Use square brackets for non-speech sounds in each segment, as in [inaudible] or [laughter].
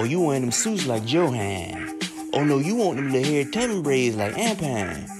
Oh, you wearing them suits like Johan. Oh no, you want them little hair tumbling braids like Ampan.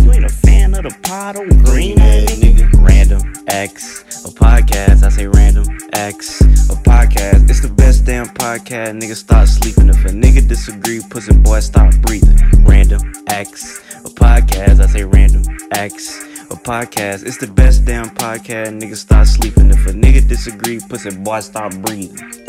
You ain't a fan of the pot or green nigga? Random X, a podcast. I say random X, a podcast. It's the best damn podcast. Nigga start sleeping. If a nigga disagree, pussy boy stop breathing. Random X, a podcast. I say random X, a podcast. It's the best damn podcast. Nigga start sleeping. If a nigga disagree, pussy boy stop breathing.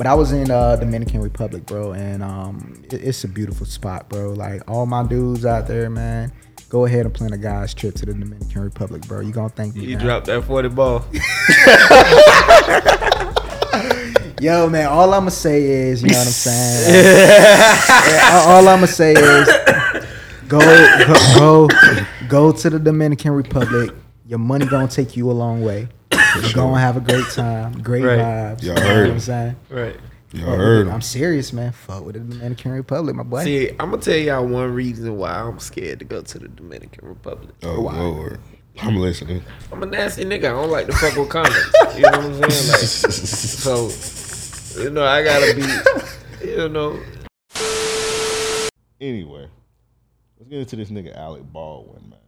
But I was in uh, Dominican Republic, bro, and um, it- it's a beautiful spot, bro. Like all my dudes out there, man. Go ahead and plan a guy's trip to the Dominican Republic, bro. You gonna thank me. You dropped that 40 ball. [laughs] Yo, man. All I'ma say is, you know what I'm saying. Yeah, [laughs] all, all I'ma say is, go, go, go, go to the Dominican Republic. Your money gonna take you a long way. You're gonna have a great time, great Right. vibes. Y'all you know heard what. I'm saying? Right. Y'all Fuck heard with it. him. I'm serious, man. Fuck with the Dominican Republic, my boy. See, I'm gonna tell y'all one reason why I'm scared to go to the Dominican Republic. Oh Lord, I'm listening. I'm a nasty nigga. I don't like to fuck with condoms. You know what I'm saying? Like, [laughs] so, you know, I gotta be, you know. Anyway, let's get into this nigga Alec Baldwin, man.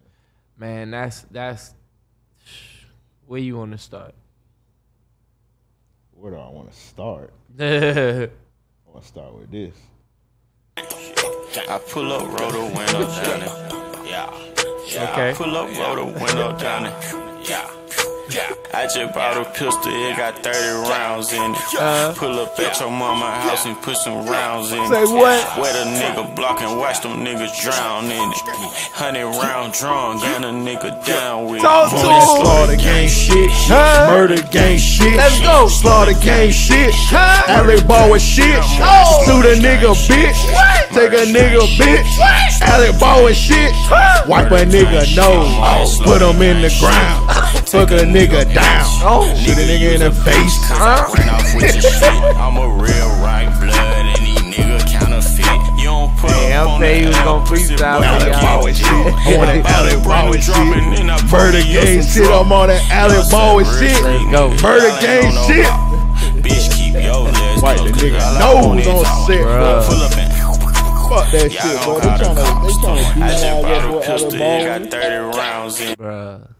Man, that's that's where you want to start. Where do I want to start? [laughs] I want to start with this. I pull up, roll the window down it. Yeah. yeah. Okay. I pull up, roll the window down it. Yeah. Yeah. I just bought a pistol, it got 30 rounds in it. Uh. pull up at your mama house and put some rounds in it. Say what? Wet a nigga block and watch them niggas drown in it. Hundred round drum, gun a nigga down with it. Talk to Money him. slaughter gang shit. Huh? Murder gang shit. Let's go. Slaughter gang shit. Huh? ball Baldwin shit. Oh. Shoot a nigga bitch. Take a nigga bitch. Alec Baldwin shit. Wipe a nigga nose. Put him in the ground. Fuck a nigga down. Oh. Shoot a nigga in the face. I'm a real right blood and these nigga counterfeit. You don't put Hey, up I'm on saying that you was gonna freestyle boy. for Alec y'all. Baldwin shit. [laughs] I want that Alec Baldwin shit. Murder gang shit. I'm on that Alec Baldwin shit. Murder gang shit. Bitch, keep your [laughs] legs Wipe the closed, nigga cause all I want nose on set, Bruh. Pull up and Fuck that Y'all shit, bro. They call the trying to, cops they trying to I just demonize bought that a boy pistol, Alec it Baldwin. got 30 rounds in. Bruh.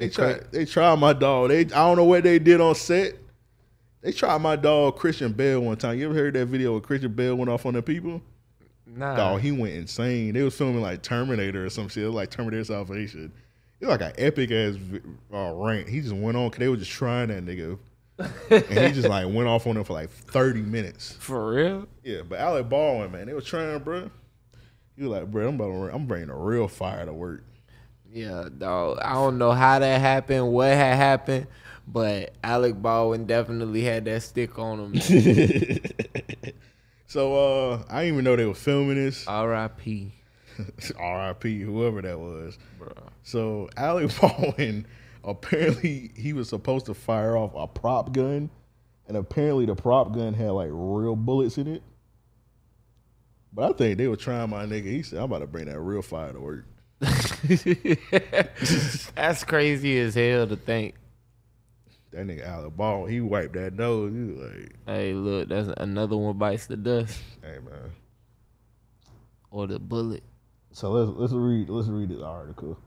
They try, they tried my dog. They, I don't know what they did on set. They tried my dog Christian Bale one time. You ever heard that video where Christian Bale went off on the people? Nah. Dog, he went insane. They was filming like Terminator or some shit. It was like Terminator Salvation. It was like an epic ass uh, rant. He just went on because they were just trying that nigga, and he just like went off on them for like thirty minutes. For real? Yeah, but Alec Baldwin, man, they was trying, bro. He was like, bro, I'm about to, I'm bringing a real fire to work. Yeah, dog. I don't know how that happened, what had happened, but Alec Baldwin definitely had that stick on him. [laughs] so uh, I didn't even know they were filming this. [laughs] R.I.P. R.I.P. Whoever that was. So Alec [laughs] Baldwin apparently he was supposed to fire off a prop gun, and apparently the prop gun had like real bullets in it. But I think they were trying my nigga. He said, "I'm about to bring that real fire to work." [laughs] That's crazy as hell to think. That nigga Alec Baldwin, he wiped that nose. He was like, Hey, look, that's another one bites the dust "Hey man." or the bullet. So let's let's read let's read this article.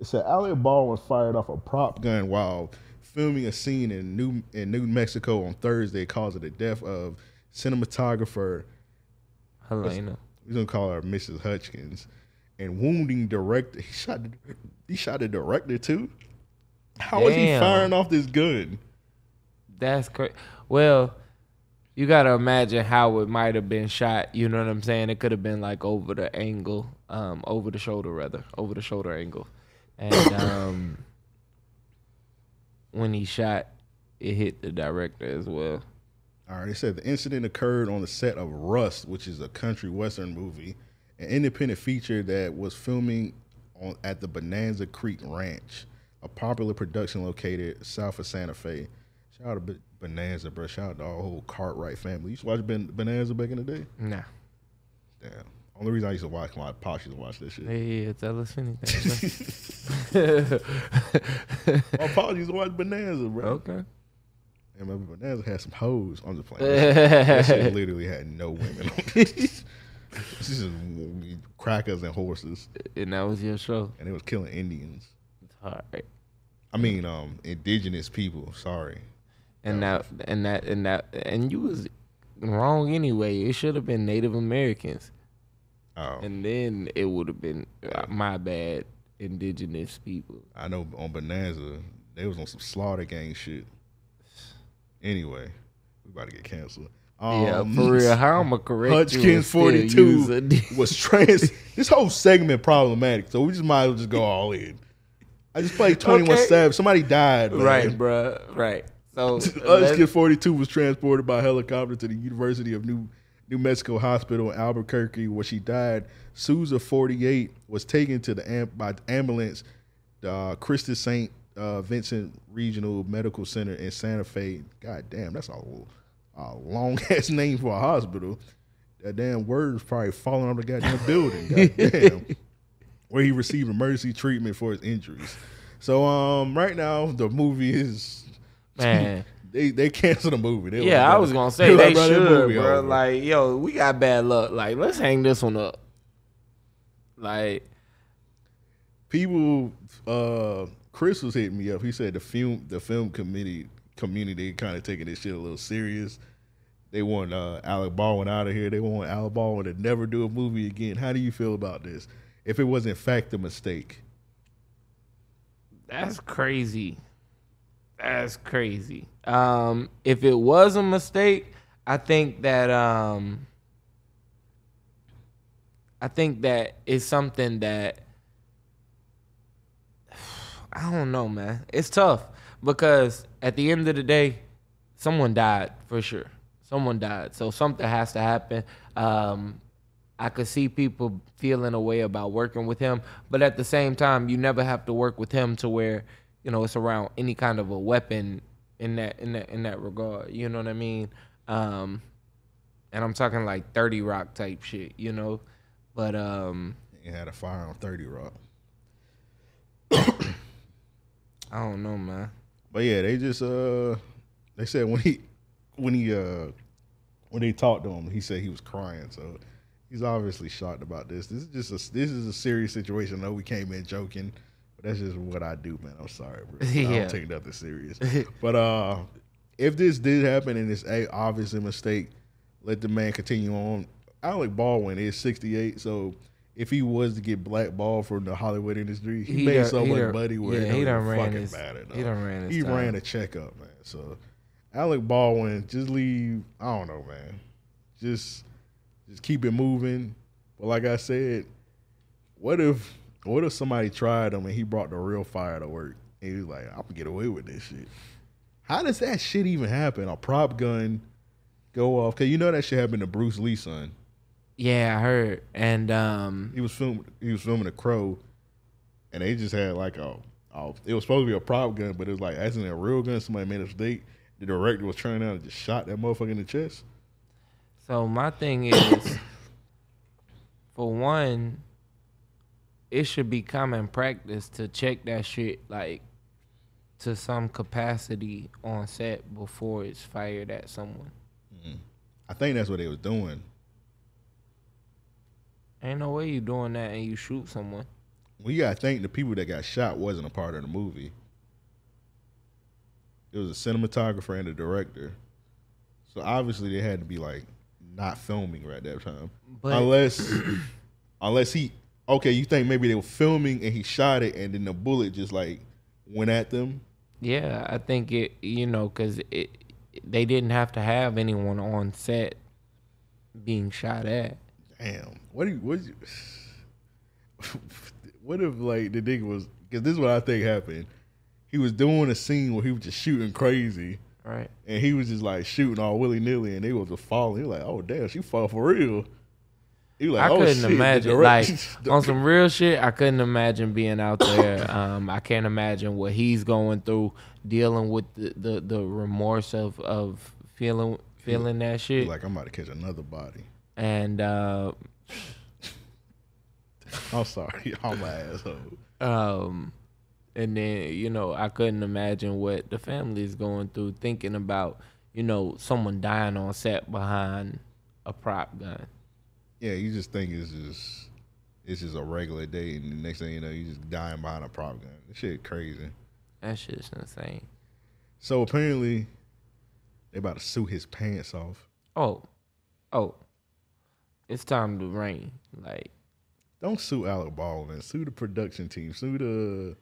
It said Alec Baldwin fired off a prop gun while filming a scene in New in New Mexico on Thursday, causing the death of cinematographer. Helena. We're gonna call her Mrs. Hutchins, and wounding director. He shot the, he shot the director too. How is he firing off this gun? That's crazy. Well, you gotta imagine how it might have been shot. You know what I'm saying? It could have been like over the angle, um, over the shoulder rather, over the shoulder angle, and [coughs] um, when he shot, it hit the director as well. All right, it said the incident occurred on the set of Rust, which is a country western movie, an independent feature that was filming on at the Bonanza Creek Ranch, a popular production located south of Santa Fe. Shout out to Bonanza, bro. Shout out to our whole Cartwright family. You used to watch ben- Bonanza back in the day? Nah. Damn. Only reason I used to watch my pops used to watch that shit. Yeah, yeah, tell us anything. [laughs] My pops used to watch Bonanza, bro. okay. And my Bonanza had some hoes. I'm just playing. that shit literally had no women on it. [laughs] [laughs] This is crackers and horses, And that was your show. and it was killing Indians. All right. I mean, um, indigenous people. Sorry. And that and that and that and you was wrong anyway. It should have been Native Americans. Oh, And then it would have been uh, my bad, indigenous people. I know on Bonanza they was on some slaughter gang shit. Anyway, we about to get canceled. Yeah, Um, for real. How I'ma correct you Hutchkins forty two was trans. this whole segment problematic, so we just might as well just go all in. I just played twenty one Okay. Savage. Somebody died. Man. right, bruh. Right. So [laughs] Hutchkins forty two was transported by helicopter to the University of New New Mexico Hospital in Albuquerque, where she died. Souza forty eight was taken to the am- by ambulance, the uh, Christus Saint uh, Vincent Regional Medical Center in Santa Fe. God damn, that's a, a long ass [laughs] name for a hospital. That damn word is probably falling on the goddamn building. God damn. [laughs] Where he received emergency treatment for his injuries. So um right now the movie is [laughs] man. they they canceled the movie. They Yeah, like, I was gonna say they bro, should, bro. over. Like, yo, we got bad luck. Like, let's hang this one up. Like, people uh Chris was hitting me up. He said the film the film committee community kind of taking this shit a little serious. They want uh, Alec Baldwin out of here. They want Alec Baldwin to never do a movie again. How do you feel about this? If it was in fact a mistake, that's crazy. That's crazy. Um, if it was a mistake, I think that um, I think that it's something that [sighs] I don't know, man. It's tough because at the end of the day, someone died for sure. Someone died, so something has to happen. Um, I could see people feeling a way about working with him, but at the same time, you never have to work with him to where you know it's around any kind of a weapon in that in that in that regard. You know what I mean? Um, and I'm talking like Thirty Rock type shit, you know. But um, he had a fire on Thirty Rock. [coughs] I don't know, man. But yeah, they just uh they said when he when he uh when they talked to him, he said he was crying. So he's obviously shocked about this. This is just a this is a serious situation. I know we came in joking, but that's just what I do, man. I'm sorry, bro. [laughs] I don't take nothing serious. [laughs] but uh if this did happen and it's a obvious a mistake, let the man continue on. Alec Baldwin is 68, so if he was to get blackballed from the Hollywood industry, he, He made so he much done- money where yeah, it he don't done ran fucking his- matter. he done ran his He time. ran a checkup, man. So Alec Baldwin, just leave. I don't know, man. Just just keep it moving. But like I said, what if what if somebody tried him and he brought the real fire to work? And he was like, I'm gonna get away with this shit. How does that shit even happen? A prop gun go off? Cause you know that shit happened to Bruce Lee, son. Yeah, I heard. And um, He was filming. He was filming a crow, and they just had like a. a it was supposed to be a prop gun, but it was like actually a real gun. Somebody made a mistake. The director was turning out and just shot that motherfucker in the chest. So my thing is, [coughs] for one, it should be common practice to check that shit like to some capacity on set before it's fired at someone. I think that's what they was doing. Ain't no way you doing that and you shoot someone. We gotta think the people that got shot wasn't a part of the movie. It was a cinematographer and a director. So obviously they had to be like not filming right that time. But- unless [coughs] unless he okay, you think maybe they were filming and he shot it and then the bullet just like went at them. Yeah, I think it. You know, because it they didn't have to have anyone on set being shot at. Damn. What do you what you, [laughs] what if like the nigga was because this is what I think happened. he was doing a scene where he was just shooting crazy, Right. and he was just like shooting all willy nilly, and they was just falling. He was like, "Oh damn, she fall for real." He was like, I "Oh couldn't shit." imagine direct- like [laughs] on some real shit. I couldn't imagine being out there. [coughs] Um, I can't imagine what he's going through, dealing with the, the, the remorse of of feeling feeling that shit. like I'm about to catch another body. And uh, I'm sorry, [laughs] I'm an asshole. um, and then you know I couldn't imagine what the family is going through, thinking about you know someone dying on set behind a prop gun. Yeah, you just think it's just it's just a regular day, and the next thing you know, you just dying behind a prop gun. This shit crazy. That shit's insane. So apparently, they about to sue his pants off. Oh, oh, it's time to rain. Like Don't sue Alec Baldwin. Sue the production team. Sue the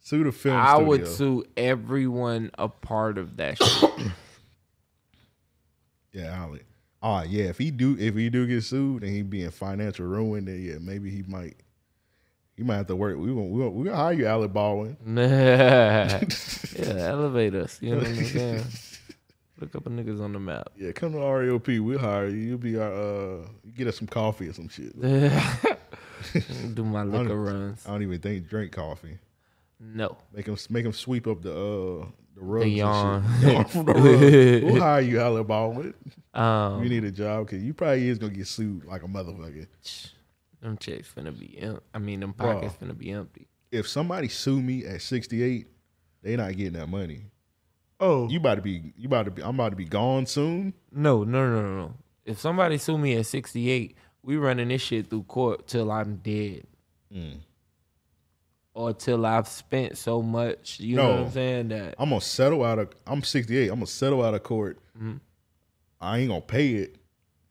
sue the film I studio. would sue everyone a part of that [coughs] shit. Yeah, Alec. Ah, yeah. If he do, if he do get sued and he be in financial ruin, then yeah, maybe he might. you might have to work. We gonna we gonna, we gonna hire you, Alec Baldwin. [laughs] yeah, [laughs] elevate us. You know what I'm saying? Put a couple niggas on the map. Yeah, come to RAOP. We'll hire you. You'll be our. Uh, get us some coffee or some shit. [laughs] Do my liquor runs. I don't even think drink coffee. No. Make them make them sweep up the uh the rugs. and yawn. shit. [laughs] Yawn from the rug. [laughs] We'll hire you, Alec Baldwin. Um, You need a job because you probably is gonna get sued like a motherfucker. them checks finna be. empty. I mean, them Bro. pockets finna be empty. If somebody sue me at sixty eight, they not getting that money. Oh, You about to be you about to be I'm about to be gone soon. no, no, no, no, no. If somebody sue me at 68, we running this shit through court till I'm dead. Mm. Or till I've spent so much, you know what I'm saying? That I'm gonna settle out of I'm 68. I'm gonna settle out of court. Mhm. I ain't gonna pay it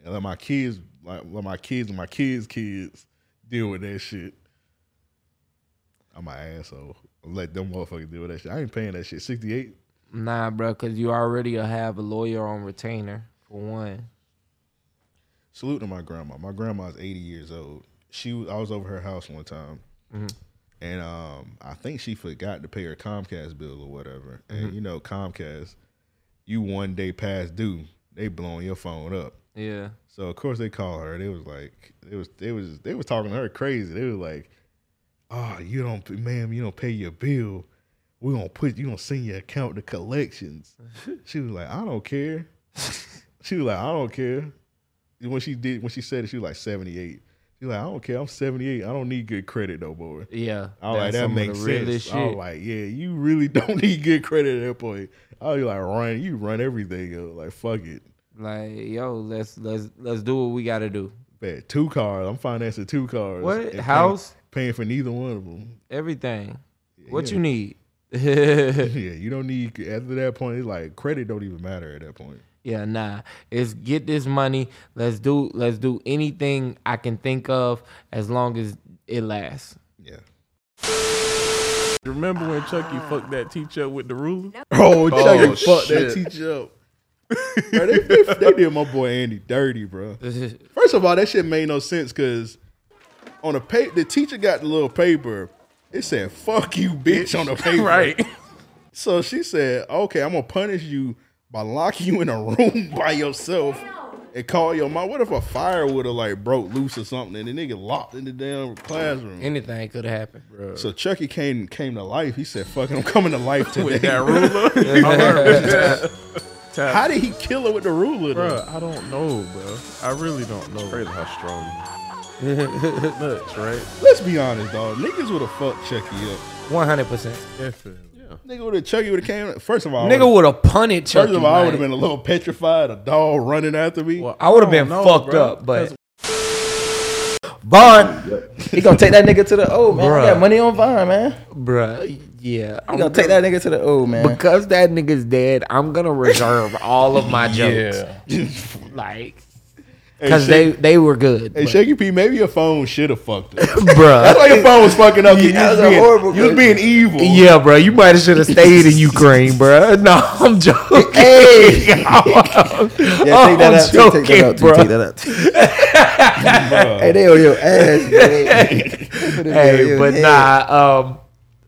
and let my kids like let my kids and my kids' kids deal with that shit. I'm an asshole. Let them motherfuckers deal with that shit. I ain't paying that shit. 68. Nah, bro, because you already have a lawyer on retainer for one. Salute to my grandma. My grandma's 80 years old. She was- I was over her house one time. Mhm. And um, I think she forgot to pay her Comcast bill or whatever. And you know, Comcast, you one day past due, they blowing your phone up. Yeah. So of course they call her. They was like, it was they was they was talking to her crazy. They was like, "Oh, you don't, ma'am, you don't pay your bill. We gonna put you gonna send your account to collections." [laughs] she was like, "I don't care." [laughs] she was like, "I don't care." When she did, when she said it, she was like seventy eight. She was like, "I don't care. I'm seventy eight. I don't need good credit no more." Yeah. I was like, that makes sense. I was like, yeah, you really [laughs] don't need good credit at that point. I was like, Ryan, you run everything. Yo. Like, fuck it. Like, yo, let's let's let's do what we gotta do. Bet two cars. I'm financing two cars. What? and paying- House? Paying, for neither one of them. Everything. What you need? [laughs] yeah, you don't need. After that point, it's like credit don't even matter at that point. Yeah, nah. It's get this money. Let's do let's do anything I can think of as long as it lasts. Yeah. Remember when Chucky fucked that teacher up with the ruler? Oh, Chucky Oh, fucked that teacher up. Bro, they, they, they did my boy Andy dirty, bro. [laughs] First of all, that shit made no sense because on the pa- the teacher got the little paper. It said "fuck you, bitch" on the [laughs] paper. Right. So she said, "Okay, I'm gonna punish you by locking you in a room [laughs] by yourself and call your mom." What if a fire would have like broke loose or something and the nigga locked in the damn classroom? Anything could have happened. so Chucky came came to life. He said, "Fuck it, I'm coming to life [laughs] today." With that ruler? I heard that. Tap. How did he kill her with the ruler? though? Bro, I don't know, bro. I really don't know. Crazy how strong. Nuts, right? Let's be honest, dog. Niggas would have fucked Chucky up. One hundred percent. Definitely. Yeah. Nigga would have Chucky would have came. First of all, Nigga would have punted Chucky. First of all, I would have been a little petrified. A dog running after me. Well, I would have been know, fucked bro, up, but 'cause Von, [laughs] he gonna take that nigga to the O, man. I Bruh. got money on Von, man. bruh, yeah. He gonna take that nigga to the O, man. because that nigga's dead. I'm gonna reserve all of my [laughs] jokes, [laughs] like Hey, because Shake- they they were good, Hey, but- Shaky P, maybe your phone should have fucked up. [laughs] bro. That's why your phone was fucking up. 'cause you, that was was being, horrible you was being evil. Yeah, bro, you might have should have stayed in Ukraine, bro. [laughs] No, I'm joking. [laughs] Hey. I'm, Yeah, take that I'm out. too, Take that joking, out. bro. Take that out. hey, they on your ass. man. Hey, but nah, um,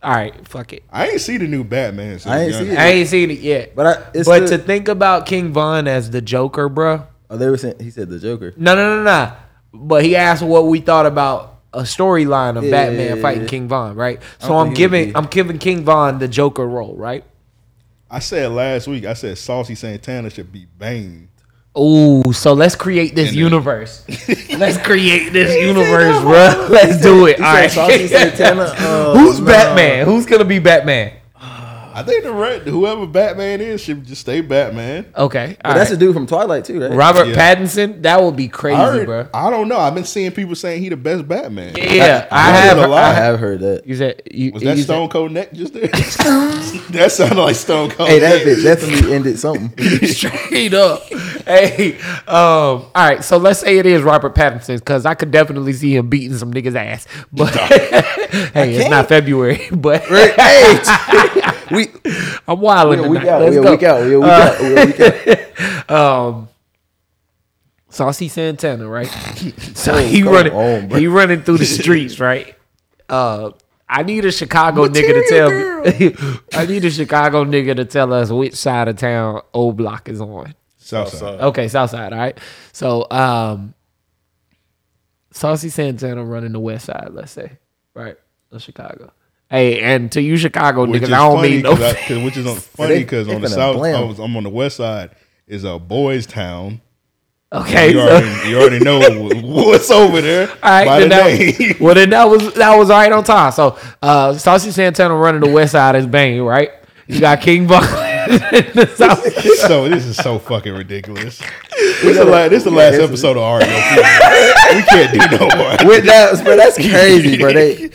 All right, fuck it. I ain't see the new Batman. since I ain't young. see it. I ain't seen it yet. But I, it's but still- to think about King Von as the Joker, bruh. Oh, they were saying he said the Joker. No, no, no, no. But he asked what we thought about a storyline of Yeah, Batman yeah, yeah, fighting. King Von, right? So I'm think he would giving. I'm giving King Von the Joker role, right? I said last week. I said Saucy Santana should be Bane. Oh, so let's create this universe. [laughs] let's create this universe, bro. [laughs] Let's do it. He All said right. Saucy Santana. [laughs] Uh, Who's no. Batman? Who's gonna be Batman? I think the right, whoever Batman is should just stay Batman. Okay, But all that's right. a dude from Twilight too, right? Robert Yeah. Pattinson. That would be crazy, I, heard- bro. I don't know. I've been seeing people saying he the best Batman. Yeah, I, I heard have. a lot. I I have. have heard that. You said you, Was that you said- Stone Cold neck just there? [laughs] [laughs] that sounded like Stone Cold. Hey, that bitch definitely ended something. [laughs] Straight up. Hey, um, all right. So let's say it is Robert Pattinson because I could definitely see him beating some niggas ass. But hey, it's not February. But hey, we [laughs] I'm wilding we a week tonight. out. Let's We a go. week out. We a week out. We a week out. Um, Saucy Santana, right? [laughs] So Oh, he come running, on, bro. he running through the streets, right? Uh, I need a Chicago nigga to tell me. [laughs] I need a Chicago nigga to tell us which side of town O Block is on. Southside. Okay, South Side. All right. So, um, Saucy Santana running the West Side. Let's say, right, of Chicago. Hey, and to you Chicago Which niggas, I don't funny mean no. 'cause I- 'cause- which is on- [laughs] funny because on the south, blam. I was, I'm on the west side is a boys' town. okay, You so, already, you already know [laughs] what's over there all right. by Then the that, name. [laughs] well, then that was that was right on time. So, uh, Saucy Santana running the West Side is Bane, right? You got King Von in the South. so this is so fucking ridiculous. This is the last, this is the last episode of Ario. we can't do no more. With that, bro, that's crazy, bro. They,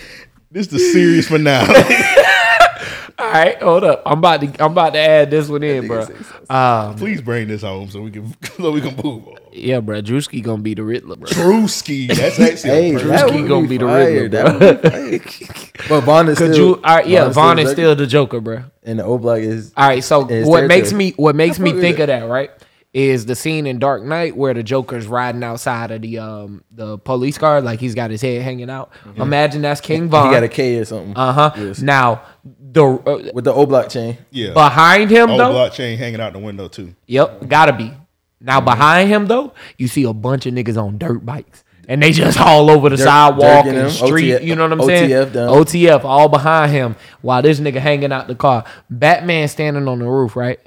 This is the series finale. [laughs] All right, hold up. I'm about to I'm about to add this one in, bro. Um, Please bring this home so we can [laughs] so we can move on. yeah, bro. Drewski gonna be the Riddler, bro. Drewski, that's actually hey, a that. Drewski gonna be be the. Riddler, That would be fire. [laughs] But Von is still. you? All right, yeah, Von is Joker, still the Joker, bro. And the O Block is. All right, so what makes me what makes me think of that, right? Is the scene in Dark Knight where the Joker's riding outside of the um the police car, like he's got his head hanging out. Imagine that's King Von. He Von. got a K or something. uh huh. Yes. Now the uh, With the O Block chain. Yeah. behind him Old though, blockchain hanging out the window too. yep, gotta be. Now behind him though, you see a bunch of niggas on dirt bikes. And they just all over the Dirt- sidewalk dirking and them. street. OTF you know what I'm saying? OTF done. OTF all behind him while this nigga hanging out the car. Batman standing on the roof, right?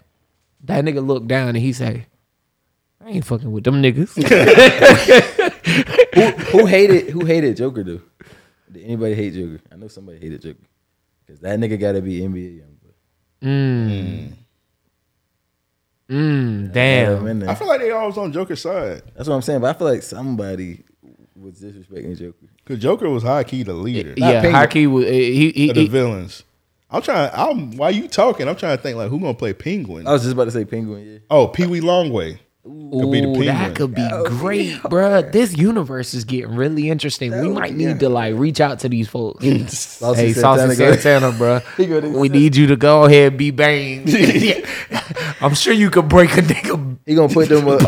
That nigga looked down and he say, I ain't fucking with them niggas. [laughs] Who, who hated who hated Joker though? Did anybody hate Joker? I know somebody hated Joker. Cause that nigga gotta be NBA young boy. mm, mm. mm damn. I feel like they always on Joker's side. That's what I'm saying. But I feel like somebody was disrespecting Joker. Cause Joker was high key the leader Yeah, Penguin. Hockey was eh, he he, the he villains. I'm trying. I'm while you talking. I'm trying to think like who gonna play Penguin. I was just about to say Penguin. Yeah. Oh, Pee Wee Longway. Could be the Ooh, that could be great, bruh. This universe is getting really interesting. We might need to like reach out to these folks. Saucy [laughs] hey, Saucy Santana, go- Santana, [laughs] bruh. He go to- we need you to go ahead and be [laughs] Bane. I'm sure you could break a nigga. He gonna put them up.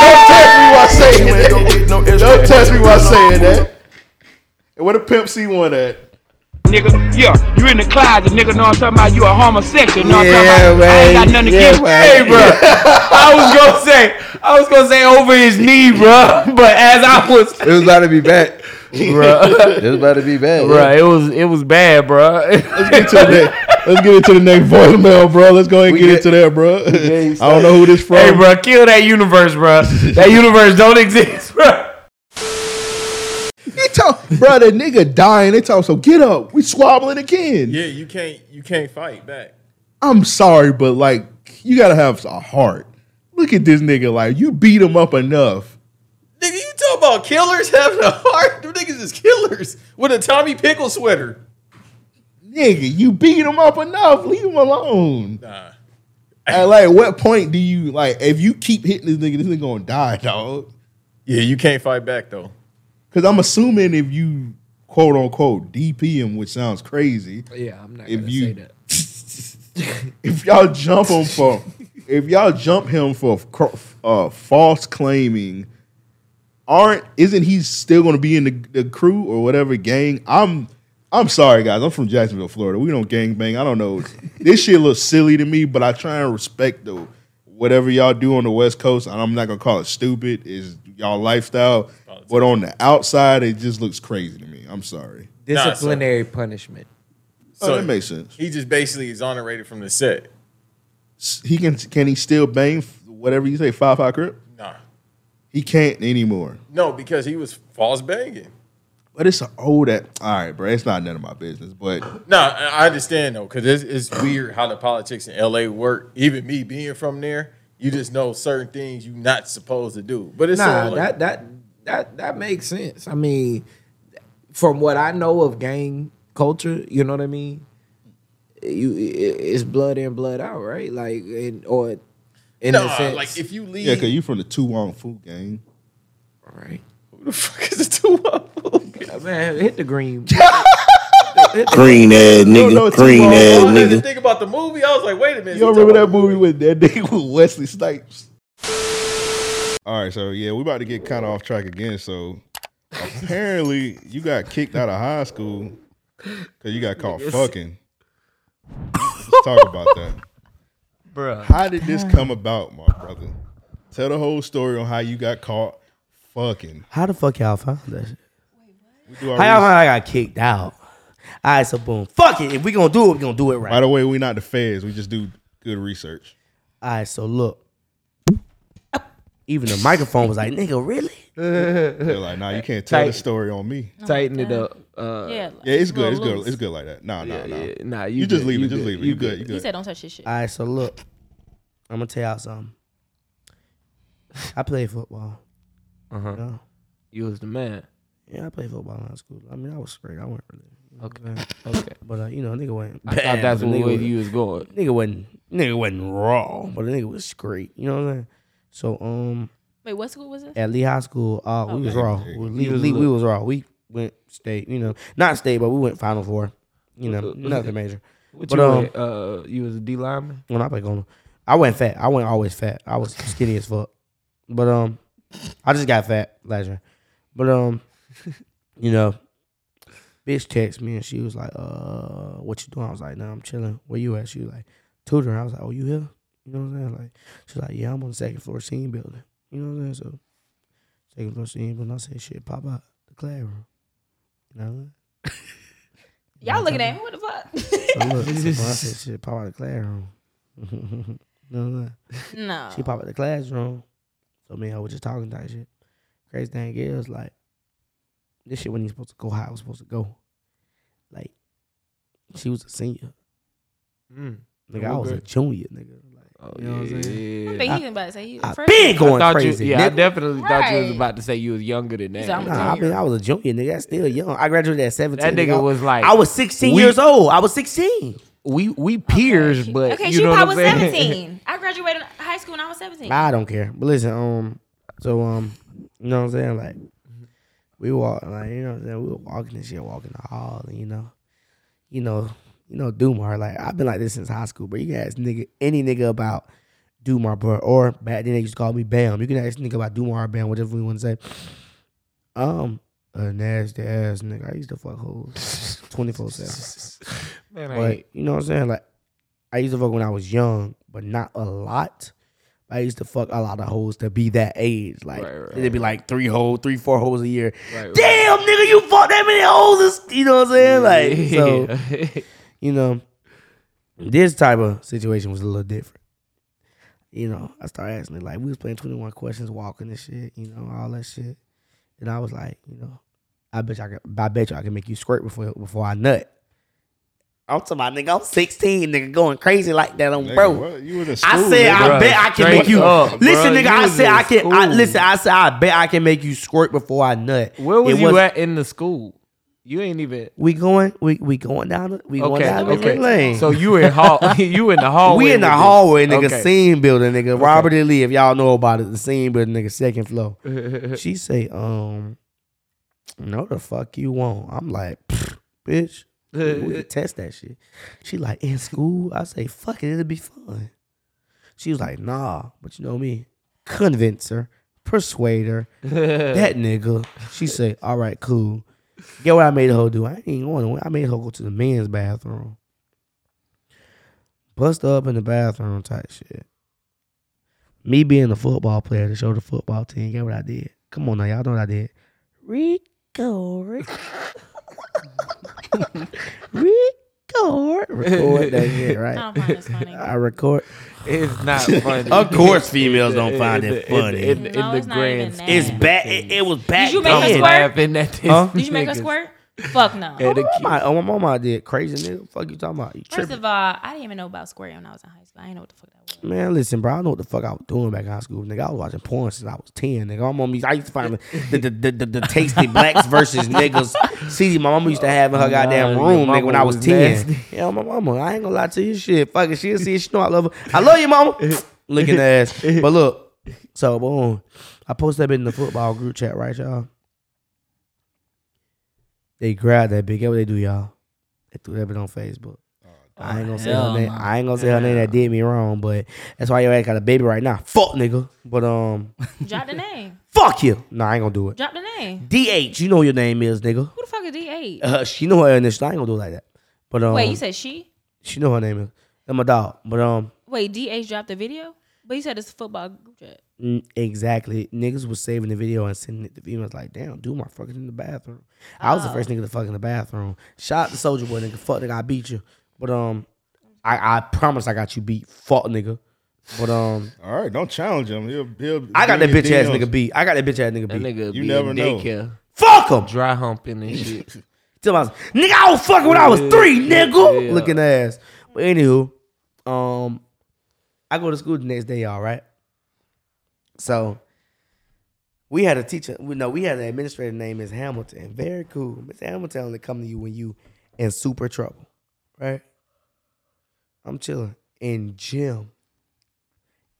Don't test me while saying that. Don't test me while saying that. And where the Pimp C one at? Nigga. Yeah, you in the closet, nigga. Know what I'm talking about? You a homosexual. Know what I'm talking about? I ain't got nothing to Yeah, give. man. Hey, bro. [laughs] I was gonna say, I was gonna say over his knee, bro. [laughs] But as I was, It was about to be bad. bro, [laughs] It was about to be bad. bro, it was it was bad, bro. Let's get to the next. Let's get into the next voicemail, bro. Let's go ahead and We get get- into that, bro. I don't know who this from. hey, bro, kill that universe, bro. That universe don't exist, bro. Talk, bro. That nigga dying. They talk. So get up. We squabbling again. Yeah, you can't you can't fight back. I'm sorry, but like you gotta have a heart. Look at this nigga. Like you beat him up enough. Nigga, you talk about killers having a heart? Them niggas is killers with a Tommy Pickle sweater. Nigga, you beat him up enough. Leave him alone. Nah. At like what point do you like if you keep hitting this nigga, this nigga gonna die, dog? Yeah, you can't fight back though. Because I'm assuming if you quote unquote DP him, which sounds crazy, Yeah, I'm not If gonna you- say that. [laughs] if y'all jump him for if y'all jump him for uh, false claiming aren't isn't he still going to be in the, the crew or whatever gang? I'm I'm sorry guys. I'm from Jacksonville, Florida. We don't gang bang. I don't know. this shit looks silly to me, but I try and respect though whatever y'all do on the West Coast. And I'm not gonna call it stupid. Is y'all lifestyle, but on the outside, it just looks crazy to me. I'm sorry. Disciplinary punishment. oh, that makes sense. He just basically exonerated from the set. He can can he still bang whatever you say five five crip? Nah. He can't anymore. No, because he was false banging. But it's an old oh, that. All right, bro. It's not none of my business. But No, I I understand though, because it's, it's weird how the politics in LA work. Even me being from there, you just know certain things you're not supposed to do. But it's Nah, like, that that that that makes sense. I mean, from what I know of gang culture, you know what I mean. You, it's blood in, blood out, right? Like, in, or in nah, a sense, like if you leave, yeah, because you from the To Wong Foo gang. right? who the fuck is the two up? Yeah, man, hit the green. [laughs] Green ass nigga. Green I ass had to nigga. think about the movie. I was like, wait a minute. You don't remember that movie with that nigga with Wesley Snipes? All right, so yeah, we about to get kind of off track again. So apparently, you got kicked out of high school because you got caught fucking. Let's talk about that. Bruh. How did this come about, my brother? Tell the whole story on how you got caught fucking. How the fuck y'all found that shit? We do our How y'all research. found I got kicked out? All right, so boom. Fuck it. If we gonna do it, we gonna do it right. By the way, we not the feds. We just do good research. All right, so look. Even the microphone was like, nigga, really? They're like, nah, you can't tell the Tight. story on me. Tighten it up. Uh, Yeah, Yeah, it's good. It's good. loose. It's good like that. Nah, nah, yeah, nah. yeah. Nah, you, You just good, leave you it. Just leave it. You good. You He good. said, "Don't touch his shit." All right, so look. I'm gonna tell y'all something. I played football. Uh-huh. You know? You was the man. Yeah, I played football in high school. I mean, I was straight. I wasn't really. you know what I'm saying? Okay. But uh, you know, nigga wasn't. I bad, thought that's but what nigga way was- you was going. Nigga wasn't. Nigga wasn't raw, but the nigga was great. You know what I'm saying? So um, Wait, what school was this? at Lee High School, uh, we was Okay. raw. We, Lee, was Lee- we was raw. We went state. You know, not state, but we went Final Four. You know, nothing major. What But, you um, went, uh, you was a D lineman. When I played Golden, I wasn't fat. I wasn't always fat. I was skinny as fuck. But um, I just got fat last year. But um, [laughs] you know, bitch text me and she was like, "Uh, what you doing?" I was like, "Nah, I'm chilling. Where you at?" She was like, "Tutoring." I was like, "Oh, you here?" You know what I'm saying? Like, she's like, "Yeah, I'm on the second floor scene building." You know what I'm saying? So, second floor scene building. I said, "Shit, pop out the classroom." You know. what I'm saying? [laughs] Y'all looking at me? What the fuck? So look, [laughs] so I said, "Shit, pop out the classroom." [laughs] you know what I'm saying? no. She pop out the classroom. So me and her was just talking that shit. Crazy thing is, like, this shit wasn't even supposed to go how it was supposed to go. Like, she was a senior. Mm. Nigga, I was a junior, nigga. Like, Oh, you know what I'm saying? I think he was about to say he was I a been I going thought crazy. You, yeah, I nigga. definitely thought you was about to say you was younger than that. like, Nah, I mean, I was a junior, nigga. That's still young. I graduated at 17. That nigga nigga. was like, I was 16 we- years old. I was 16. we we peers, but okay, you she know what probably I'm was saying? 17. I graduated high school when I was 17. I don't care. But listen, um, so um, you know what I'm saying? Like, we walk, like you know what I'm saying? We were walking and shit, walking the hall, and you know, you know, you know, Dumar. Like I've been like this since high school, but you can ask nigga any nigga about Dumar, bro, or back then they used to call me Bam. You can ask nigga about Dumar or Bam, whatever you want to say. Um, a nasty ass nigga. I used to fuck hoes twenty four seven. [laughs] Man, I But you know what I'm saying? Like I used to fuck when I was young, but not a lot. I used to fuck a lot of hoes to be that age. Like Right, right, it'd be like three hoes, three, four hoes a year. Right. Damn, nigga, you fuck that many hoes. You know what I'm saying? Like so, [laughs] Yeah. You know, this type of situation was a little different. You know, I started asking it like we was playing 21 questions, walking and shit, you know, all that shit. And I was like, you know, I bet you I can I bet you I can make you squirt before before I nut. I'm talking about nigga, I'm 16, nigga, going crazy like that on Nigga, bro. what? You in a I school, said nigga. I Bruh, bet I can make you up, listen, bruh, nigga. you I said I can. I, listen, I said I bet I can make you squirt before I nut. Where was It you at in the school? You ain't even. We going, we we going down, the, we going Okay, down the okay. lane. So you in hall? [laughs] you in the hallway? we in the hallway, nigga. Okay. Scene building, nigga. Robert E. Lee, if y'all know about it, the scene building, nigga. Second floor. [laughs] she say, um, no, the fuck you won't. I'm like, bitch. We can [laughs] test that shit. She like in school. I say, fuck it, it'll be fun. She was like, nah, but you know me, convince her, persuade her. that nigga. She say, all right, cool. Get what I made her do? I ain't going. I made her go to the men's bathroom. Bust up in the bathroom type shit. Me being a football player to show the football team, get what I did? Come on now, y'all know what I did. Rico, [laughs] Rico, Rico. Record. Record that [laughs] shit, right? I don't find this funny. I record. It's not [laughs] funny. Of course females don't find it funny. In, in, No, the it's not grand even that. scheme It's of bad. things. It, it was back you make her squirt? laughing at this. Huh? Did you make her niggas. squirt? Fuck no. And the Oh, my, oh, my mama did. Crazy nigga. Fuck you talking about? You First tripping. of all, I didn't even know about squirting when I was in high school. I didn't know what the fuck that was. Man, listen, bro. I know what the fuck I was doing back in high school, nigga. I was watching porn since I was ten, nigga. My mom used, I used to find [laughs] the the, the, the, the tasty blacks versus niggas [laughs] CD. My mama used to have in her oh, goddamn Nah, room, your nigga, when I was was ten. nasty. [laughs] Yeah, my mama. I ain't gonna lie to you, shit. Fuck it, she'll see it. She know I love her. I love you, mama. Looking ass. But look, so boom, I posted that in the football group chat, right, y'all? They grabbed that big. Get what they do, y'all? They threw that bit on Facebook. I ain't gonna say her name. no. I ain't gonna say her name that did me wrong, but that's why your ass got a baby right now. Fuck nigga. But um, [laughs] Drop the name. fuck you. Nah, I ain't gonna do it. Drop the name. DH, you know your name is nigga. Who the fuck is D8? Uh, she know her initial. I ain't gonna do it like that. But um, Wait, you said she? she know her name is. That's my dog. But um, Wait, DH dropped the video? But you said it's a football group chat. Mm, exactly. Niggas was saving the video and sending it to females like, damn, dude, my fucking in the bathroom. I was the first nigga to fuck in the bathroom. Shout out to Soldier Boy, nigga. Fuck nigga, I beat you. But um, I I promise I got you beat. Fuck nigga. But um, [laughs] All right, don't challenge him. He'll, he'll I got that in bitch ass nigga beat. I got that bitch ass nigga That beat. nigga You be never know. daycare, Fuck him. dry humping and [laughs] shit. Tell my nigga, I was fucking when I was three, nigga. Yeah. Looking ass. But anywho, um, I go to school the next day, y'all, right? So we had a teacher. We know we had an administrator named Miss Hamilton. Very cool. Miss Hamilton only come to you when you in super trouble, right? I'm chilling in gym.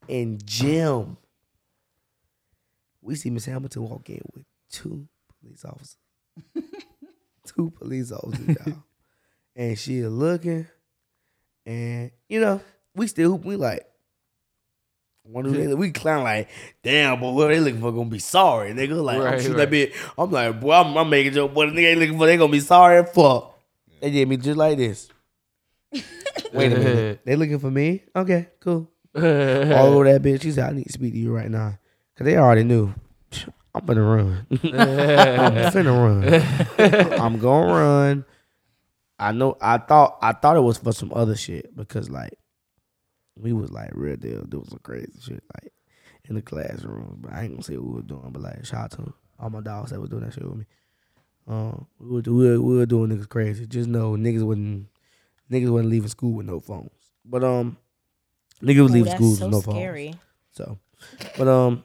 In gym, we see Miss Hamilton walk in with two police officers [laughs] two police officers, y'all. and she is looking, and you know, we still. We like, one them, we clown like, damn, but what they looking for gonna be sorry, nigga. Like, I'm Right, shooting right. that bit. I'm like, boy, I'm, I'm making joke, but the nigga ain't looking for. They gonna be sorry and fuck. They did me just like this. [laughs] Wait a minute, [laughs] they looking for me? Okay, cool. [laughs] All over that bitch. She said, I need to speak to you right now. Cause they already knew. I'm gonna run. I'm finna run. I'm gonna run. I know I thought I thought it was for some other shit because like we was like real deal doing some crazy shit like in the classroom. But I ain't gonna say what we were doing, but like shout out to all my dogs that was doing that shit with me. Um, we were, we were, we were doing niggas crazy. Just know niggas wouldn't niggas wasn't leaving school with no phones. But um, niggas was leaving school with no phones. So, but um,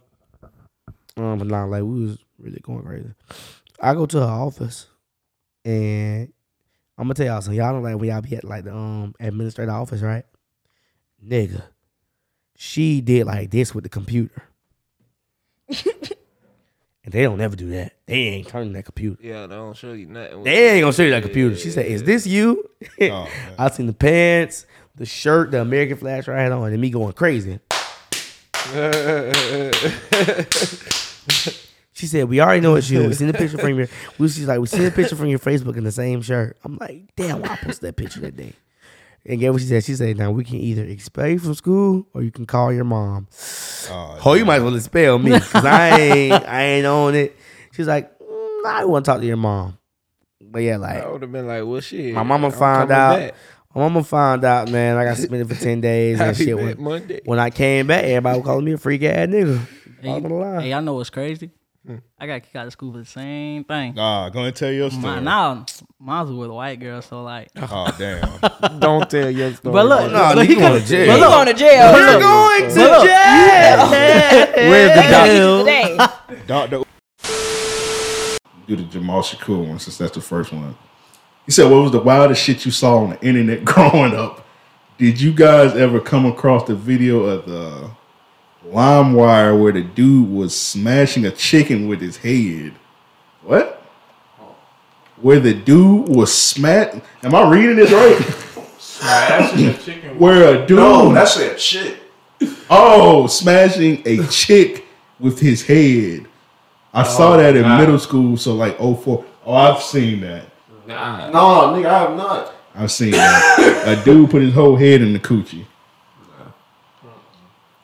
um, but nah, like we was really going crazy. I go to her office, and I'm gonna tell y'all something. Y'all know like when y'all be at like the um administrator office, right? Nigga, she did like this with the computer, [laughs] and they don't ever do that. They ain't turning that computer. Yeah, they don't show you nothing. They ain't gonna show you that computer. She said, "Is this you?" Oh. [laughs] I seen the pants, the shirt, the American flag right had on, and me going crazy. [laughs] She said, "We already know it's you. We seen the picture from your. We she's like, we seen the picture from your Facebook in the same shirt." I'm like, "Damn, why I posted that picture that day?" And get what she said? She said, "Now we can either expel you from school or you can call your mom." Oh, Oh, you might as well expel me because I ain't, I ain't on it. She's like, mm, "I want to talk to your mom," but yeah, like I would have been like, well, shit. my mama I'm found out. back. My mama found out, man. Like I got suspended for ten days [laughs] and shit. back When, Monday. when I came back, everybody was calling me a freak ass nigga. Hey, Bottom of the line. hey, y'all know what's crazy? I got kicked out of school for the same thing. Nah, go and tell your story. My, now, mine was with a white girl, so like. Oh [laughs] damn. Don't tell your story. But look, No, look, you he going to jail. but look, going to jail? You're going to Look. jail. Where's the Jail today. Doctor do the Jamal Shakur one since that's the first one. He said, "What was the wildest shit you saw on the internet [laughs] growing up?" Did you guys ever come across the video of the LimeWire where the dude was smashing a chicken with his head? What? Where the dude was smash? Am I reading this right? Smashing a chicken. Where a dude? No, that's a chick. Oh, smashing a chick with his head. I saw oh, that in middle school, so like 04. Oh, I've seen that. Nah. No, nigga, I have not. I've seen that. a dude put his whole head in the coochie.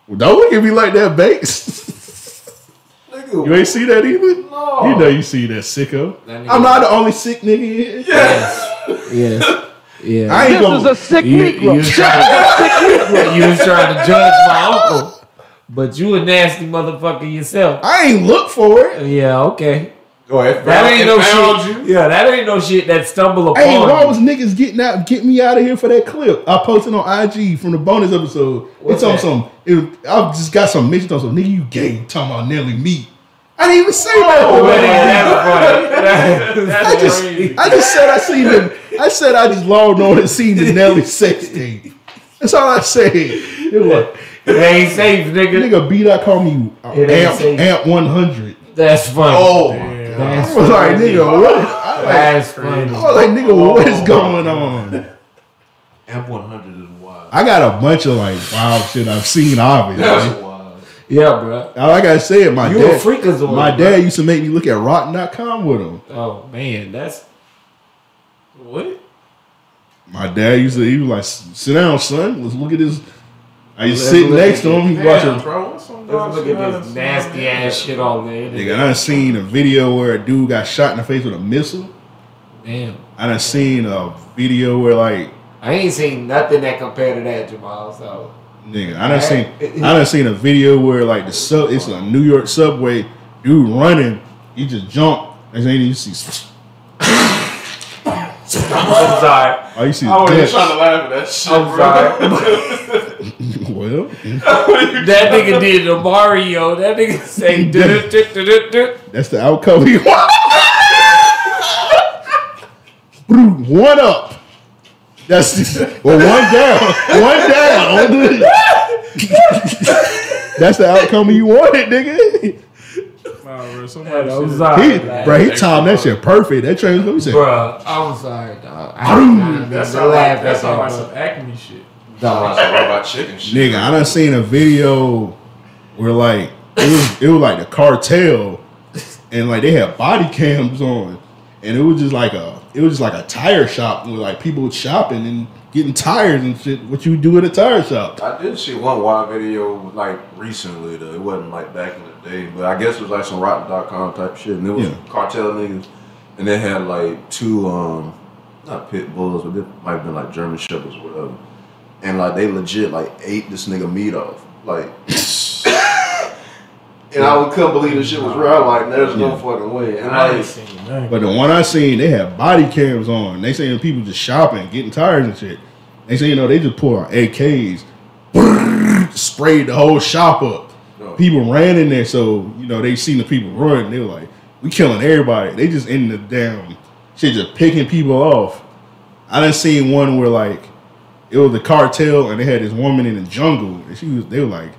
Well, don't look at me like that, Banks. Nigga, You ain't see that either? No. You know you see that sicko. That I'm not the only sick nigga here. Yes. Yeah. Yeah. I ain't gonna. sick you, you, was trying to, you was trying to judge my uncle, but you a nasty motherfucker yourself. I ain't look for it. Yeah, okay. Go ahead. That ain't no found shit. Yeah, that ain't no shit that stumble upon. Hey, why you. was niggas getting out, get me out of here for that clip? I posted on IG from the bonus episode. What's it's on some. It, I just got some mention on some nigga you gay talking about Nelly me. I didn't even say that. Oh, man. that is funny. [laughs] That- I just, I just said I seen the. I said I just logged on and seen the Nelly sex tape. That's all I said. It was like, It ain't safe, nigga. nigga B dot call me uh, ain't amp amp one hundred. That's funny. Oh my god. That's I was like, nigga, what? I was like, That's funny. I was like, nigga, oh, what is going oh, on? Amp 100 is wild. I got a bunch of like wild shit I've seen, obviously. That's wild. Yeah, bro. Like I said, my You a dad, freakazoid. my bro. dad used to make me look at Rotten.com with him. Oh man, that's What? My dad used to, he was like, sit down, son. Let's look at this. I used to Let's sit next to him. He's Damn, watching. bro. What's some let's look at this nasty ass shit on there. Nigga, I done seen a video where a dude got shot in the face with a missile. Damn. I done seen a video where like, I ain't seen nothing that compared to that, Jamal. So nigga, I done seen, [laughs] I done seen a video where like the sub, it's a New York subway, dude running, he just jumped. And then you see, I'm sorry. oh, you see I was guts. trying to laugh at that shit, I'm bro. sorry. [laughs] [laughs] well, [laughs] that nigga did the Mario. That nigga say that's the outcome he [laughs] want. one up. That's well, one down, one down. [laughs] That's the outcome you wanted, nigga. Nah, bro. Somebody I'm should- sorry. He, bro, he timed that shit perfect. That train was going Bruh, I'm sorry, dog. I didn't mean That to sound laugh like, that at sound some acme shit. Dog. That's a robot chicken shit. Nigga, I done seen a video where like it was it was like the cartel and like they had body cams on and it was just like a it was just like a tire shop with like people shopping and getting tires and shit. What you do at a tire shop? I did see one wild video like recently though. It wasn't like back in the day, but I guess it was like some rotten.com type shit. And it was Yeah. cartel niggas. And they had like two um not pit bulls, but they might have been like German shepherds or whatever. And like they legit like ate this nigga meat off. Like [laughs] And I couldn't believe this shit was real. I'm like, there's no fucking way. And I like seen nothing. But the one I seen, they had body cams on. They saying people just shopping, getting tires and shit. They say you know they just pull out AKs, sprayed the whole shop up. No. People ran in there, so you know they seen the people run. They were like, "We killing everybody." They just in the damn shit, just picking people off. I done seen one where like it was the cartel, and they had this woman in the jungle, and she was. They were like,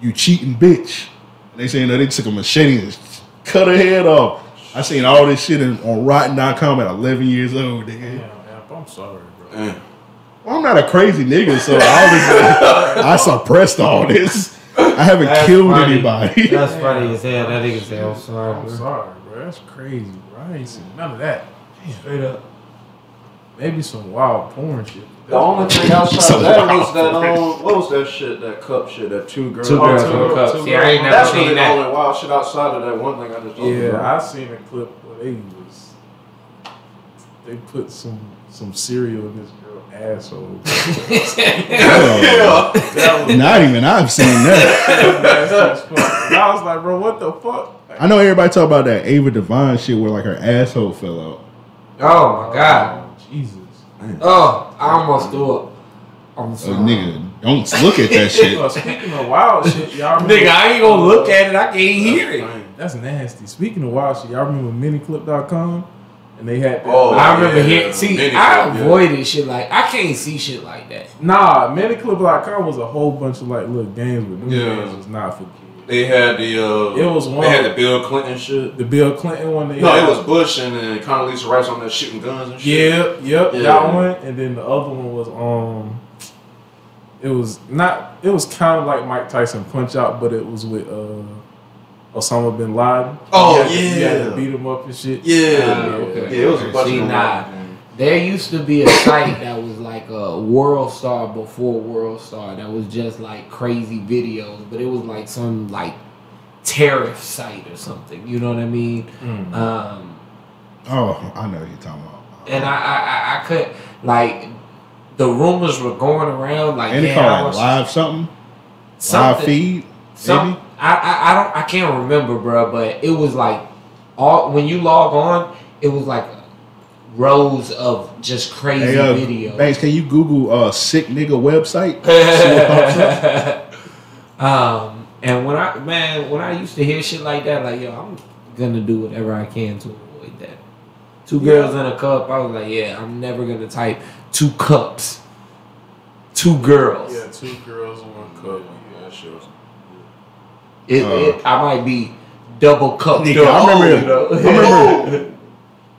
"You cheating bitch." And they saying that they took a machete and cut her head off. I seen all this shit in, on Rotten.com at 11 years old. Nigga. Damn, I'm sorry, bro. Well, I'm not a crazy nigga, so obviously [laughs] I suppressed all this. I haven't That's killed funny. anybody. That's funny as hell. That nigga say, I'm sorry, I'm bro. sorry, bro. That's crazy, bro. I ain't seen none of that. Straight up. Maybe some wild porn shit. The only thing outside So of that was that um, what was that shit? That cup shit? That two girls. Two Oh, girls two in the cup. two See, I ain't never That's seen really the that. only wild shit outside of that one thing I just told you. Yeah, about. I seen a clip where they was they put some some cereal in this girl asshole. Oh, That was not even I've seen that. nasty as fuck. And I was like, bro, what the fuck? I know everybody talk about that Ava Devine shit where like her asshole fell out. Oh my god. oh, Jesus. Oh, I almost threw up. I'm So sorry. nigga, don't look at that shit. Well, [laughs] speaking of wild shit, y'all remember, Nigga, I ain't gonna look at it. I can't hear it. That's nasty. Speaking of wild shit, y'all remember miniclip.com? And they had that. Oh, I remember yeah, hearing. See, Miniclip, I yeah. avoided shit like I can't see shit like that. Nah, miniclip.com was a whole bunch of like little games, but them Yeah. games was not for kids. They had the uh, It was one- They had the Bill Clinton shit. The Bill Clinton one. They No, had, it was Bush and then Condoleezza Rice on there shooting guns and shit. Yeah, yep, Yeah. that one. And then the other one was um it was not it was kind of like Mike Tyson punch out, but it was with uh Osama bin Laden. Oh, He had to- he had yeah. to beat him up and shit. Yeah. okay. Yeah, it was a bunch See, of them. nah. There used to be a site that was like a World Star before World Star that was just like crazy videos, but it was like some like tariff site or something. You know what I mean? Mm. Um, Oh, I know what you're talking about. and I, I, I, I could like the rumors were going around like And they yeah, call I was- live something? Live feed? Some. I, I I don't I can't remember, bro. But it was like all when you log on, it was like rows of just crazy Hey, uh, videos. Banks, can you Google uh, sick nigga website? See what pops up? um, and when I man, when I used to hear shit like that, like yo, I'm gonna do whatever I can to avoid that. Two girls in a cup. I was like, yeah, I'm never gonna type two cups, two girls. Yeah, two girls in one cup. Yeah, that shit was. It, Uh. it, I might be double cup. Nigga, I remember- you know? I remember- [laughs] [laughs]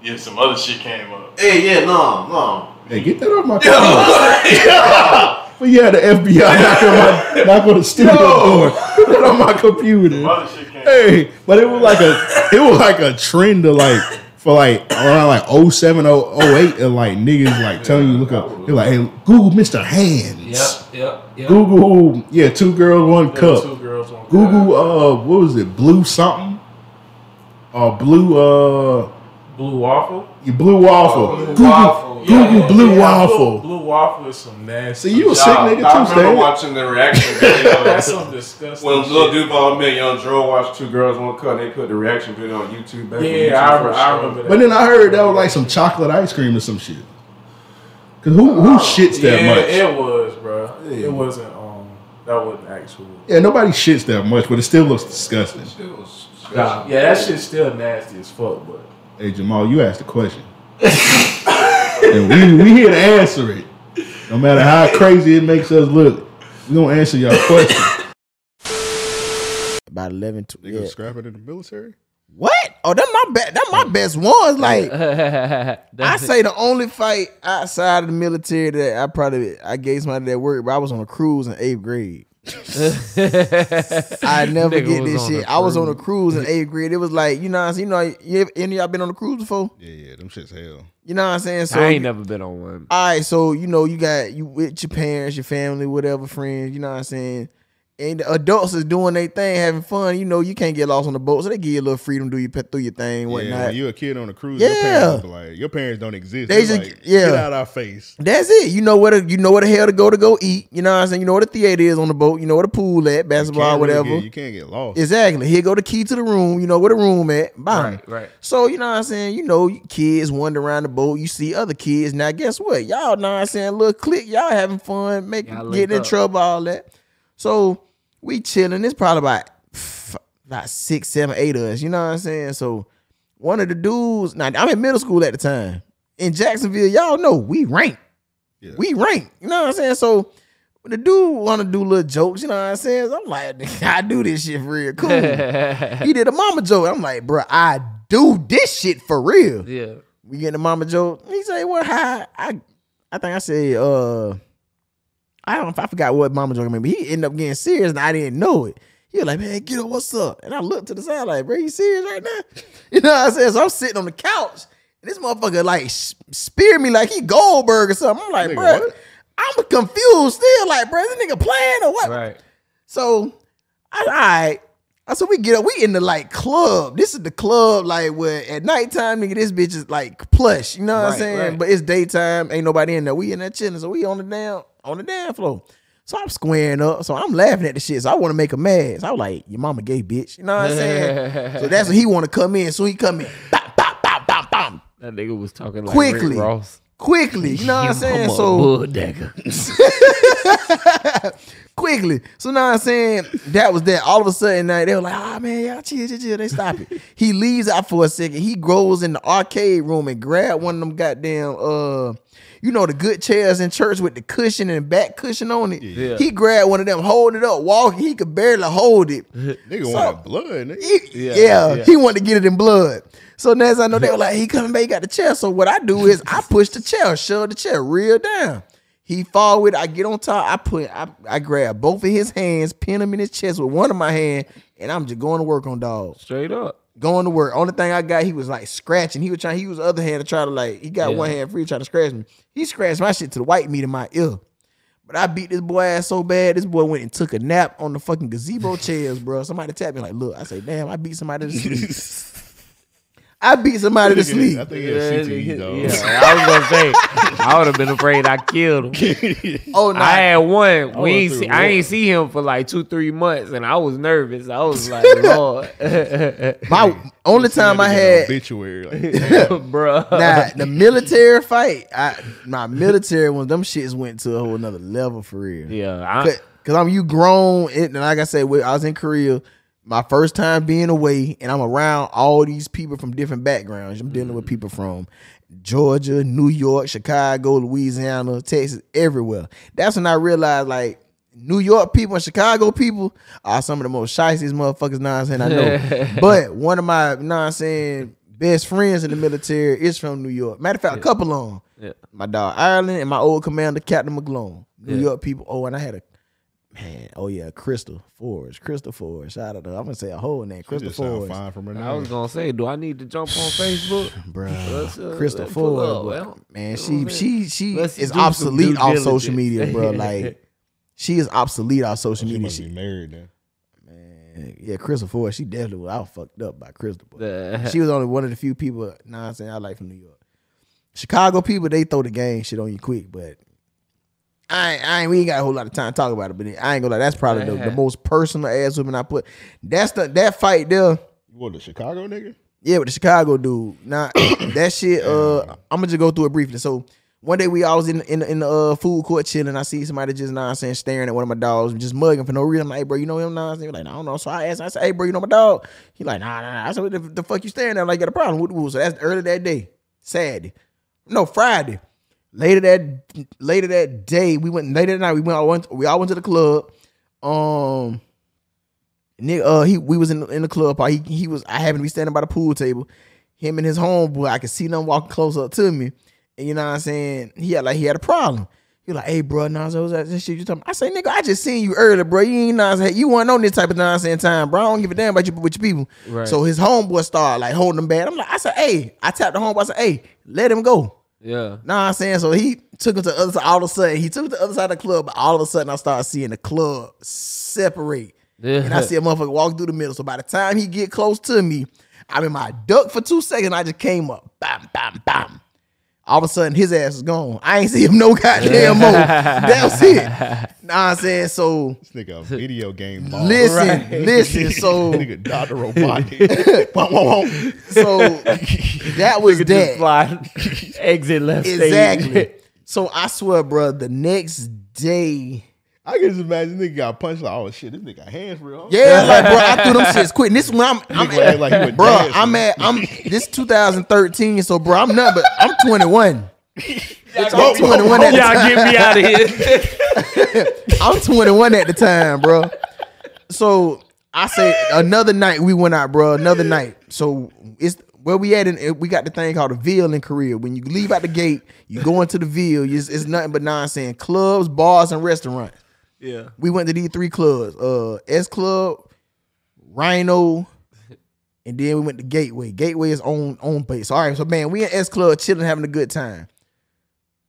Yeah, some other shit came up. Hey, yeah, no, no. Hey, get that off my computer. But yeah, the FBI knock on my knock on the studio door. Put that on my computer. Other shit came up. Hey, but it was like a it was like a trend to like for like around like 07, 08 and like niggas like telling you look up. They're like, hey, Google Mr. Hands. Yep, yep, yep. Google yeah, two girls, one Yeah, cup. two girls, one cup. Google uh what was it? Blue something? Uh blue uh Blue waffle. you blue waffle. Blue Google, waffle. Google Yeah, yeah, blue yeah, waffle. Blue, blue waffle is some nasty. See, you a shit. sick I, nigga I remember Stan. watching the reaction [laughs] video. That's some disgusting. when shit. Lil Duval met Young Dro watched Two Girls One Cup, they put the reaction video on YouTube. Back when YouTube Yeah, I, remember, I remember that. But then I heard that was like some chocolate ice cream or some shit. Cause who who shits that yeah, much? it was, bro. It wasn't. Um, that wasn't actual. Yeah, nobody shits that much, but it still looks disgusting. It was Nah, yeah, that shit's still nasty as fuck, but. Hey Jamal, you asked the question. and we we here to answer it. No matter how crazy it makes us look, we gonna answer y'all question. About eleven. Tw- They yeah. gonna scrap it in the military? What? Oh, that my best. That my best ones. Like [laughs] I say, the only fight outside of the military that I probably I gave somebody that work, but I was on a cruise in eighth grade. [laughs] I never Nigga get was this on shit. a I was on a cruise. cruise in eighth grade. It was like you know, what I'm saying? you know, you ever, any of y'all been on a cruise before? Yeah, yeah, them shit's hell. You know what I'm saying? So I ain't never been on one. all right, so you know you got you with your parents, your family, whatever friends. You know what I'm saying? And the adults is doing their thing, having fun. You know you can't get lost on the boat, so they give you a little freedom, do your do your thing, Yeah, whatnot. when you a kid on a cruise, your Yeah. parents like your parents don't exist. They They just- like, yeah. get out our face. That's it. You know where to, you know where the hell to go to go eat. You know what I'm saying? You know where the theater is on the boat. You know where the pool at, You basketball, can't really whatever. get- you can't get lost. Exactly. Here go the key to the room. You know where the room at. Bye. Right, right. So you know what I'm saying? You know, kids wander around the boat. You see other kids. Now guess what? Y'all know what I'm saying? Little click. Y'all having fun, making getting in up. trouble, all that. So we chilling. It's probably about about six, seven, eight of us. You know what I'm saying? So one of the dudes. Now I'm in middle school at the time in Jacksonville. Y'all know we rank. Yeah. We rank. You know what I'm saying? So the dude want to do little jokes. You know what I'm saying? So I'm like, [laughs] I do this shit for real. Cool. [laughs] he did a mama joke. I'm like, bro, I do this shit for real. Yeah. We get the mama joke. He say, well, hi. I I think I said, uh, I don't I forgot what mama joke I but he ended up getting serious and I didn't know it. He was like, man, get up, what's up? And I looked to the side, like, bro, you serious right now? [laughs] You know what I'm saying? So I'm sitting on the couch, and this motherfucker like spear me like he Goldberg or something. I'm like, Nigga, bro, what? I'm confused still, like, bro, this nigga playing or what? Right. So, I, all right. So we get up, we in the like club. This is the club, like where at nighttime, nigga, this bitch is like plush. You know what I'm saying? right. But it's daytime, ain't nobody in there. We in there chilling, so we on the down on the down floor. So I'm squaring up, so I'm laughing at the shit. So I want to make her mad. So I was like, "Your mama gay bitch," you know what I'm saying? [laughs] so that's when he want to come in. So he come in, bam, bam, bam, bam, bam, That nigga was talking like Quickly. Rick Ross. quickly. You know what I'm [laughs] saying? So bull dagger. [laughs] quickly. So now I'm saying that was that. All of a sudden, now they were like, "Ah man, y'all chill, chill, chill." They stop it. he leaves out for a second. He goes in the arcade room and grab one of them goddamn uh, you know the good chairs in church with the cushion and back cushion on it. Yeah. He grabbed one of them, hold it up, walking. He could barely hold it. [laughs] Nigga So- wanted blood. Nigga. He- Yeah, yeah, yeah. he wanted to get it in blood. So now as I know they were like, he coming back, he got the chair. So what I do is I push the chair, shove the chair real down. He fall with. it, I get on top. I put. I, I grab both of his hands, pin him in his chest with one of my hand, and I'm just going to work on dog. Straight up. Going to work. Only thing I got, he was like scratching. He was trying. He was the other hand to try to like. He got Yeah. one hand free, trying to scratch me. He scratched my shit to the white meat in my ear. But I beat this boy ass so bad. This boy went and took a nap on the fucking gazebo [laughs] chairs, bro. Somebody tapped me like, look. I say, damn, I beat somebody to sleep. [laughs] I beat somebody to sleep. I think he had CTE, dog. Yeah, I was gonna say, I would have been afraid I killed him. [laughs] Oh, nah. I had one. I We ain't went see, I ain't see him for like two, three months, and I was nervous. I was like, [laughs] Lord, [laughs] My only time I had obituary. Like, bro. Nah, the military fight, I my military ones, them shits went to a whole another level for real. Yeah, I, Cause, 'cause I'm you grown, and like I said, I was in Korea, my first time being away, and I'm around all these people from different backgrounds. I'm dealing with mm-hmm. people from Georgia, New York, Chicago, Louisiana, Texas, everywhere. That's when I realized like New York people and Chicago people are some of the most shiesty motherfuckers nonsense I know. [laughs] but one of my nonsense best friends in the military is from New York. Matter of fact, a couple of them. Yeah. My dog Ireland and my old commander, Captain McGlone. New Yeah. York people. Oh, and I had a man. Oh yeah, Crystal Forge. Crystal Forge. Shout out to her. I'm gonna say a whole name. Crystal just Forge. fine from her name. I was gonna say, do I need to jump on [sighs] Facebook? [sighs] Let's, uh, Crystal let's Ford, well, man, she what I'm saying? she she Let's is obsolete due off social media, bro. [laughs] Like she is obsolete off social media. She, married then. man, yeah, Crystal Ford. She definitely was. I was fucked up by Crystal. But she was only one of the few people. Nah, I'm saying I like from New York. Chicago people, they throw the gang shit on you quick, but I ain't, I ain't we ain't got a whole lot of time to talk about it. But I ain't gonna lie, that's probably the, the most personal ass woman I put. That's the that fight there. You what the Chicago nigga? Yeah, with the Chicago dude. Now [coughs] that shit. Uh, I'm gonna just go through it briefly. So one day we all was in in, in the uh, food court chilling. I see somebody just nonsense staring at one of my dogs, just mugging for no reason. I'm like, hey, bro, you know him nonsense? He was like, I don't know. So I asked, I said, hey, bro, you know my dog? He like, nah, nah. nah. I said, what the, the fuck you staring at? I'm like, got a problem with the. So that's early that day, Saturday, no Friday. Later that later that day, we went later that night. We went all went we all went to the club. Um, nigga, uh, he we was in the, in the club. He he was I happened to be standing by the pool table. Him and his homeboy, I could see them walking close up to me. And you know what I'm saying? He had like he had a problem. He like, hey, bro, nonsense, what's that, that shit you talking about? I say, nigga, I just seen you earlier, bro. You ain't nonsense. You weren't on this type of nonsense time, bro. I don't give a damn about you with your people. Right. So his homeboy started like holding him back. I'm like, I said, hey, I tapped the homeboy. I said, hey, let him go. Yeah, Know I'm saying? So he took him to the other side. All of a sudden, he took him to the other side of the club. But all of a sudden, I started seeing the club separate. Yeah. And I see a motherfucker walk through the middle. So by the time he get close to me, I'm in my duck for two seconds. I just came up. Bam, bam, bam. All of a sudden, his ass is gone. I ain't see him no goddamn more. [laughs] That was it. Know what I'm saying? So This nigga a video game ball. listen, listen. [laughs] So nigga Dr. Robotnik. [laughs] So that was Just that. fly, exit left stage. Exactly. So I swear, bro, the next day. I can just imagine nigga got punched like, oh shit, this nigga got hands real. huh? Yeah, like bro, I threw them [laughs] shits quick. And this when I'm, I'm Nigga act like he bro. I'm at, I'm [laughs] this 2013, so bro, I'm not, but I'm 21. I'm 21 at the Y'all time. get me out of here. [laughs] I'm 21 at the time, bro. So I say another night we went out, bro. Another night. So it's where we at. and eh, we got the thing called a Ville in Korea. When you leave out the gate, you go into the Ville. It's, it's nothing but nonsense. Clubs, bars, and restaurants. Yeah, We went to these three clubs: uh, S Club, Rhino, [laughs] and then we went to Gateway. Gateway is on on base. All right, so man, we in S Club chilling, having a good time.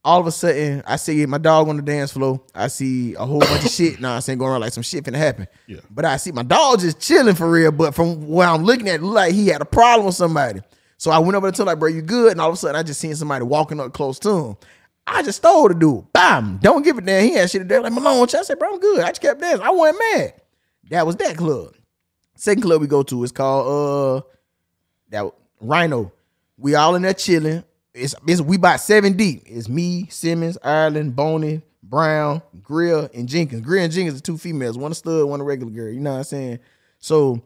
All of a sudden, I see my dog on the dance floor. I see a whole bunch of shit. [laughs] Nah, I'm saying going around like some shit finna happen. Yeah. But I see my dog just chilling for real. But from where I'm looking at, it like he had a problem with somebody. So I went over to him like, bro, you good? And all of a sudden, I just seen somebody walking up close to him. I just stole the dude. Bam! Don't give a damn. He had shit do. Like Malone, I said, bro, I'm good. I just kept dancing. I wasn't mad. That was that club. Second club we go to is called uh that Rhino. We all in there chilling. It's, it's we about seven deep. It's me, Simmons, Ireland, Boney, Brown, Grill, and Jenkins. Grill and Jenkins are two females, one a stud, one a regular girl. You know what I'm saying? So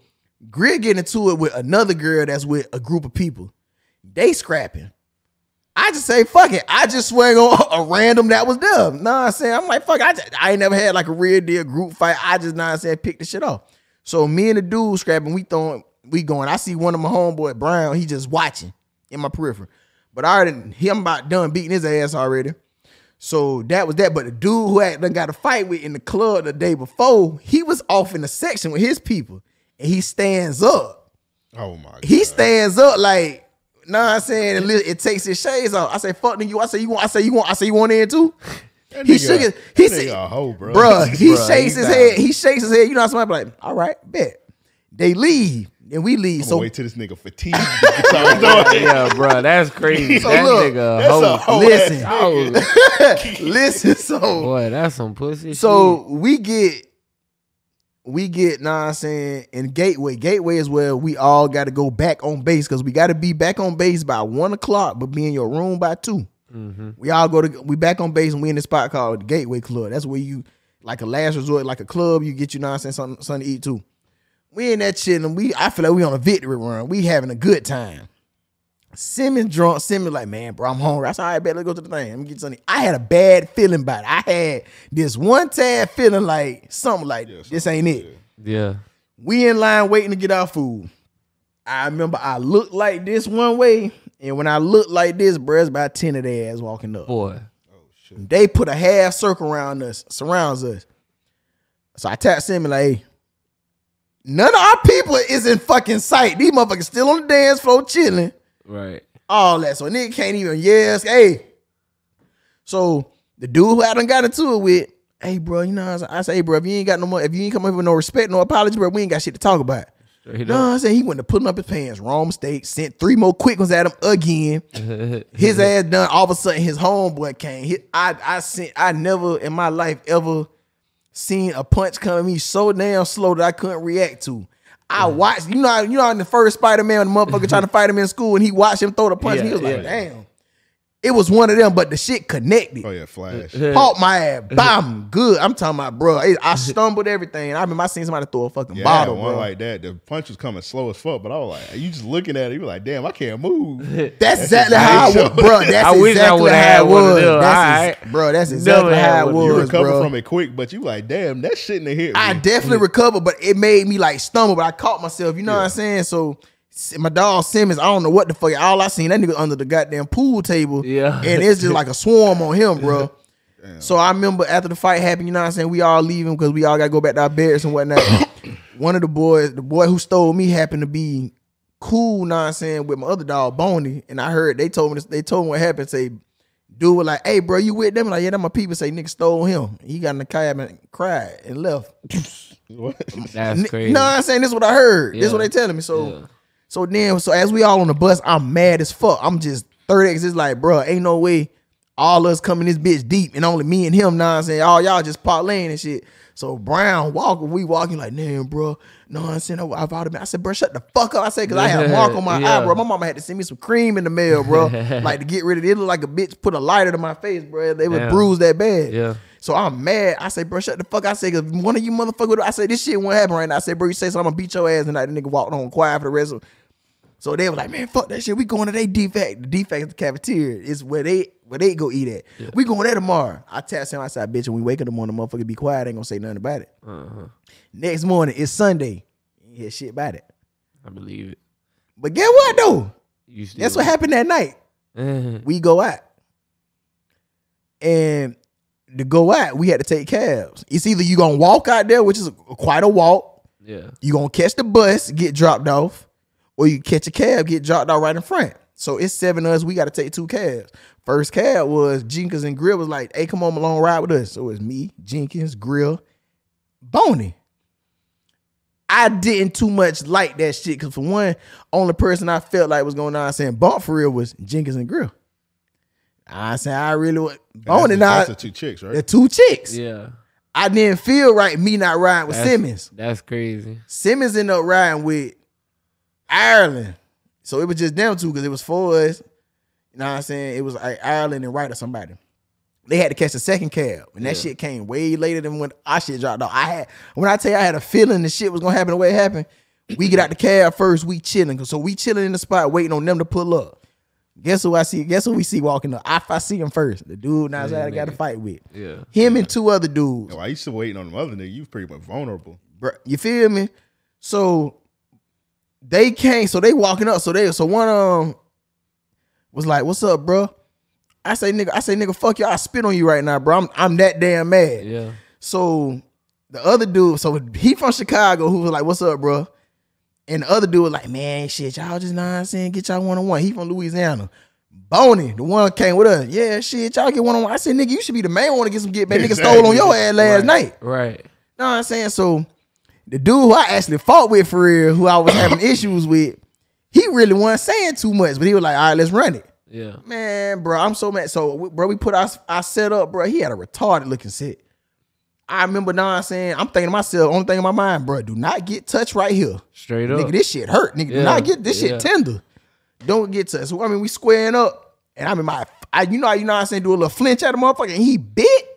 Grill getting into it with another girl that's with a group of people. They scrapping. I just say fuck it. I just swing on [laughs] a random that was there. Know what I'm saying? I'm like, fuck, I, just, I ain't never had like a real deal group fight. I just know I'm saying, pick the shit off. So me and the dude scrapping, we throwing, we going. I see one of my homeboy, Brown, he just watching in my periphery. But I already, he I'm about done beating his ass already. So that was that. But the dude who had done got a fight with in the club the day before, he was off in the section with his people, and he stands up. Oh my god. He stands up like, know what I'm saying? And li- it takes his shades off. I say, fuck nigga, you. I say you want. I say you want. I say you want in too. That He nigga- shook his. He that said, nigga a hoe, bro. Bruh, [laughs] he Bruh, shakes his down. head. He shakes his head. You know, somebody be like, all right, bet. They leave, and we leave. I'm So gonna wait till this nigga fatigued. [laughs] yeah, bro, that's crazy. So that look, nigga that's a a hoe. hoe listen, [laughs] listen. So boy, that's some pussy. So we get we get, nah I'm saying, in Gateway. Gateway is where we all gotta go back on base because we gotta be back on base by one o'clock, but be in your room by 2 mm-hmm. We all go to we back on base and we in this spot called the Gateway Club. That's where you like a last resort, like a club, you get you what I'm saying, something, something to eat too. We in that shit and we I feel like we on a victory run. We having a good time. Simmons drunk. Simmons like, man, bro, I'm hungry. I said, all right, bet, let's go to the thing. Let me get something. I had a bad feeling about it. I had this one tad feeling like something like this This ain't it. yeah, We in line waiting to get our food. I remember I looked like this one way, and when I looked like this, bro, it's about 10 of their ass walking up. boy. Oh, shit. They put a half circle around us, surrounds us. So I tapped Simmons like, hey, none of our people is in fucking sight. These motherfuckers still on the dance floor chilling Right. all that. So nigga can't even yes, hey. So the dude who I done got into it with, hey bro, you know, I'm saying? I say, hey bro, if you ain't got no more, if you ain't come up with no respect, no apology, bro, we ain't got shit to talk about. Straight No, I'm saying he went to putting up his pants, wrong mistake, sent three more quick ones at him again. [laughs] His ass done. All of a sudden, his homeboy came. He, I, I sent. I never in my life ever seen a punch come at me so damn slow that I couldn't react to. I watched. You know, how- you know, how in the first Spider Man, the motherfucker trying to fight him in school, and he watched him throw the punch. and he was like, damn. It was one of them, but the shit connected. Oh yeah, flash. Caught my ass, [laughs] bam, good. I'm talking about, bro. I- I stumbled everything. I remember I seen somebody throw a fucking Yeah, bottle, one bro. like that. The punch was coming slow as fuck, but I was like, you just looking at it, you were like, damn, I can't move. [laughs] That's exactly how I was, bro. [laughs] That's I wish I exactly would've how had it one of was. them. That's ex- Alright. bro. That's exactly had how it one of You was, recover bro. from it quick, but you like, damn, that shouldn't have hit me. I definitely recovered, but it made me like stumble. But I caught myself. You know what I'm saying? So s- my dog Simmons, I don't know what the fuck. All I seen that nigga under the goddamn pool table. Yeah. and it's just like a swarm on him, bro. So I remember after the fight happened, you know what I'm saying? We all leaving because we all gotta go back to our beds and whatnot. [coughs] One of the boys, the boy who stole me, happened to be cool, know what I'm saying, with my other dog, Boney. And I heard they told me this, they told me what happened. Say, dude was like, hey, bro, you with them? Like, yeah, that my people say nigga stole him. He got in the cab and cried and left. [laughs] What? That's N- crazy. No, I'm saying this is what I heard. This is what they telling me. So, Yeah. So then, so as we all on the bus, I'm mad as fuck. I'm just 30x. It's like, bro, ain't no way all us coming this bitch deep and only me and him. Now I'm saying all y'all just parlaying and shit. So Brown walking, we walking like, damn, bro. No, I'm saying I've been. I said, bro, shut the fuck up. I said, cause I had a mark on my Yeah. eye, bro. My mama had to send me some cream in the mail, bro. [laughs] like to get rid of it. It looked like a bitch put a lighter to my face, bro. They was Damn. bruised that bad. Yeah. So I'm mad. I say, bro, shut the fuck. I say, cause one of you motherfuckers, I say, this shit won't happen right now. I say, bro, you say something, I'm gonna beat your ass. And that nigga walked on quiet for the rest of So they was like, man, fuck that shit. We going to they DFAC. The DFAC is the cafeteria. It's where they where they go eat at. We going there tomorrow. I text him, I said, bitch, when we wake up in the morning, motherfucker be quiet. ain't gonna say nothing about it. Uh-huh. Next morning, it's Sunday. You hear shit about it. I believe it. But get what though? That's what happened that night. [laughs] we go out. And to go out, we had to take cabs. It's either you gonna walk out there, which is quite a walk. Yeah. You gonna catch the bus, get dropped off, or you catch a cab, get dropped off right in front. So it's seven of us. We got to take two cabs. First cab was Jenkins and Grill was like, "Hey, come on, along ride with us." So it's me, Jenkins, Grill, Boney. I didn't too much like that shit because for one, only person I felt like was going on saying bump for real was Jenkins and Grill. I said I really was Boney. that's, Now that's the two chicks, right? the two chicks. Yeah. I didn't feel right me not riding with That's- Simmons. That's crazy. Simmons ended up riding with Ireland. So it was just them two because it was for us. You know what I'm saying? It was like Ireland and Wright or somebody. They had to catch the second cab. And that Yeah. shit came way later than when our shit dropped off. I had when I tell you I had a feeling the shit was gonna happen the way it happened. We get out the cab first, we chilling. So we chilling in the spot waiting on them to pull up. Guess who I see? Guess who we see walking up? I, I see him first. The dude now I got to fight with. Yeah. Him and two other dudes. No, I used to waiting on the other nigga. You was pretty much vulnerable. Bruh, you feel me? So they came, so they walking up. So they so one um was like, "What's up, bro?" I say nigga, I say nigga, fuck you. I spit on you right now, bro. I'm I'm that damn mad. Yeah. So the other dude, so he from Chicago, who was like, "What's up, bro?" And the other dude was like, "Man, shit, y'all just saying. Get y'all one on one." He from Louisiana. Boney, the one came with us. Yeah, shit, y'all get one on one. I said, nigga, you should be the main one to get some get back. Nigga stole on your ass last night. Right. Know what I'm saying? So the dude who I actually fought with for real, who I was having [coughs] issues with, he really wasn't saying too much, but he was like, all right, let's run it. Yeah. Man, bro, I'm so mad. So, bro, we put our, our set up, bro. He had a retarded looking set. I remember now I'm saying, I'm thinking to myself, only thing in my mind, bro, do not get touched right here. Straight up. Nigga, this shit hurt. Nigga, do not get this yeah. shit tender. Don't get touched. So, I mean, we squaring up, and I mean, my, I, you know, how- you know, what I'm saying, do a little flinch at the motherfucker, and he bit.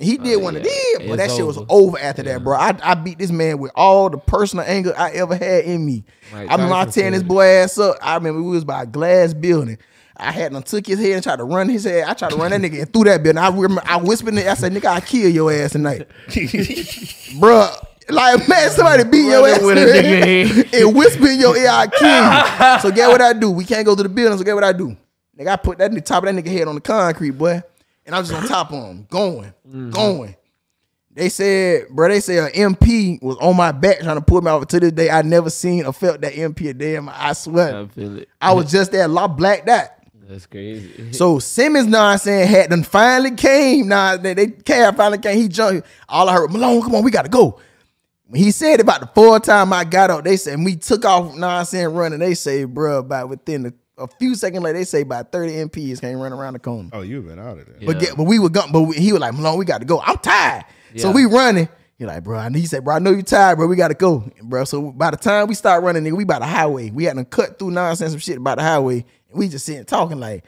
He oh, did one of yeah. them, but that shit was over. over after that, bro. I, I beat this man with all the personal anger I ever had in me. Mike I remember I Tyson tearing this boy ass up. I remember we was by a glass building. I had him took his head and tried to run his head. I tried to run that nigga and through that building. I remember I whispered in it. I said, "Nigga, I kill your ass tonight, [laughs] bro. Like man, somebody beat your ass with [laughs] nigga and whisper in your ear, "I kill you." [laughs] So get what I do? We can't go to the building. So get what I do? Nigga, I put that nigga top of that nigga head on the concrete, boy, and I'm just on top of them, going, mm-hmm. going. They said, bro, they said an MP was on my back trying to pull me off. To this day, I never seen or felt that MP a day in my I swear. I feel it. I was just there, lot blacked out. That's crazy. [laughs] So Simmons, nah, saying had them finally came. Nah, they, they cab finally came. He jumped. All I heard, Malone, come on, we gotta go. When he said about the fourth time I got up, they said we took off. Nah, saying running. They say, bro, about within a, a few seconds later, they say about thirty MPs came running around the corner. Oh, you've been out of there. But get, but we were going, but we, he was like, Malone, we got to go. I'm tired. Yeah. So we running. He like, bro, I he said, bro, I know you're tired, bro. We got to go, bro. So by the time we start running, nigga, we by the highway. We had to cut through nonsense some shit about the highway. And we just sitting talking like,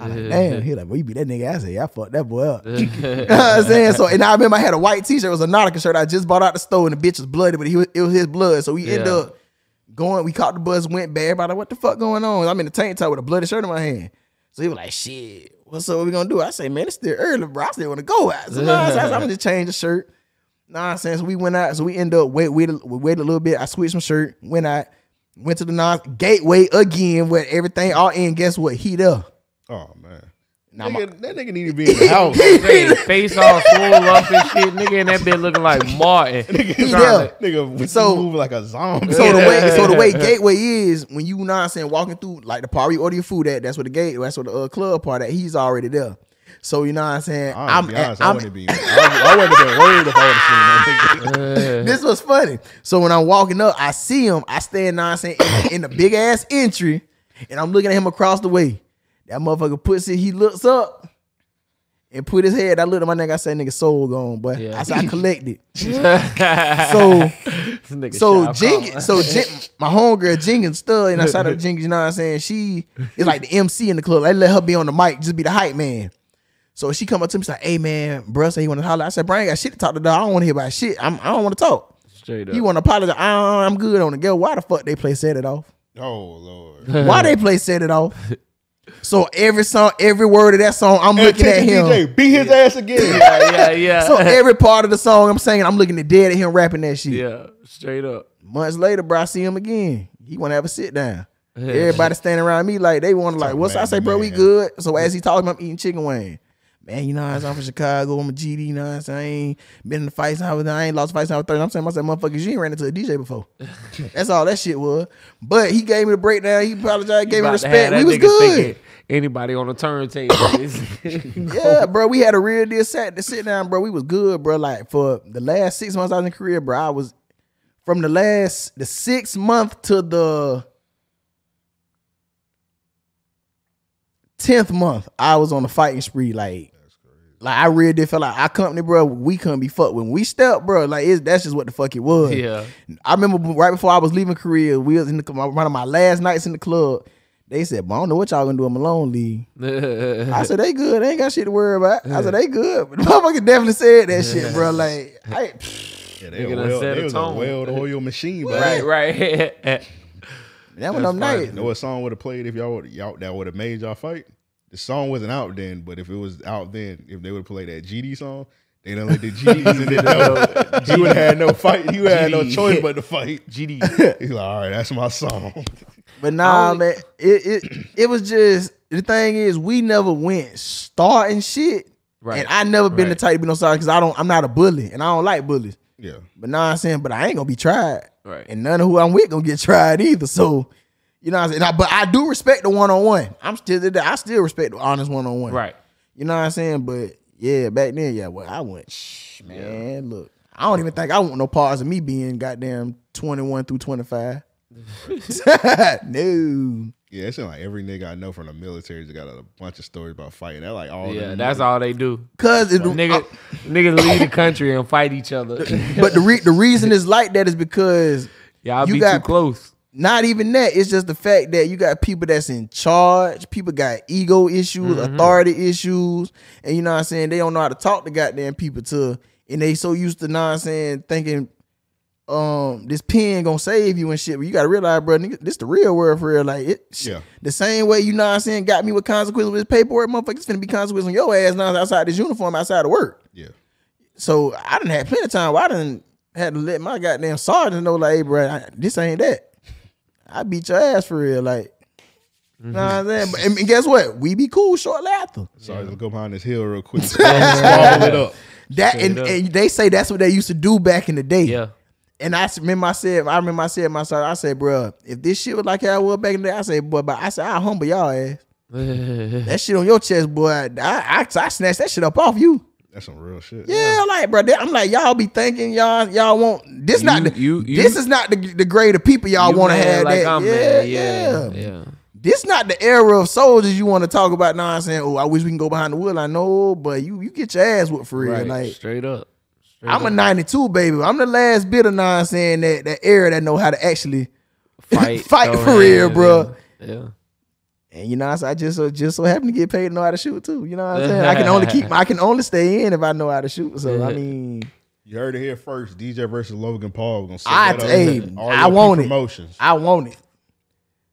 I like, damn. He like, well, you be that nigga. I said, yeah, I fucked that boy up. [laughs] [laughs] you know what I'm saying? So, and I remember I had a white t-shirt. It was a Nautica shirt I just bought out the store, and the bitch was bloody, but he was, it was his blood. So we ended Yeah. up going. We caught the bus, went bad. Everybody, what the fuck going on? I'm in the tank top with a bloody shirt in my hand. So he was like, shit, what's up? What we gonna do? I say, man, it's still early, bro. I still wanna go out. So said, I'm gonna just change the shirt. Nonsense. We went out. So we end up wait, wait, we waited a little bit. I switched my shirt, went out, went to the non gateway again where everything all in. Guess what? He there. Oh man. Now my- that nigga need to be in the [laughs] house. Hey, face all swole up and shit. Nigga in that bitch looking like [laughs] Martin. He Trying there. to- nigga was So- moving like a zombie. So the way, so the way [laughs] gateway is when you know what I'm saying walking through like the party order your food at. That's what the gate. That's what the uh, club part at. He's already there. So you know what I'm saying. I'm, I'm, be honest, I I'm, wouldn't be. I, I wouldn't have been worried if I would have seen that this was funny. So when I'm walking up, I see him. I stand now saying in, in the big ass entry, and I'm looking at him across the way. That motherfucker puts it. He looks up and put his head. I looked at my nigga. I said, "Nigga, soul gone, boy." Yeah. I said, "I collected." [laughs] so This so Shao Jenkins, so Jen, my homegirl Jenkins stud, and I shout out [laughs] Jenkins. You know what I'm saying? She is like the MC in the club. I let her be on the mic, just be the hype man. So she come up to me, she's like, "Hey man, bruh, say you want to holler." I said, "Brian, got shit to talk to. Dog. I don't want to hear about shit. I'm, I don't want to talk." Straight up. He want to apologize. I, I'm good on the girl. Why the fuck they play set it off? Oh lord. Why they [laughs] play set it off? So every song, every word of that song, I'm Hey, looking at him. DJ, beat his ass again. [laughs] yeah, yeah, yeah. So every part of the song I'm saying, I'm looking at dead at him rapping that shit. yeah, straight up. Months later, bro, I see him again. He want to have a sit down. Everybody standing around me like they want to like, what's I say, to bro? We good. So as he talking, I'm eating chicken wing. Man, you know I'm from Chicago. I'm a GD. You know what I'm saying? I ain't been in the fights. I, was, I ain't lost fights. I was 30. I'm saying myself, motherfuckers, you ain't ran into a DJ before. [laughs] That's all that shit was. But he gave me the breakdown. He apologized, gave me About to have respect. We was good. Anybody on the turntable? [laughs] [laughs] Yeah, bro. We had a real deal set to sit down, bro. We was good, bro. Like for the last six months I was in Korea, bro. I was from the last the sixth month to the tenth month, I was on a fighting spree. Like, like I really did feel like our company, bro. We couldn't be fucked when we stepped, bro. Like, it's, that's just what the fuck it was. yeah. I remember right before I was leaving Korea, we was in the, one of my last nights in the club. They said, "But I don't know what y'all gonna do in Malone League." [laughs] I said they good. They ain't got shit to worry about. I said they good. But [laughs] the motherfucker definitely said that shit, bro. Like, I, [laughs] Yeah, they, Nigga well, set they a was a well oil machine, bro. right, right. that one That's them nights. know what song would have played if y'all would y'all that would have made y'all fight? The song wasn't out then, but if it was out then, if they would have played that GD song, they don't let the GDs [laughs] in there. [laughs] He would have had no fight. He would have had no choice but to fight. [laughs] GD. He's like, all right, that's my song. But nah, only- man, it, it it was just the thing is, we never went starting shit. Right. And I never been the Right. type to be no sorry because I don't. I'm not a bully, and I don't like bullies. Yeah. But now I'm saying, but I ain't gonna be tried. Right. And none of who I'm with gonna get tried either. So, you know what I'm saying? I- but I do respect the one on one. I'm still I still respect the honest one on one. Right. You know what I'm saying? But yeah, back then, yeah, well, I went, shh, man, look. I don't even think I want no parts of me being goddamn 21 through 25. [laughs] no. Yeah, it seems like every nigga I know from the military has got a bunch of stories about fighting. That like all. Yeah, that's niggas- all they do. Cause it, Nigga, uh, niggas leave the country and fight each other. [laughs] but the re- the reason it's like that is because [laughs] Y'all you be got too close. Not even that. It's just the fact that you got people that's in charge. People got ego issues, Mhm. authority issues, and you know what I'm saying. They don't know how to talk to goddamn people to, and they so used to, know I'm saying thinking, um, this pen gonna save you and shit. But you gotta realize, bro, nigga, this the real world for real. Like it, Yeah. the same way you know what I'm saying got me with consequences with this paperwork, motherfucker. It's finna be consequences on your ass now outside this uniform, outside of work. Yeah. So I didn't have plenty of time. Where I didn't had to let my goddamn sergeant know, like, hey, bro, I- this ain't that. I beat your ass for real, like. Know what I'm saying? But, and guess what? We be cool shortly after. Sorry, let's go behind this hill real quick. [laughs] Swallow it up. That and, and they say that's what they used to do back in the day. Yeah. And I remember I said, I remember I said to myself, I said, bro, if this shit was like how it was back in the day, I said, boy, but I said, I humble y'all ass. [laughs] that shit on your chest, boy. I, I, I snatched that shit up off you. That's some real shit. Yeah, like, bro, that- I'm like, y'all be thinking y'all y'all want this not the you- you- this is not the the grade of people y'all want to have. like that. I'm yeah, yeah, Yeah, yeah. This not the era of soldiers you want to talk about. Now I'm saying, oh, I wish we can go behind the wood. I know, but you you get your ass whooped for real. Right. Like Straight up. Straight I'm a 92 baby. I'm the last bit of non saying that that era that know how to actually Fight, [laughs] fight for real, hands, bro. Yeah. Yeah. And you know, I I just so just so happen to get paid to know how to shoot too. You know what I'm saying? I can only keep [laughs] I can only stay in if I know how to shoot. So I mean, You heard it here first. DJ versus Logan Paul. We're gonna set I that up. hey, All I your want it. I want it.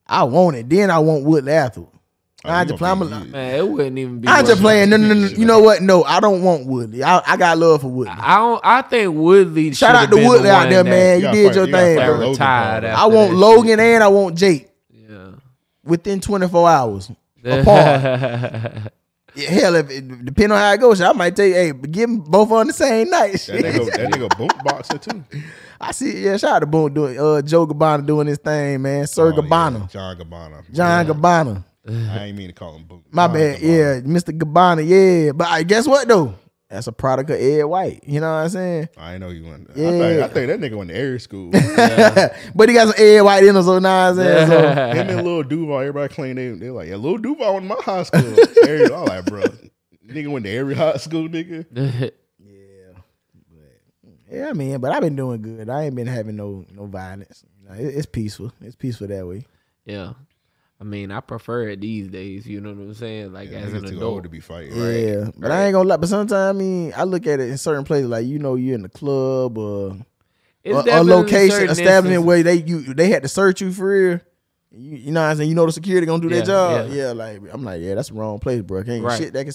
I want it. Then I want Woodley afterwards. Oh, I you just gonna play. I'm, be- a, Man, it wouldn't even be. I'm just playing. No, no, no, no. You know what? No, I don't want Woodley. I, I got love for Woodley. I don't. I think Woodley. Shout out to been Woodley the out there, man. You, gotta did fight- your you thing, bro. Retired I want that Logan and I want Jake Yeah. Within 24 hours [laughs] apart. Yeah, hell, if it, depending on how it goes, I might tell you, hey, but give them both on the same night. That nigga, that [laughs] nigga boom boxer too. I see. Yeah, shout out to Boom doing uh Joe Gabbana doing his thing, man. Sir Oh, yeah, John Gabbana. John Gabbana. I ain't mean to call him boom. My John bad. Gabbana. Yeah, Mr. Gabbana. Yeah, but I guess what though? That's a product of Ed White. You know what I'm saying? I ain't know you went. I, Yeah. think, I think that nigga went to air school. [laughs] but he got some Ed White in him, so now I'm saying. So. [laughs] Him and Lil Duval, everybody claim they they like, yeah, Lil Duval went to my high school. Every- I'm like, bro, nigga went to every high school, nigga. [laughs] Yeah, I mean, but I've been doing good. I ain't been having no no violence. You know, it- it's peaceful. It's peaceful that way. yeah. I mean, I prefer it these days. You know what I'm saying? Like Yeah, as an niggas too adult. old to be fighting. Yeah, but I ain't gonna lie. But sometimes I mean, I look at it in certain places, like you know, you're in the club or It's a, a location establishment where they you they had to search you for real. You, you know what I'm saying? You know the security gonna do their job. yeah. Yeah. like I'm like, yeah, that's the wrong place, bro. Can't Right. shit that can.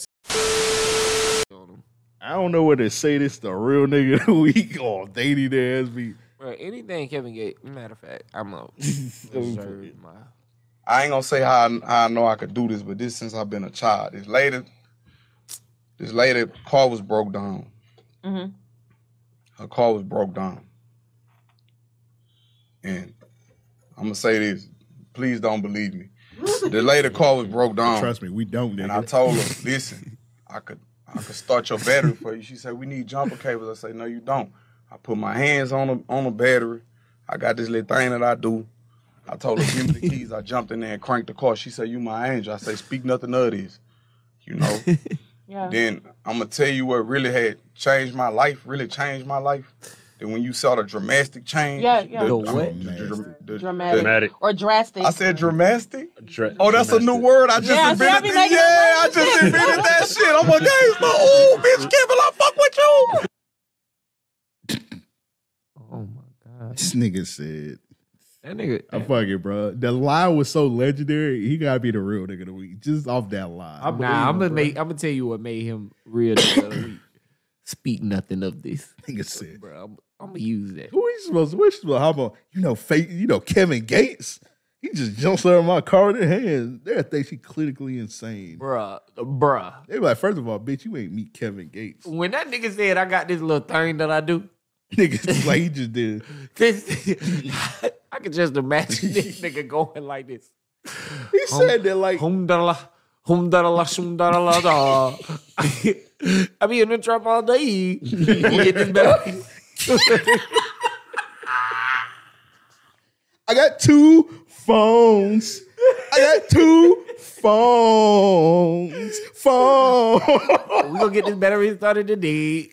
I don't know whether to say this the real nigga of the week or dating ass be. Bro, anything Kevin Gates. Matter of fact, I'm a [laughs] reserve my. I ain't gonna say how I, how I know I could do this, but this since I've been a child. This lady, this lady car was broke down. Mm-hmm. Her car was broke down, and I'm gonna say this. Please don't believe me. The [laughs] lady car was broke down. Trust me, we don't. Nigga. And I told her, [laughs] listen, I could I could start your battery for you. She said, we need jumper cables. I say, no, you don't. I put my hands on the on the battery. I got this little thing that I do. I told her, give me the keys. I jumped in there and cranked the car. She said, you my angel. I say, speak nothing of this. You know? [laughs] Yeah. then I'm gonna tell you what really had changed my life, really changed my life. Then when you saw the dramatic change. Yeah, yeah. the- The what? the- the- the- Dramatic. Dramatic. Or drastic. I said dramatic. Dra- Oh, that's a new word. I just Yeah, invented be this. Yeah, I just invented that [laughs] shit. I'm a gangster. Ooh, bitch, Kevin, I fuck with you. [laughs] Oh my god. This nigga said, That nigga. I fuck it, bro. The line was so legendary. He gotta be the real nigga of the week just off that line. nah, I'm gonna make. I'm gonna tell you what made him real. nigga of the week. [coughs] Speak nothing of this, [laughs] nigga said. bro. I'm, I'm gonna use that. Who Who is supposed to? What's supposed? How about you know? Fake. You know Kevin Gates. He just jumps out of my car with their hands. They think she clinically insane. Bruh, bruh. They be like, first of all, bitch, you ain't meet Kevin Gates. When that nigga said I got this little thing that I do, [laughs] Nigga, like he just did. this, [laughs] I could just imagine this nigga going like this. He said that like hum da la hum da la shum da la da. [laughs] I be in the trap all day. Get this better. I got two phones. I got two phones. Phone. We're gonna get this battery started today.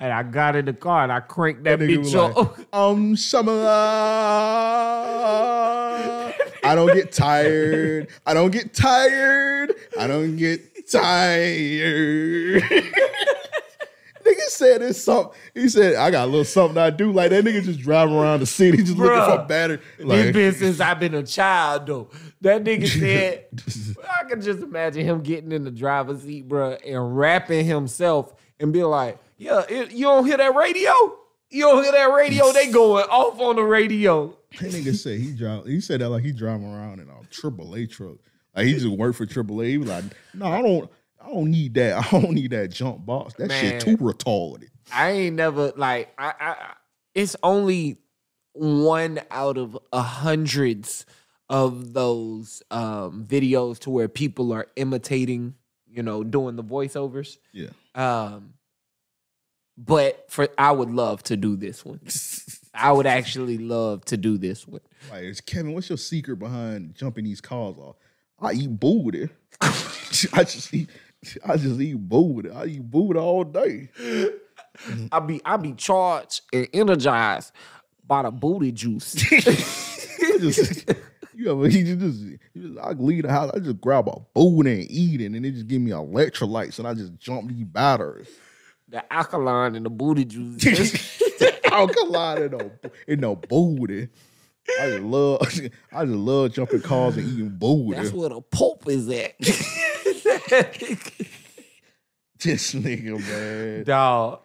And I got in the car and I cranked that, That bitch up. like, um, Shamala. I don't get tired. I don't get tired. I don't get tired. nigga said it's something. He said, I got a little something I do. Like that nigga just driving around the city, just looking for Bruh. battery. This Like, been since I've been a child though. That nigga [laughs] said, I can just imagine him getting in the driver's seat, bro, and rapping himself and be like, "Yeah, it, you don't hear that radio? You don't hear that radio? They [laughs] going off on the radio." That nigga said he drive. He said that like he driving around in a AAA truck. Like he just worked for AAA. He was like, no, I don't. I don't need that. [laughs] I don't need that jump box. That shit too retarded. I ain't never like I, I I- it's only one out of a hundreds of those um videos to where people are imitating, you know, doing the voiceovers. Yeah. Um but for I would love to do this one. I would actually love to do this one. Like, it's Kevin, what's your secret behind jumping these cars off? I eat booty. [laughs] I just eat. I just eat booty. I eat booty all day. I be I be charged and energized by the booty juice. [laughs] Just, you ever you just, you just I leave the house. I just grab a booty and eat it, and they just give me electrolytes, and I just jump these batteries. The alkaline and the booty juice. [laughs] alkaline and no in no booty. I just love [laughs] I just love jumping cars and eating booty. That's where the Pope is at. [laughs] this nigga, man. Dog.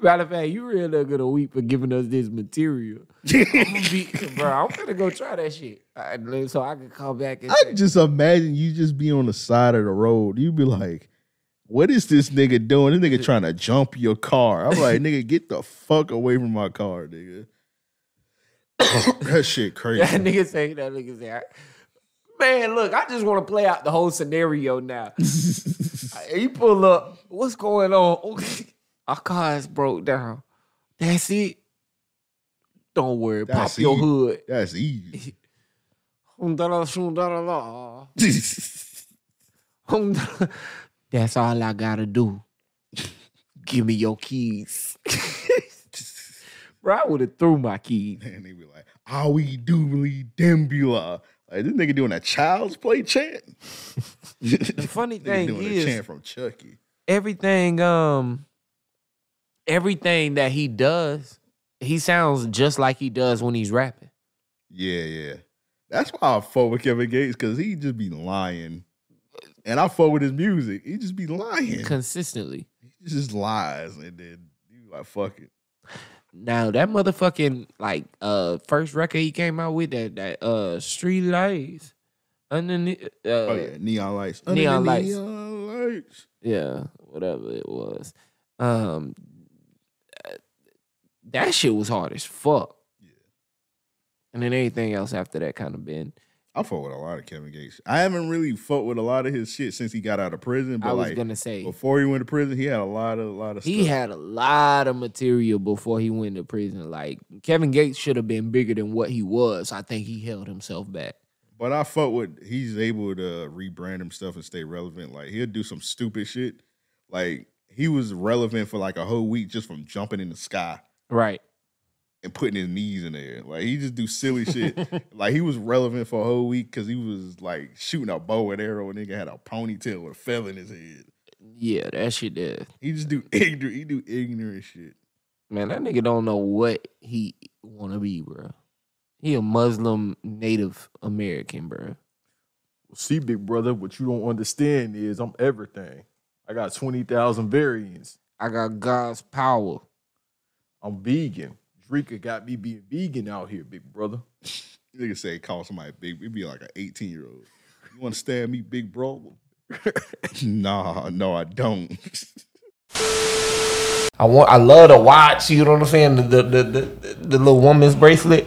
Matter of fact, you really not gonna weep for giving us this material. I'm gonna be, bro, I'm gonna go try that shit. Uh, So I can come back and I can just imagine you just be on the side of the road. You be like, what is this nigga doing? This nigga trying to jump your car. I'm like, [laughs] nigga, get the fuck away from my car, nigga. [coughs] that shit crazy. that nigga say that nigga say, man, look, I just want to play out the whole scenario now. [laughs] you pull up, what's going on? [laughs] Our car is broke down. That's it. Don't worry, That's pop your easy. hood. That's easy. That's all I gotta do. Give me your keys. Bro, I would have threw my keys. And they be like, "Are we doobly dembula?" Like this nigga doing a child's play chant. The funny [laughs] Nigga thing doing a chant from Chucky. everything, um, everything that he does, he sounds just like he does when he's rapping. Yeah, yeah. That's why I fuck with Kevin Gates because he just be lying, and I fuck with his music. He just be lying. Consistently. He just lies, and then you like fuck it. Now that motherfucking like uh first record he came out with that that uh Street Lights underneath uh Oh yeah, neon lights. Neon Under Lights. Neon lights. yeah, whatever it was. Um that shit was hard as fuck. Yeah and then anything else after that kind of been I fuck with a lot of Kevin Gates. I haven't really fucked with a lot of his shit since he got out of prison. But I was like gonna say before he went to prison, he had a lot of a lot of he stuff. had a lot of material before he went to prison. Like Kevin Gates should have been bigger than what he was. I think he held himself back. But I fuck with he's able to rebrand himself and stay relevant. Like he'll do some stupid shit. Like he was relevant for like a whole week just from jumping in the sky Right. And putting his knees in there. Like he just do silly shit. [laughs] like he was relevant for a whole week because he was like shooting a bow and arrow and nigga had a ponytail with a feather in his head. Yeah, that shit did. He just do ignorant. He do ignorant shit. Man, that nigga don't know what he wanna be, bro. He a Muslim Native American, bro. See, big brother, what you don't understand is I'm everything. I got 20,000 variants. I got God's power. I'm vegan. Paprika got me being vegan out here, big brother. You [laughs] nigga say call somebody big. It'd be like an 18 year old. You want to stab me, big bro? [laughs] nah, no, I don't. I want. I love the watch. You know what I'm saying? The the the, the, the little woman's bracelet.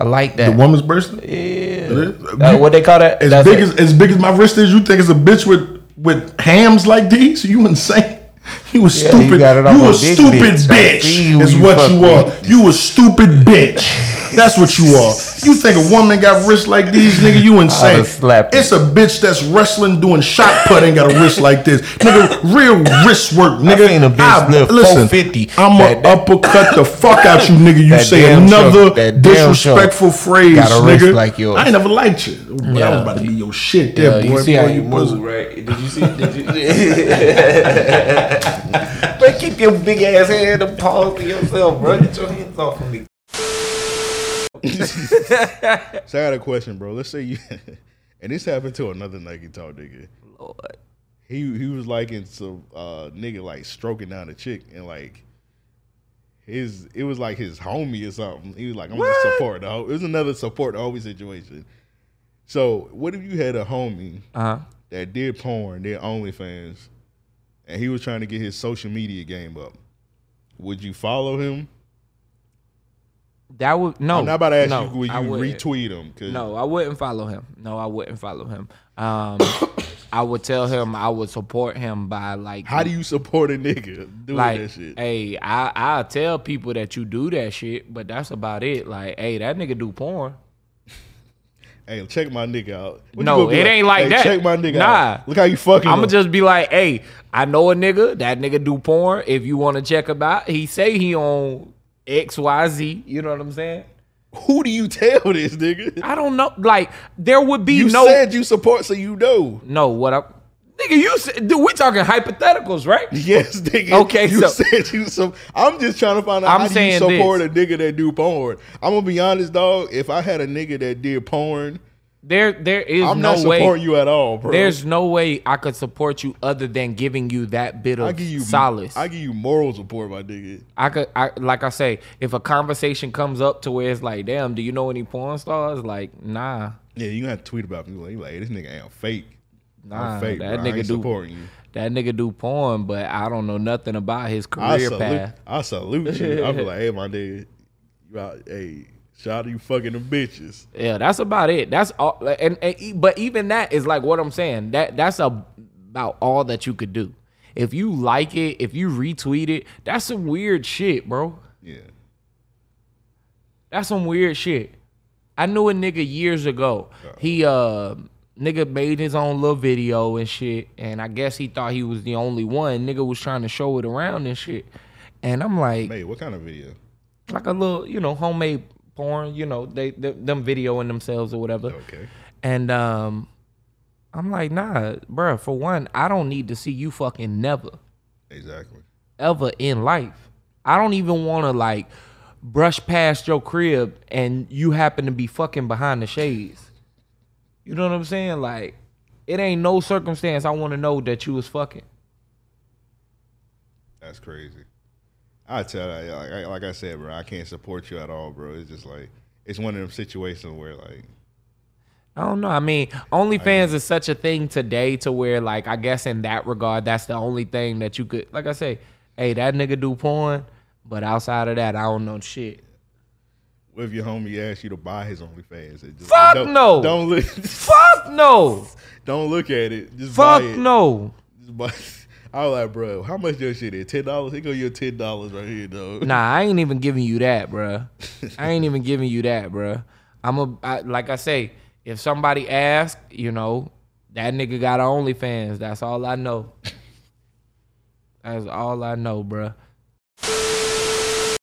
I like that. The woman's bracelet? Yeah. Uh, That- what they call that? As That's big it. as as big as my wrist is, you think it's a bitch with with hams like these? You insane? You a Yeah, stupid. you you a stupid bitch. Bitch. Is you what you are. You a stupid bitch. That's what you are. You think a woman got wrists like these, nigga? You insane. Slap. It's a bitch that's wrestling doing shot put ain't got a wrist like this, nigga. Real wrist work, nigga. seen a bitch I- listen, 450. I'm That- gonna uppercut the fuck out you, nigga. You say another damn disrespectful phrase, got a wrist nigga. like yours. I ain't never liked you. But I Yeah. was about to be your shit Yeah, there, boy. you see boy, how you you move, right? Did you see? Did you? [laughs] but keep your big ass hand and pause to yourself, bro. Get your hands off of me. [laughs] so I got a question, bro. Let's say you, [laughs] and this happened to another Nike Talk nigga. Lord. He he was liking some uh nigga like stroking down a chick and like his it was like his homie or something. He was like, I'm just support the ho-" It was another support the homie situation. So what if you had a homie Uh-huh. that did porn, did OnlyFans, and he was trying to get his social media game up? Would you follow him? That would no. I'm not about to ask no, you I you retweet him? 'cause- No, I wouldn't follow him. No, I wouldn't follow him. Um, [coughs] I would tell him I would support him by like. How do you support a nigga doing like, that shit? hey, I I tell people that you do that shit, but that's about it. Like, hey, that nigga do porn. Hey, check my nigga out. What no, it ain't like Hey, that. Check my nigga out. nah. out. Look how you fucking. I'ma just be like, hey, I know a nigga. That nigga do porn. If you want to check him out, he say he on X Y Z. You know what I'm saying? Who do you tell this nigga? I don't know. Like, there would be no You no. said you support, so you know. No, what I. Nigga, you said, dude, we talking hypotheticals, right? [laughs] Yes, nigga. Okay, you so- said you so. I'm just trying to find out I'm how do you saying support a nigga that do porn. I'm gonna be honest, dog. If I had a nigga that did porn, There, there is I'm no not way. supporting you at all, bro. There's no way I could support you other than giving you that bit of I give you solace. I give you moral support, my nigga. I could, I like I say, if a conversation comes up to where it's like, damn, do you know any porn stars? Like, nah, Yeah, you gonna have to tweet about me. Like, like, this nigga ain't fake. nah, I'm fake, that bro. I nigga do supporting you. that nigga do porn, but I don't know nothing about his I career salute, path. I salute you. I be [laughs] like, hey, my nigga, you out, hey, shout out to you fucking them bitches. Yeah, that's about it. That's all. And, and but even that is like what I'm saying. That that's a, about all that you could do. If you like it, if you retweet it, that's some weird shit, bro. Yeah. That's some weird shit. I knew a nigga years ago. He uh nigga made his own little video and shit, and I guess he thought he was the only one. Nigga was trying to show it around and shit. And I'm like, Hey, what kind of video? like a little, you know, homemade porn, you know, they, they them videoing themselves or whatever. Okay. And um I'm like, nah, bruh, for one, I don't need to see you fucking never, Exactly. ever in life. I don't even wanna like brush past your crib and you happen to be fucking behind the shades. You know what I'm saying? Like, it ain't no circumstance I wanna know that you was fucking. That's crazy. I tell you, like, I- like I said, bro, I can't support you at all, bro. It's just like it's one of them situations where like I don't know. I mean, OnlyFans is such a thing today to where, like, I guess in that regard, that's the only thing that you could, like I say, hey, that nigga do porn, but outside of that, I don't know shit. what if your homie asks you to buy his OnlyFans? It just, Fuck don't, no. Don't look. Fuck no. [laughs] Don't look at it. Just Fuck it. no. Just buy. I was like, bro, how much your shit is? Ten dollars? Here go your ten dollars right here, though. Nah, I ain't even giving you that, bro. [laughs] I ain't even giving you that, bro. I'm a I, like I say, if somebody asks, you know, that nigga got OnlyFans. That's all I know. [laughs] That's all I know, bruh.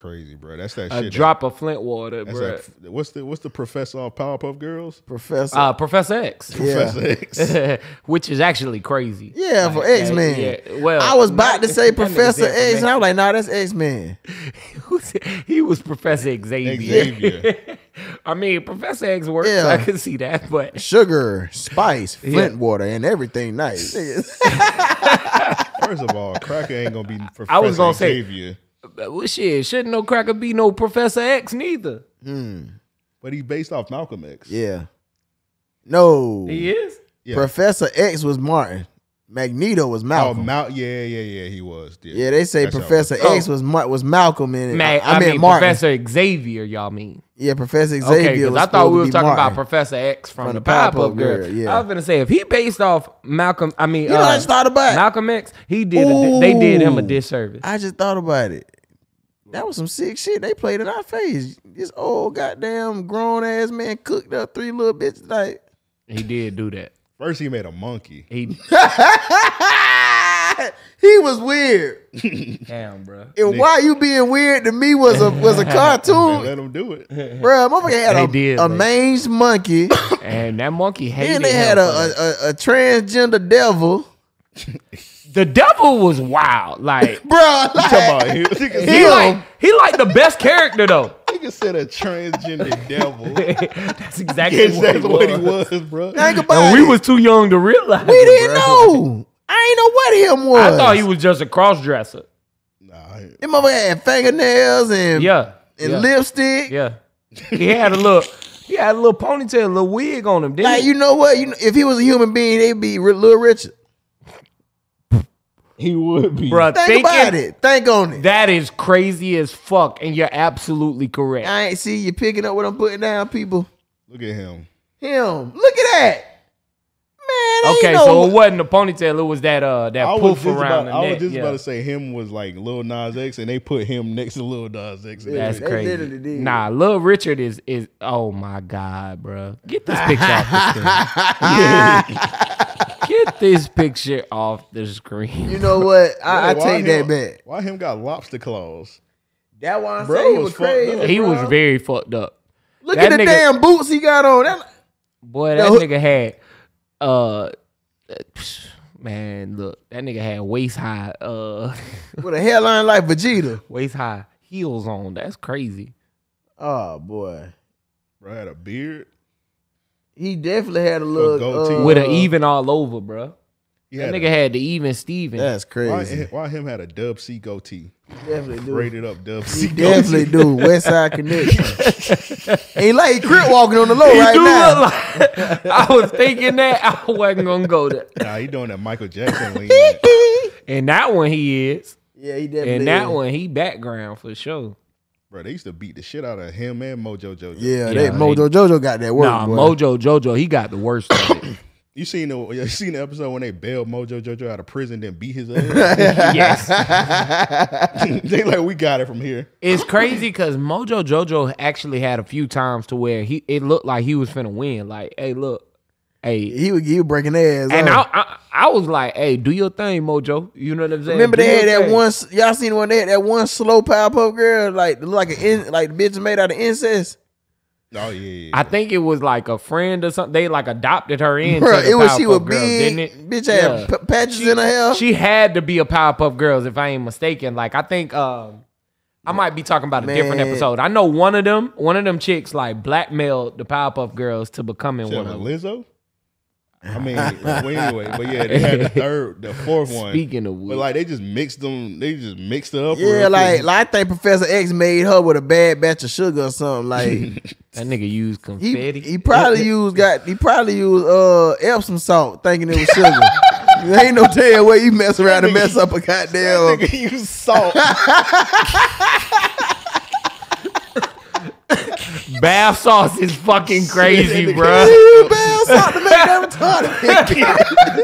Crazy, bro. That's that A shit. drop of Flint water, that's bruh. that, what's the what's the professor of Powerpuff Girls? Professor. Uh, Professor X. [laughs] Professor X. [laughs] Which is actually crazy. Yeah, for X Men. yeah, well, I was about not- to say [laughs] Professor said X, and I was like, nah, that's X Men. he was Professor Xavier. Xavier. I mean, Professor X works. Yeah. I can see that, but Sugar, spice, Yeah. Flint water, and everything nice. First of all, Cracker ain't gonna be Professor I was gonna say- Xavier. Well, shit, shouldn't no cracker be no Professor X neither. Hmm. But he based off Malcolm X. Yeah. No. He is. Yeah. Professor X was Martin. Magneto was Malcolm. Oh, Mal- yeah, yeah, yeah, he was. yeah, they say That's Professor was. X was Mar- was Malcolm in it. Ma- I, I, I meant mean, Martin. Professor Xavier, y'all mean? Yeah, Professor Xavier. Okay, because was I thought we were talking Martin. about Professor X from, From the the Powerpuff Powerpuff Girl. Girl, yeah. I was gonna say if he based off Malcolm, I mean, You know, uh, I just thought about it. Malcolm X. He did. A, they did him a disservice. I just thought about it. That was some sick shit they played in our face. This old goddamn grown ass man cooked up three little bitches like He did do that. First, he made a monkey. He [laughs] he was weird. damn, bro. And why you being weird to me was a was a [laughs] cartoon. let him do it. [laughs] Bruh, motherfucker had They a, did, a man. mange monkey. And that monkey hated. and they had a, a, a, a transgender devil. The devil was wild. Like, [laughs] Bruh, like, Come on, he, [laughs] he like he like the best character though. nigga said a transgender [laughs] devil. That's exactly what, that's he what he was. was, bro. And we it. was too young to realize. we didn't bro. know. I ain't know what him was. I thought he was just a cross dresser. Nah, That motherfucker had fingernails and Yeah. and yeah. lipstick. Yeah. He had a little he had a little ponytail, a little wig on him, didn't Like he? you know what? You know, if he was a human being, they'd be Little Richard. He would be. Bruh, Think thinking about it. Think on it. that is crazy as fuck, and you're absolutely correct. I ain't see you picking up what I'm putting down, people. Look at him. Him. Look at that. Man, Okay, ain't so no, it wasn't a ponytail, it was that uh that I poof around about, the I was just yeah. about to say him was like Lil Nas X, and they put him next to Lil Nas X. and That's they crazy. literally did. Nah, Lil Richard is is oh my god, bro. Get this picture off the screen. [laughs] [laughs] Get this picture off the screen. You know what? I, I Why take him- that back. Why him got lobster claws? That why I Bro say he was was fucked crazy. up. He bro. was very fucked up. Look that at the nigga- damn boots he got on. That, Boy, that No. nigga had uh man, look, that nigga had waist high uh [laughs] with a hairline like Vegeta. waist high heels on. That's crazy. Oh boy, Bro had a beard. He definitely had a look uh, With an even all over, bro. He That had nigga had the even Steven. That's crazy. why him had a Dub C goatee? Definitely do. Rated up Dub He C. definitely do. [laughs] West Side Connection. [laughs] Ain't like he crip walking on the low He right do now. look like [laughs] I was thinking that I wasn't gonna go there. Nah, he doing that Michael Jackson lean. And that one he is. yeah, he definitely. And that is. one he background for sure. Bro, they used to beat the shit out of him and Mojo Jojo. Yeah, Yeah, they, Mojo Jojo got that work. nah, boy. Mojo Jojo, he got the worst of it. [coughs] You seen the you seen the episode when they bailed Mojo Jojo out of prison then beat his ass? [laughs] yes. [laughs] they like we got it from here. It's crazy because Mojo Jojo actually had a few times to where he it looked like he was finna win. Like, hey, look, hey, He was, he was breaking their ass. and I. I I was like, hey, do your thing, Mojo. You know what I'm saying? Remember Do they had your that thing. one. Y'all seen when they had that one slow Powerpuff Girl, like like an in, like the bitch made out of incest. Oh yeah, yeah. I think it was like a friend or something. They like adopted her in. Bruh, the it was she was Girls, big. didn't it? Bitch had Yeah. p- patches in her hair. She had to be a Powerpuff Girls, if I ain't mistaken. Like I think um, I might be talking about a different episode. I know one of them, one of them chicks like blackmailed the Powerpuff Girls to becoming Shit, one of them. Lizzo. I mean, well, anyway, but yeah, they had the [laughs] third, the fourth one. Speaking of which, but like they just mixed them. They just mixed it up. yeah, like, like I think Professor X made her with a bad batch of sugar or something. [laughs] Like that nigga used he, confetti. he probably [laughs] used got he probably used uh Epsom salt thinking it was sugar. there ain't no tell where you mess around and mess up a goddamn. nigga use salt. [laughs] Bath sauce is fucking crazy, nigga- bro. Ooh, bad salt to make that [laughs] retarded.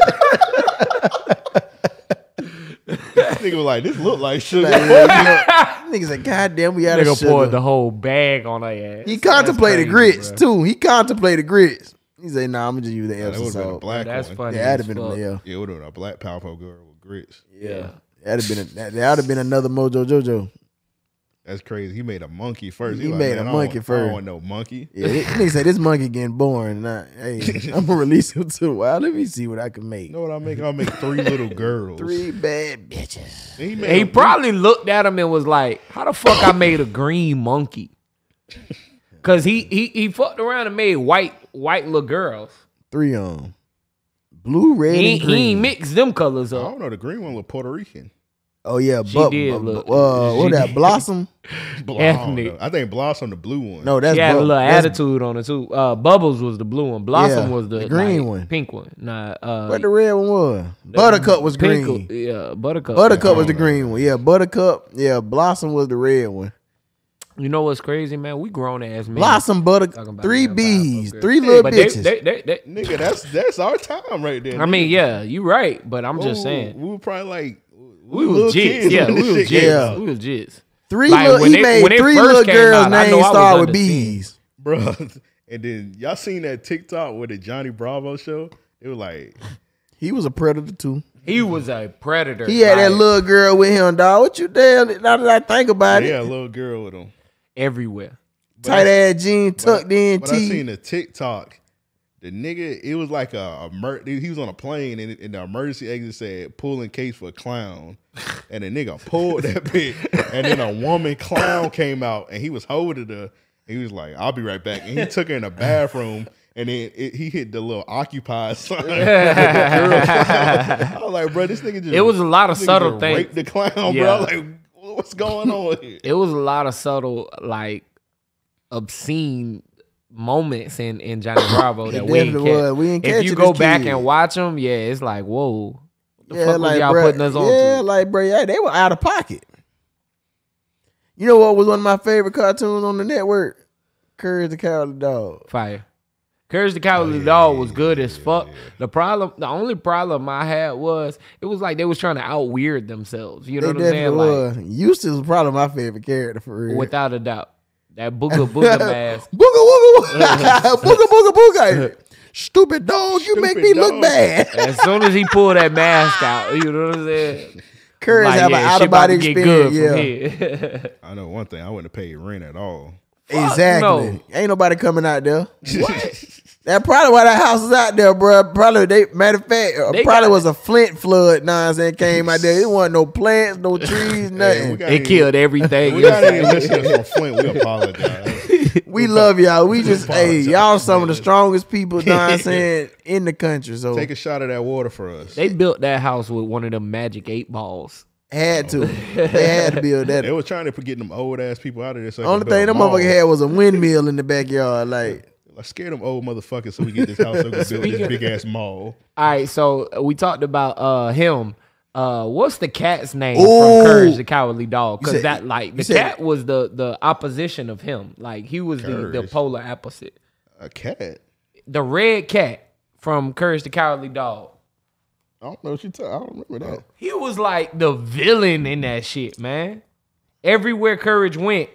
nigga was like, this look like sugar. Niggas [laughs] said, God damn, we out of Nigga sugar. poured the whole bag on her ass. He contemplated That's grits crazy, too. He contemplated grits. He said, "Nah, I'm gonna just use the that Epsom would have been a salt." black That's one. funny. Yeah, that'd have been a fuck. yeah. Yeah, it would have been a black powerful girl with grits. Yeah. That'd have been a, that, that'd have been another Mojo Jojo. That's crazy. He made a monkey first. He like, made "Man, a I don't monkey want- I don't want no monkey. Yeah, this nigga say this monkey getting born. Nah, hey, [laughs] I'm gonna release him to too. Wow, let me see what I can make. You know what I make? I'll make three little [laughs] girls. Three bad bitches. He, made He a- probably looked at him and was like, "How the fuck I made a green monkey?" [laughs] Cause he he he fucked around and made white white little girls. Three on. Blue, red, He, and ain't- he green. mixed them colors up. I don't know. The green one look Puerto Rican. Oh yeah, She but, did uh, look- uh, she what that. Blossom? Bl- I don't Ethnic. know. I think Blossom the blue one. No, that's she had a little that's- attitude on it too. Uh, Bubbles was the blue one. Blossom Yeah, was the, the green like, one. pink one. Nah, uh, What the red one was? Buttercup was pink- green. Yeah, Buttercup. Buttercup was the green one. Yeah, Buttercup. Yeah, Blossom was the red one. You know what's crazy, man? We grown ass men. Blossom, butter, three bees, three little But bitches. they- they- they- Nigga, that's that's our time right there. I mean, yeah, you right, but I'm just saying. we were probably like We was jits. Yeah, we was shit jits. Yeah. We was jits. Three Like, little, when he it- made when it three first little girls' out, names start with B's, bro. And then y'all seen that TikTok with the Johnny Bravo show? It was like He was a predator too. He was a predator. He had that little girl with him, dog. What you damn? Now that I think about it. yeah, a little girl with him. everywhere. But tight I- ass jeans but- tucked in, But I tee. seen the TikTok. The nigga, it was like a, a mer- he was on a plane and, and the emergency exit said pulling case for a clown, [laughs] and the nigga pulled that bit, and then a woman clown came out and he was holding her. He was like, "I'll be right back," and he took her in the bathroom. And then it, he hit the little occupied sign. [laughs] I was like, bro, this nigga just It was a lot of subtle things. the clown, bro. Yeah. I was like, what's going on here? It was a lot of subtle, like obscene moments in in Johnny [coughs] Bravo that we ain't catch. We ain't if you go back kids. and watch them, yeah, it's like whoa. The yeah, fuck like y'all bruh, putting us on Yeah, to? like bro, yeah, they were out of pocket. You know what was one of my favorite cartoons on the network? Courage the Cowardly Dog. Fire. Courage the Oh, Cowardly Dog was good as fuck. The problem, the only problem I had was it was like they was trying to out weird themselves. You know they what I'm saying? definitely Like was. Eustace was probably my favorite character for real. without a doubt, that booger booger [laughs] mask. Booga wooga [laughs] booga booga booga. Stupid dog, you make me look bad. [laughs] As soon as he pulled that mask out, you know what I'm saying? Courage Like, have yeah, an out of body about to get experience. Yeah. I know one thing. I wouldn't have paid rent at all. exactly. no. Ain't nobody coming out there. That probably why that house is out there, bro. Probably they matter of fact, uh, They probably got- was a Flint flood. Nah, I'm saying came out there. It wasn't no plants, no [laughs] trees, nothing. we got They killed everything. We got any listeners from Flint. We apologize. [laughs] We love y'all. We just hey, y'all some of the strongest people, know what I'm [laughs] saying, in the country. So Take a shot of that water for us. They built that house with one of them magic eight balls. had to. They had to build that. They that. was trying to get them old ass people out of there. So they Only thing a them mall. motherfucker had was a windmill in the backyard. Like Like scare them old motherfuckers so we get this house so we can build this big ass mall. All right, so we talked about uh him. Uh, what's the cat's name Ooh. from Courage the Cowardly Dog? Because that like the said- cat was the the opposition of him. Like he was the, the polar opposite. A cat. The red cat from Courage the Cowardly Dog. I don't know what you talking. I don't remember that. He was like the villain in that shit, man. Everywhere Courage went,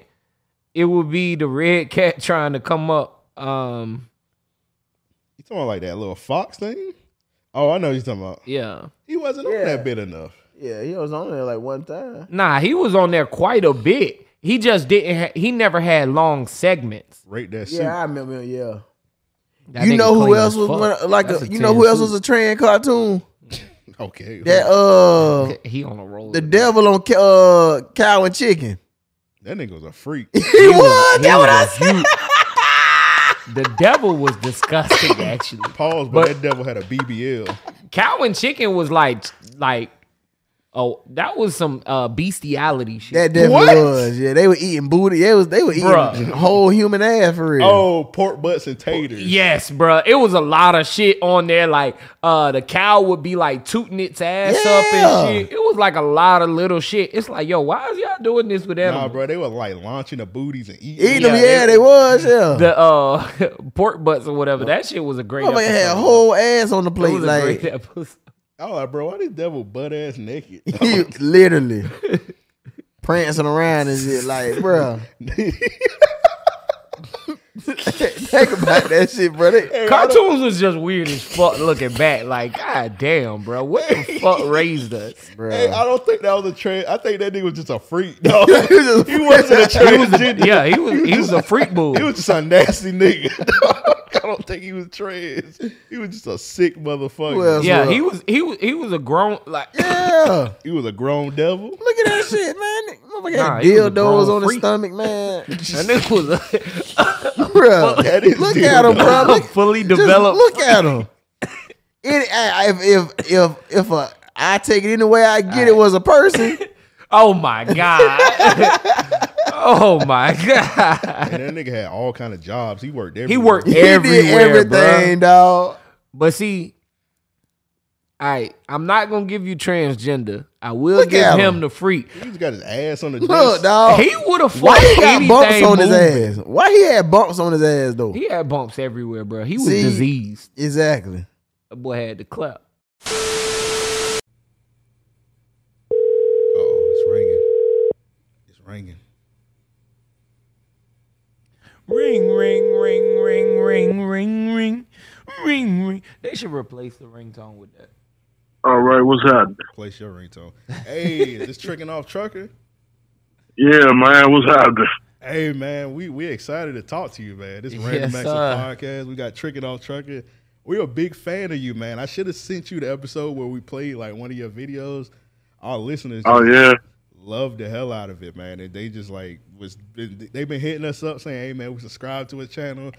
it would be the red cat [laughs] trying to come up. Um, You talking about like that little fox thing? Oh, I know you're talking about. yeah. He wasn't on Yeah. that bit enough. yeah, he was on there like one time. Nah, he was on there quite a bit. He just didn't. Ha- he never had long segments. Rate that suit. Yeah, I remember. Yeah. That you know who else was one, like a, a you know who else was a trend cartoon? [laughs] Okay. That uh He on a roll. the devil on uh cow and chicken. that nigga was a freak. [laughs] He, was. he That what I said. huge- The devil was disgusting, [laughs] actually. Pause, but, But- that devil had a BBL. Cow and chicken was like, like, oh, that was some uh bestiality shit. That definitely was. Yeah, they were eating booty. They was they were eating Bruh. [laughs] whole human ass for real. Oh, pork butts and taters. Yes, bruh. It was a lot of shit on there. Like, uh, the cow would be like tooting its ass up and shit. It was like a lot of little shit. It's like, yo, why is y'all doing this with them? Nah, animals? bro, they were like launching the booties and eating. Eating them, Yeah, yeah, they- they was. Yeah, the uh [laughs] pork butts or whatever. That shit was a great. motherfucker had episode. whole ass on the It plate. was a Like great [laughs] episode. I was like, bro, why this devil butt ass naked? [laughs] he literally prancing around and shit. Like, bro, [laughs] think about that shit, bro. They- Cartoons was just weird as fuck looking back. Like, god damn, bro, what the fuck raised us? bro. Hey, I don't think that was a trend. I think that nigga was just a freak. [laughs] No, He was he wasn't a [laughs] He transgender. yeah, he was he was a freak bull. He was just a nasty nigga. [laughs] I don't think he was trans. He was just a sick motherfucker. Who else yeah, was- he was he was he was a grown like yeah. He was a grown devil. Look at that shit, man. Motherfucker Nah, had he was dildos grown on his stomach, man. [laughs] that nigga was a [laughs] bro, That is look at him, bro. Look, fully developed. look at him. [laughs] It, if if if if uh, I take it any way I get it was a person, Oh my god. oh my god. And that nigga had all kind of jobs. He worked everywhere. He worked He did everything, bruh. dog. But see, all right, I'm not gonna give you transgender. I will Look give him him. the freak. He just got his ass on the Look, dog. He would have Why he got anything bumps on his ass? Why he had bumps on his ass though? He had bumps everywhere, bro. He was See? diseased. Exactly. That boy had the clap. Oh, it's ringing. It's ringing. Ring, ring, ring, ring, ring, ring, ring, ring, ring. They should replace the ringtone with that. All right, what's happening? Place your ringtone. Hey, is this tricking off trucker? Yeah, man, what's happening? Hey man, we we excited to talk to you, man. This Yes, Random Acts sir. podcast. We got Tricking Off Trucker. We're a big fan of you, man. I should have sent you the episode where we played like one of your videos. Our listeners, Oh, yeah? love the hell out of it, man. And they just like was they've been hitting us up saying, "Hey, man, we subscribe to his channel."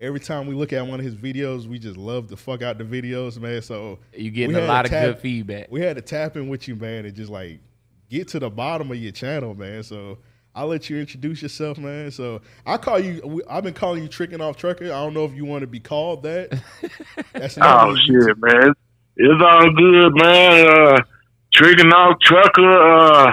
Every time we look at one of his videos, we just love the fuck out the videos, man. So You getting a lot to of good feedback. We had to tap in with you, man, and just like get to the bottom of your channel, man. So I'll let you introduce yourself, man. So I call you. I've been calling you Tricking Off Trucker. I don't know if you want to be called that. [laughs] That's Oh, shit, man. It's all good, man. Uh, tricking off trucker, uh,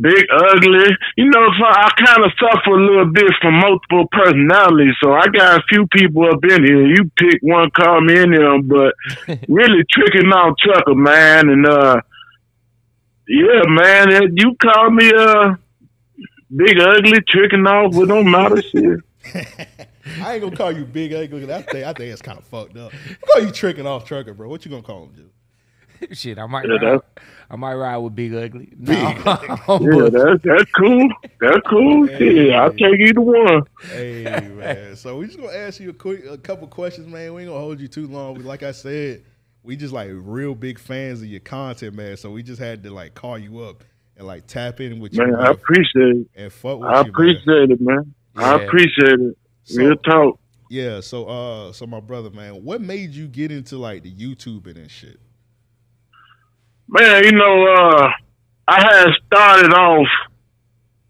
big ugly. You know, so I kind of suffer a little bit from multiple personalities. So I got a few people up in here. You pick one, call me in there, but [laughs] really tricking off trucker, man. And, uh, yeah, man, uh, you call me, uh, big ugly, tricking off, it don't matter, shit. [laughs] I ain't gonna call you Big Ugly. That thing, I think it's kind of fucked up. I'll call you Tricking Off Trucker, bro. What you gonna call him, dude? [laughs] Shit, I might Yeah, ride, I might ride with Big Ugly. [laughs] No, Yeah, [laughs] that's that's cool. That's cool. Yeah, I'll take either one. Hey man, so we just gonna ask you a quick, a couple questions, man. We ain't gonna hold you too long. We- Like I said, we just like real big fans of your content, man. So we just had to like call you up and like tap in with you, Man, I appreciate it. and fuck with I you, man. appreciate it, man. I appreciate it. Real talk. Yeah, so uh, so my brother, man, what made you get into like the YouTubing and shit? Man, you know, uh, I had started off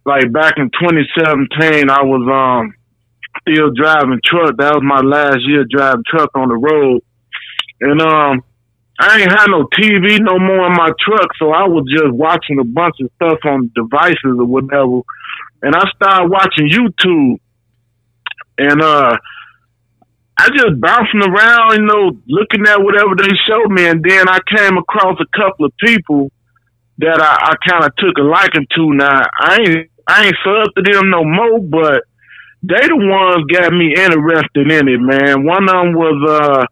like back in 2017. I was um still driving truck. That was my last year driving truck on the road, and um, I ain't had no TV no more in my truck, so I was just watching a bunch of stuff on devices or whatever. And I started watching YouTube, and uh. I just bouncing around, you know, looking at whatever they showed me, and then I came across a couple of people that I, I kind of took a liking to. Now I ain't I ain't sub to them no more, but they the ones got me interested in it, man. One of them was uh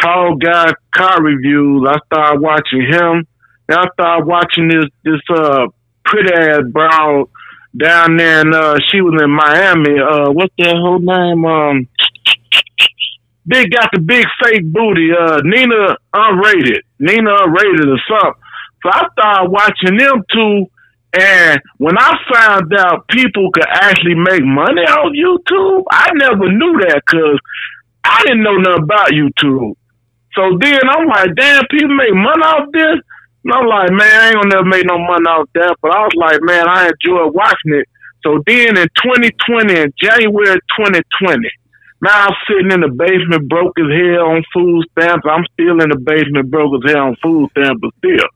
tall guy car reviews. I started watching him. Then I started watching this this uh pretty ass brown down there, and uh, she was in Miami. Uh, what's that whole name? Um, big got the big fake booty. Uh, Nina unrated, Nina unrated or something. So I started watching them two, and when I found out people could actually make money on YouTube, I never knew that because I didn't know nothing about YouTube. So then I'm like, damn, people make money off this. And I'm like, man, I ain't gonna never make no money off that. But I was like, man, I enjoy watching it. So then in 2020, in January 2020, now I'm sitting in the basement broke as hell on food stamps. I'm still in the basement broke as hell on food stamps, but still,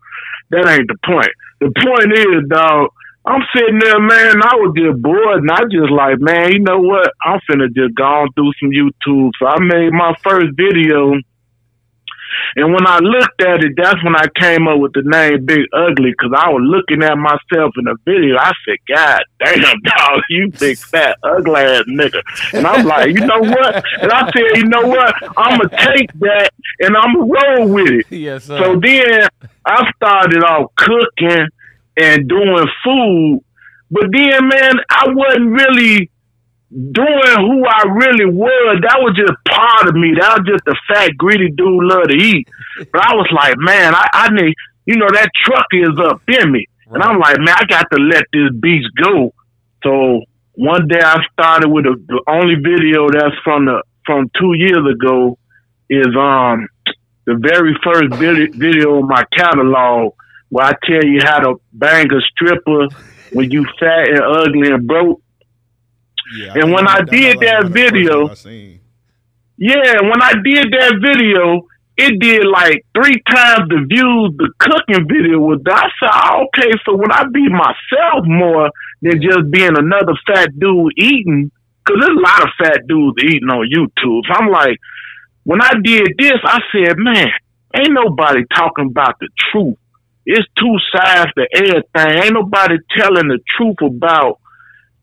that ain't the point. The point is, dog, I'm sitting there, man, I was just bored, and I just like, man, you know what? I'm finna just go on through some YouTube. So I made my first video. And when I looked at it, that's when I came up with the name Big Ugly because I was looking at myself in the video. I said, God damn, [laughs] dog, you big fat ugly ass nigga. And I'm like, you know what? And I said, you know what? I'm going to take that and I'm going to roll with it. [laughs] Yes, sir. So then I started off cooking and doing food. But then, man, I wasn't really doing who I really was. That was just part of me. That was just a fat, greedy dude love to eat. But I was like, man, I, I need, you know, that truck is up in me. And I'm like, man, I got to let this beast go. So one day I started with a, the only video that's from the from two years ago is um the very first vid- video in my catalog where I tell you how to bang a stripper when you fat and ugly and broke. And when I did that video, yeah, when I did that video, it did like three times the views the cooking video was. I said, "Oh, okay, so when I be myself more than just being another fat dude eating, because there's a lot of fat dudes eating on YouTube. So I'm like, when I did this, I said, man, ain't nobody talking about the truth. It's two sides to everything. Ain't nobody telling the truth about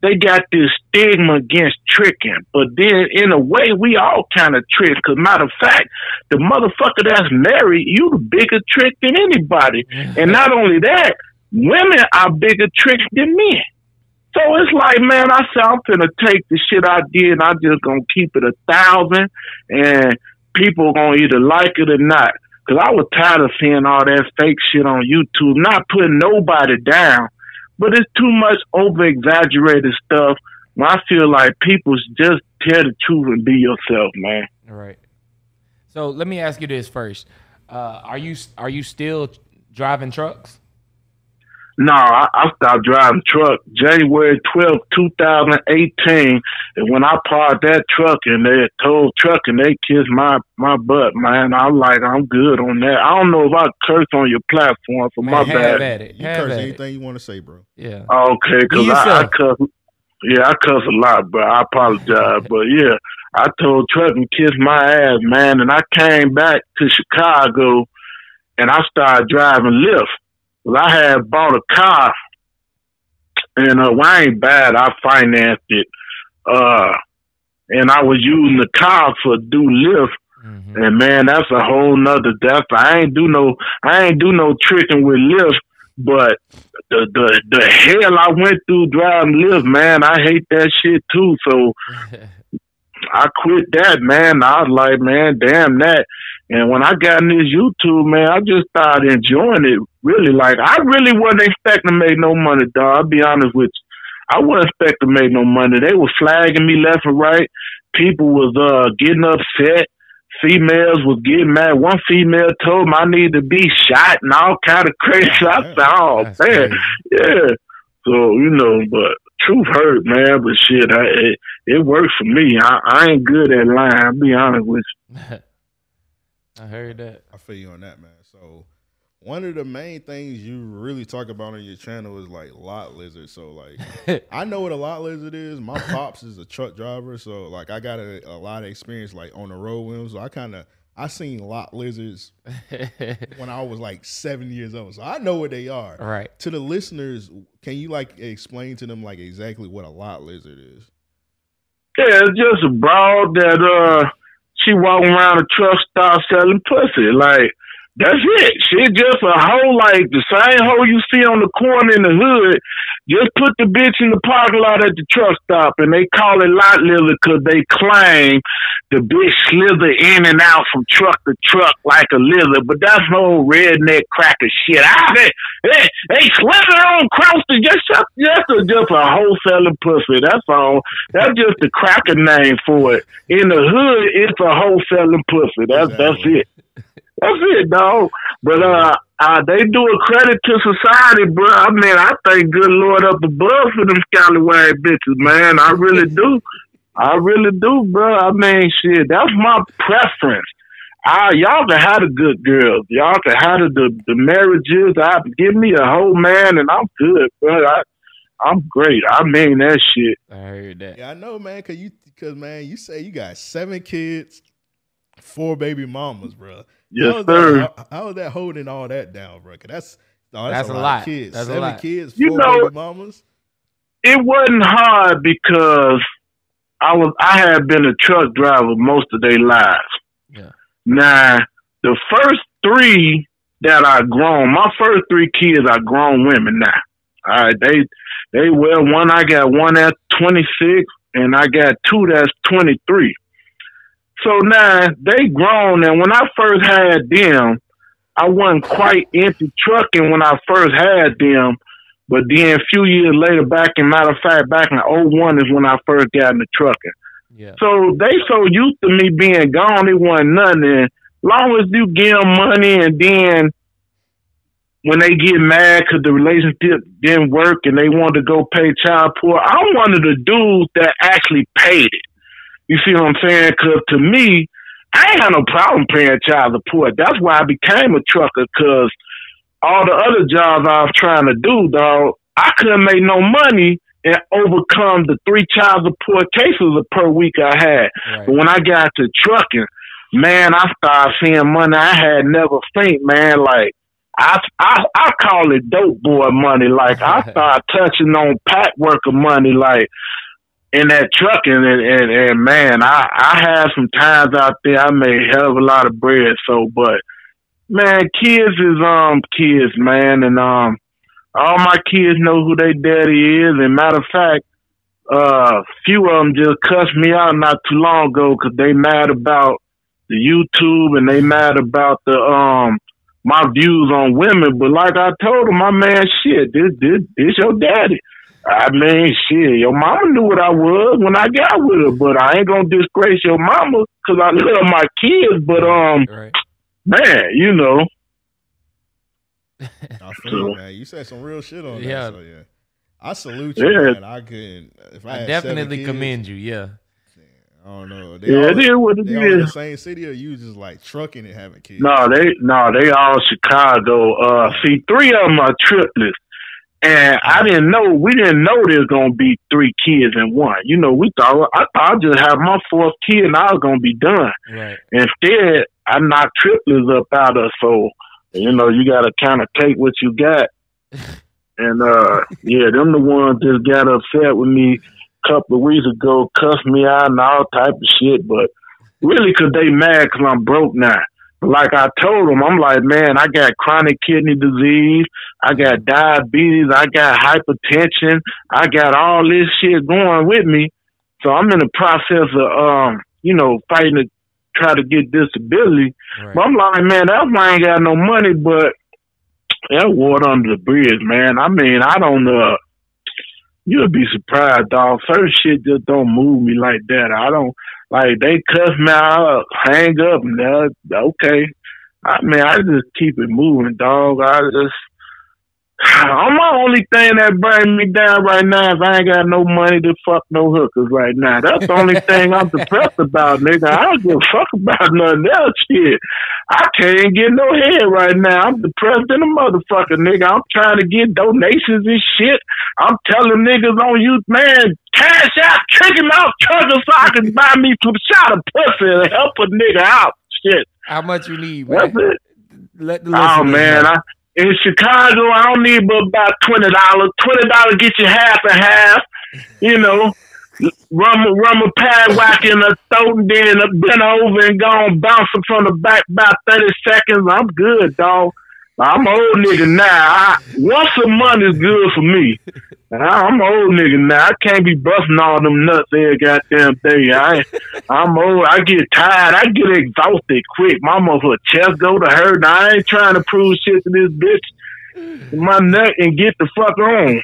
they got this stigma against tricking. But then, in a way, we all kind of trick. Because, matter of fact, the motherfucker that's married, you the bigger trick than anybody. and not only that, women are bigger tricks than men. So it's like, man, I said I'm finna take the shit I did and I'm just gonna keep it a thousand and people gonna either like it or not. Cause I was tired of seeing all that fake shit on YouTube, not putting nobody down, but it's too much over exaggerated stuff. I feel like people just tell the truth and be yourself, man. All right. So let me ask you this first: uh, Are you are you still driving trucks? No, I, I stopped driving truck January twelfth, 2018. And when I parked that truck and they told truck and they kissed my, my butt, man, I'm like, I'm good on that. I don't know if I curse on your platform for Man, my have bad. at it. You Have curse at it. anything you want to say, bro. Yeah. Okay, because I, I cuss. Yeah, I cuss a lot, bro. I apologize. but yeah, I told Truck and kissed my ass, man, and I came back to Chicago and I started driving Lyft. Well, I had bought a car, and uh, well, I ain't bad. I financed it, uh, and I was using the car for do Lyft. And man, that's a whole nother depth. I ain't do no, I ain't do no tricking with Lyft. but the the the hell I went through driving Lyft, man, I hate that shit too. So [laughs] I quit that, man. I was like, man, damn that. And when I got in this YouTube, man, I just started enjoying it. Really, like I really wasn't expecting to make no money, dog. I'll be honest with you. I wasn't expecting to make no money. They were flagging me left and right. People was uh getting upset. Females was getting mad. One female told me I need to be shot and all kind of crazy. [laughs] I said, "Oh man, yeah." So you know, but truth hurt, man. But shit, I, it, it worked for me. I, I ain't good at lying. I'll be honest with you. [laughs] I heard that. I feel you on that, man. So one of the main things you really talk about on your channel is like lot lizard. So like [laughs] I know what a lot lizard is. My pops is a truck driver, so like I got a, a lot of experience like on the road with him. So I kind of I seen lot lizards [laughs] when I was like seven years old. So I know what they are. Right. To the listeners, can you like explain to them like exactly what a lot lizard is? Yeah, it's just a broad that uh she walking around a truck stop selling pussy. Like that's it. She just a hoe like the same hoe you see on the corner in the hood. Just put the bitch in the parking lot at the truck stop, and they call it lot lizard because they claim the bitch slither in and out from truck to truck like a lizard. But that's no redneck cracker shit. I they, they, they slither on across the just just a, just a wholesaling pussy. That's all. That's just the cracker name for it. In the hood, it's a wholesaling pussy. That's that's it. That's it, dog. But uh, uh, they do a credit to society, bro. I mean, I thank good Lord up above for them scallywag bitches, man. I really do. I really do, bro. I mean, shit, that's my preference. Ah, y'all can have the good girls. Y'all can have the the, the marriages. I give me a whole man, and I'm good, bro. I, I'm great. I mean that shit. I heard that. Yeah, I know, man. Cause you, cause man, you say you got seven kids, four baby mamas, bro. Yes, how is sir. That, how, how is that holding all that down, bro? Cause that's no, that's, That's a a lot, lot. of kids. That's a seven lot. kids, You four know- baby mamas. it wasn't hard because I was I had been a truck driver most of their lives. Yeah. Now the first three that I grown, my first three kids are grown women now. All right, they they well one I got one at twenty six and I got two that's twenty three. So now they grown and when I first had them, I wasn't quite into trucking when I first had them. But then a few years later, back in matter of fact, back in '01 is when I first got into trucking. Yeah. So they so used to me being gone, it wasn't nothing. And long as you give them money and then when they get mad because the relationship didn't work and they want to go pay child support. I'm one of the dudes that actually paid it. You see what I'm saying? Because to me, I ain't had no problem paying child support. That's why I became a trucker. Because all the other jobs I was trying to do, dog, I couldn't make no money and overcome the three child support cases per week I had. But when I got to trucking, man, I started seeing money I had never seen, man. Like I I I call it dope boy money. Like I [laughs] started touching on pack worker money, like in that trucking and, and, and man, I, I had some times out there I made hell of a lot of bread. So but man, kids is um kids, man, and um all my kids know who their daddy is. And matter of fact, uh, few of them just cussed me out not too long ago because they mad about the YouTube and they mad about the um my views on women. But like I told them, my man, shit, this this this your daddy. I mean, shit, your mama knew what I was when I got with her, but I ain't gonna disgrace your mama because I love my kids. But um, man, you know, I feel you, man. You said some real shit on Yeah. that. So yeah. I salute you, Yeah. man. I couldn't if I, I definitely kids, commend you. Yeah. I don't know. Yeah, all, is what it they all in the same city or you just like trucking and having kids? No, they no, they all Chicago. Uh, see, three of them are triplets, and I didn't know. We didn't know there's gonna be three kids in one. You know, we thought I thought I'd just have my fourth kid and I was gonna be done. Right. Instead, I knocked triplets up out of. So, you know, you gotta kind of take what you got. [laughs] And uh, yeah, them the ones just got upset with me a couple of weeks ago, cussed me out and all type of shit. But really, 'cause they mad 'cause I'm broke now. Like I told them, I'm like, man, I got chronic kidney disease, I got diabetes, I got hypertension, I got all this shit going with me. So I'm in the process of, um, you know, fighting to try to get disability. But I'm like, man, that's why I ain't got no money, but that water under the bridge, man. I mean, I don't uh you'll be surprised, dog. Certain shit just don't move me like that. I don't like they cuss me out, hang up, that okay. I mean, I just keep it moving, dog. I just I'm the only thing that bring me down right now is I ain't got no money to fuck no hookers right now. That's the only thing I'm depressed about, nigga. I don't give a fuck about nothing else shit. I can't get no head right now. I'm depressed in a motherfucker, nigga. I'm trying to get donations and shit. I'm telling niggas on you, man, cash out, trick him out, trucker so I can buy me some shot of pussy and help a nigga out. Shit. How much you need, man? it. Let the Oh man. I, in Chicago, I don't need but about twenty dollars. Twenty dollars get you half and half. You know, rum rum a pad whack in the throat and then bend over and gone on bouncing from the back about thirty seconds. I'm good, dog. I'm an old nigga now. I, once a month is good for me. I, I'm an old nigga now. I can't be busting all them nuts every goddamn day. I, I'm old. I get tired. I get exhausted quick. My motherfucker chest go to hurt. I ain't trying to prove shit to this bitch. My neck and get the fuck on.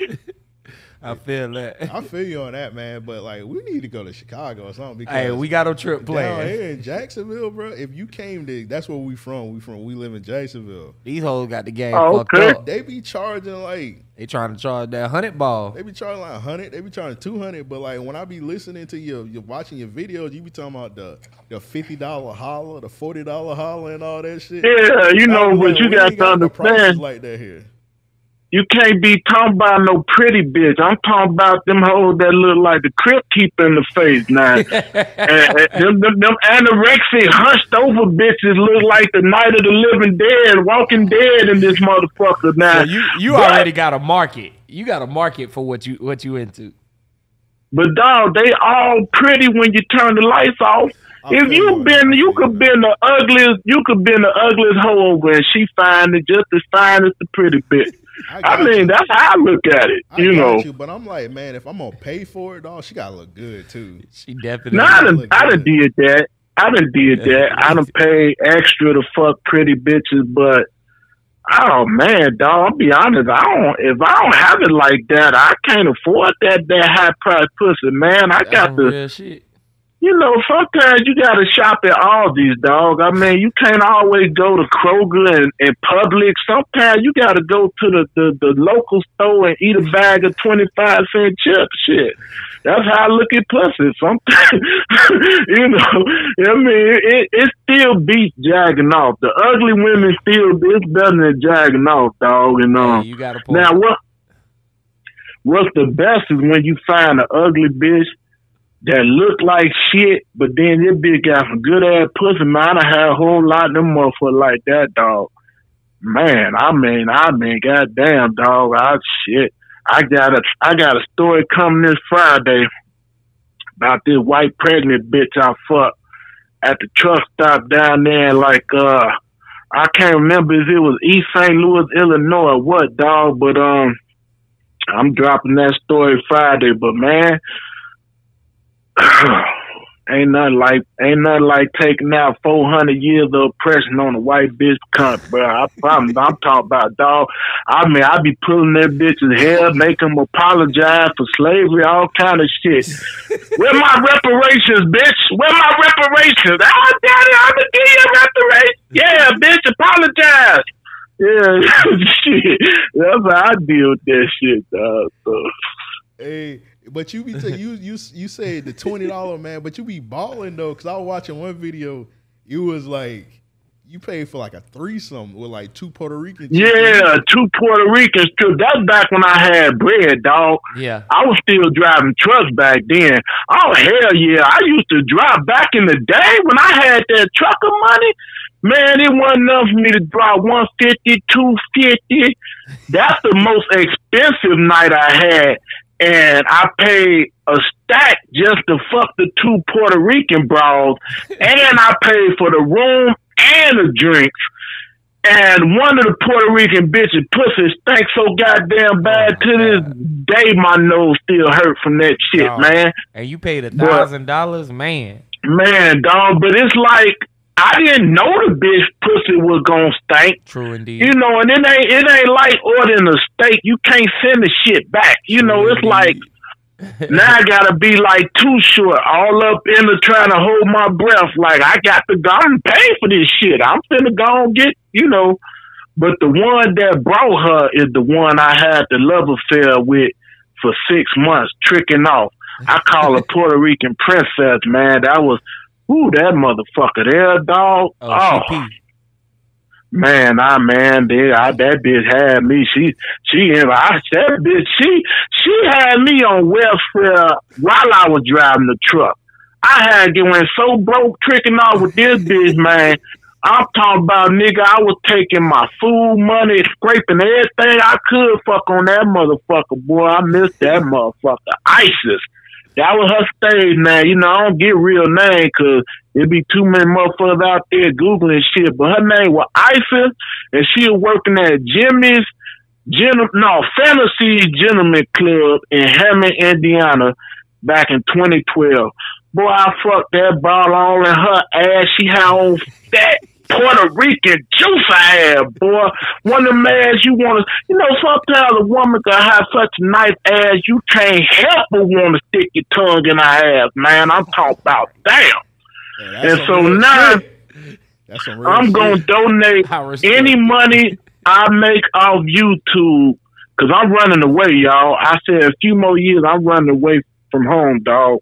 I feel that. [laughs] I feel you on that, man. But like, we need to go to Chicago or something. Because Hey, we got a trip down planned. here in Jacksonville, bro. If you came to, that's where we from. We from. We live in Jacksonville. These hoes got the game Oh, fucked okay. up. They be charging like They trying to charge that hundred ball. they be charging like hundred. They be charging two hundred. But like when I be listening to you, you're watching your videos. You be talking about the the fifty dollar holler, the forty dollar holler, and all that shit. Yeah, you know, was but like, you got to no prices understand. like that here. You can't be talking about no pretty bitch. I'm talking about them hoes that look like the Crypt Keeper in the face now. [laughs] and, and them, them, them anorexic, hunched over bitches look like the night of the living dead, walking dead in this motherfucker now. So you you But- already got a market. You got a market for what you what you into. But dog, they all pretty when you turn the lights off. if you been, you could been the ugliest, you could been the ugliest hoe over, and she fine and just as fine as the pretty bitch. I, got mean, you. that's how I look at it. I you got know, you, but I'm like, man, if I'm gonna pay for it, dog, she gotta look good too. She definitely. no, I done, I done did that. I done did that. I done paid extra to fuck pretty bitches, but oh man, dog, I'll be honest. I don't. If I don't have it like that, I can't afford that that high price pussy, man. I got Some to. You know, sometimes you gotta shop at Aldi's, dog. I mean, you can't always go to Kroger and, and Publix. Sometimes you gotta go to the, the, the local store and eat a bag of twenty five cent chips. Shit, that's how I look at pussy. Sometimes, [laughs] you know, I mean, it, it still beats jagging off. The ugly women still it's better than jagging off, dog. And um, you gotta now what? What's the best is when you find an ugly bitch that look like shit, but then this bitch got some good ass pussy. Man, I had a whole lot of them motherfuckers like that, dog. Man, I mean, I mean, goddamn, dog. I shit. I got a, I got a story coming this Friday about this white pregnant bitch I fucked at the truck stop down there. Like, uh, I can't remember if it was East St. Louis, Illinois, or what, dog. But um, I'm dropping that story Friday. But man, [clears throat] ain't nothing like ain't nothing like taking out four hundred years of oppression on a white bitch cunt, bro. I. I'm talking about dog. I mean, I be pulling that bitch's hair, make them apologize for slavery, all kind of shit. Where my reparations, bitch? Where my reparations? Ah, daddy, I'm gonna give you reparations. Yeah, bitch, apologize. Yeah, [laughs] shit. That's how I deal with that shit, dog. So. Hey, but you be t- you you you say the twenty dollar man, but you be balling though. Cause I was watching one video. You was like you paid for like a threesome with like two Puerto Ricans. Yeah, two Puerto Ricans too. That's back when I had bread, dog. Yeah. I was still driving trucks back then. Oh hell yeah. I used to drive back in the day when I had that trucker money. Man, it wasn't enough for me to drive 150, 250. That's the most expensive night I had. And I paid a stack just to fuck the two Puerto Rican bras. And I paid for the room and the drinks. And one of the Puerto Rican bitches pussy stank so goddamn bad oh, to this day my nose still hurt from that shit, Dog. man. And you paid a thousand dollars, man. Man, dog, but it's like I didn't know the bitch pussy was gonna stink. True indeed. You know, and it ain't it ain't like ordering a steak. You can't send the shit back. You know, it's like now I gotta be like too short, all up in the trying to hold my breath. Like I got to go and pay for this shit. I'm finna go and get, you know. But the one that brought her is the one I had the love affair with for six months, tricking off. I call her [laughs] Puerto Rican princess, man. That was, ooh, that motherfucker there, dog. Oh, oh. man, I man, they, I, that bitch had me. She, she, I, that bitch, she, she had me on welfare while I was driving the truck. I had went so broke tricking off with this bitch, man. I'm talking about nigga. I was taking my food money, scraping everything I could. Fuck on that motherfucker, boy. I missed that motherfucker. ISIS. That was her stage name. You know, I don't get real name because it be too many motherfuckers out there googling shit. But her name was Isis, and she was working at Jimmy's, Gen- no Fantasy Gentleman Club in Hammond, Indiana, back in 2012. Boy, I fucked that ball all in her ass. She had on fat Puerto Rican juice I had, boy. One of them ass you want to, you know, sometimes a woman can have such a nice ass, you can't help but want to stick your tongue in her ass, man. I'm talking about damn. and so now That's I'm gonna donate any money I make off YouTube because I'm running away, y'all. I said a few more years, I'm running away from home, dog.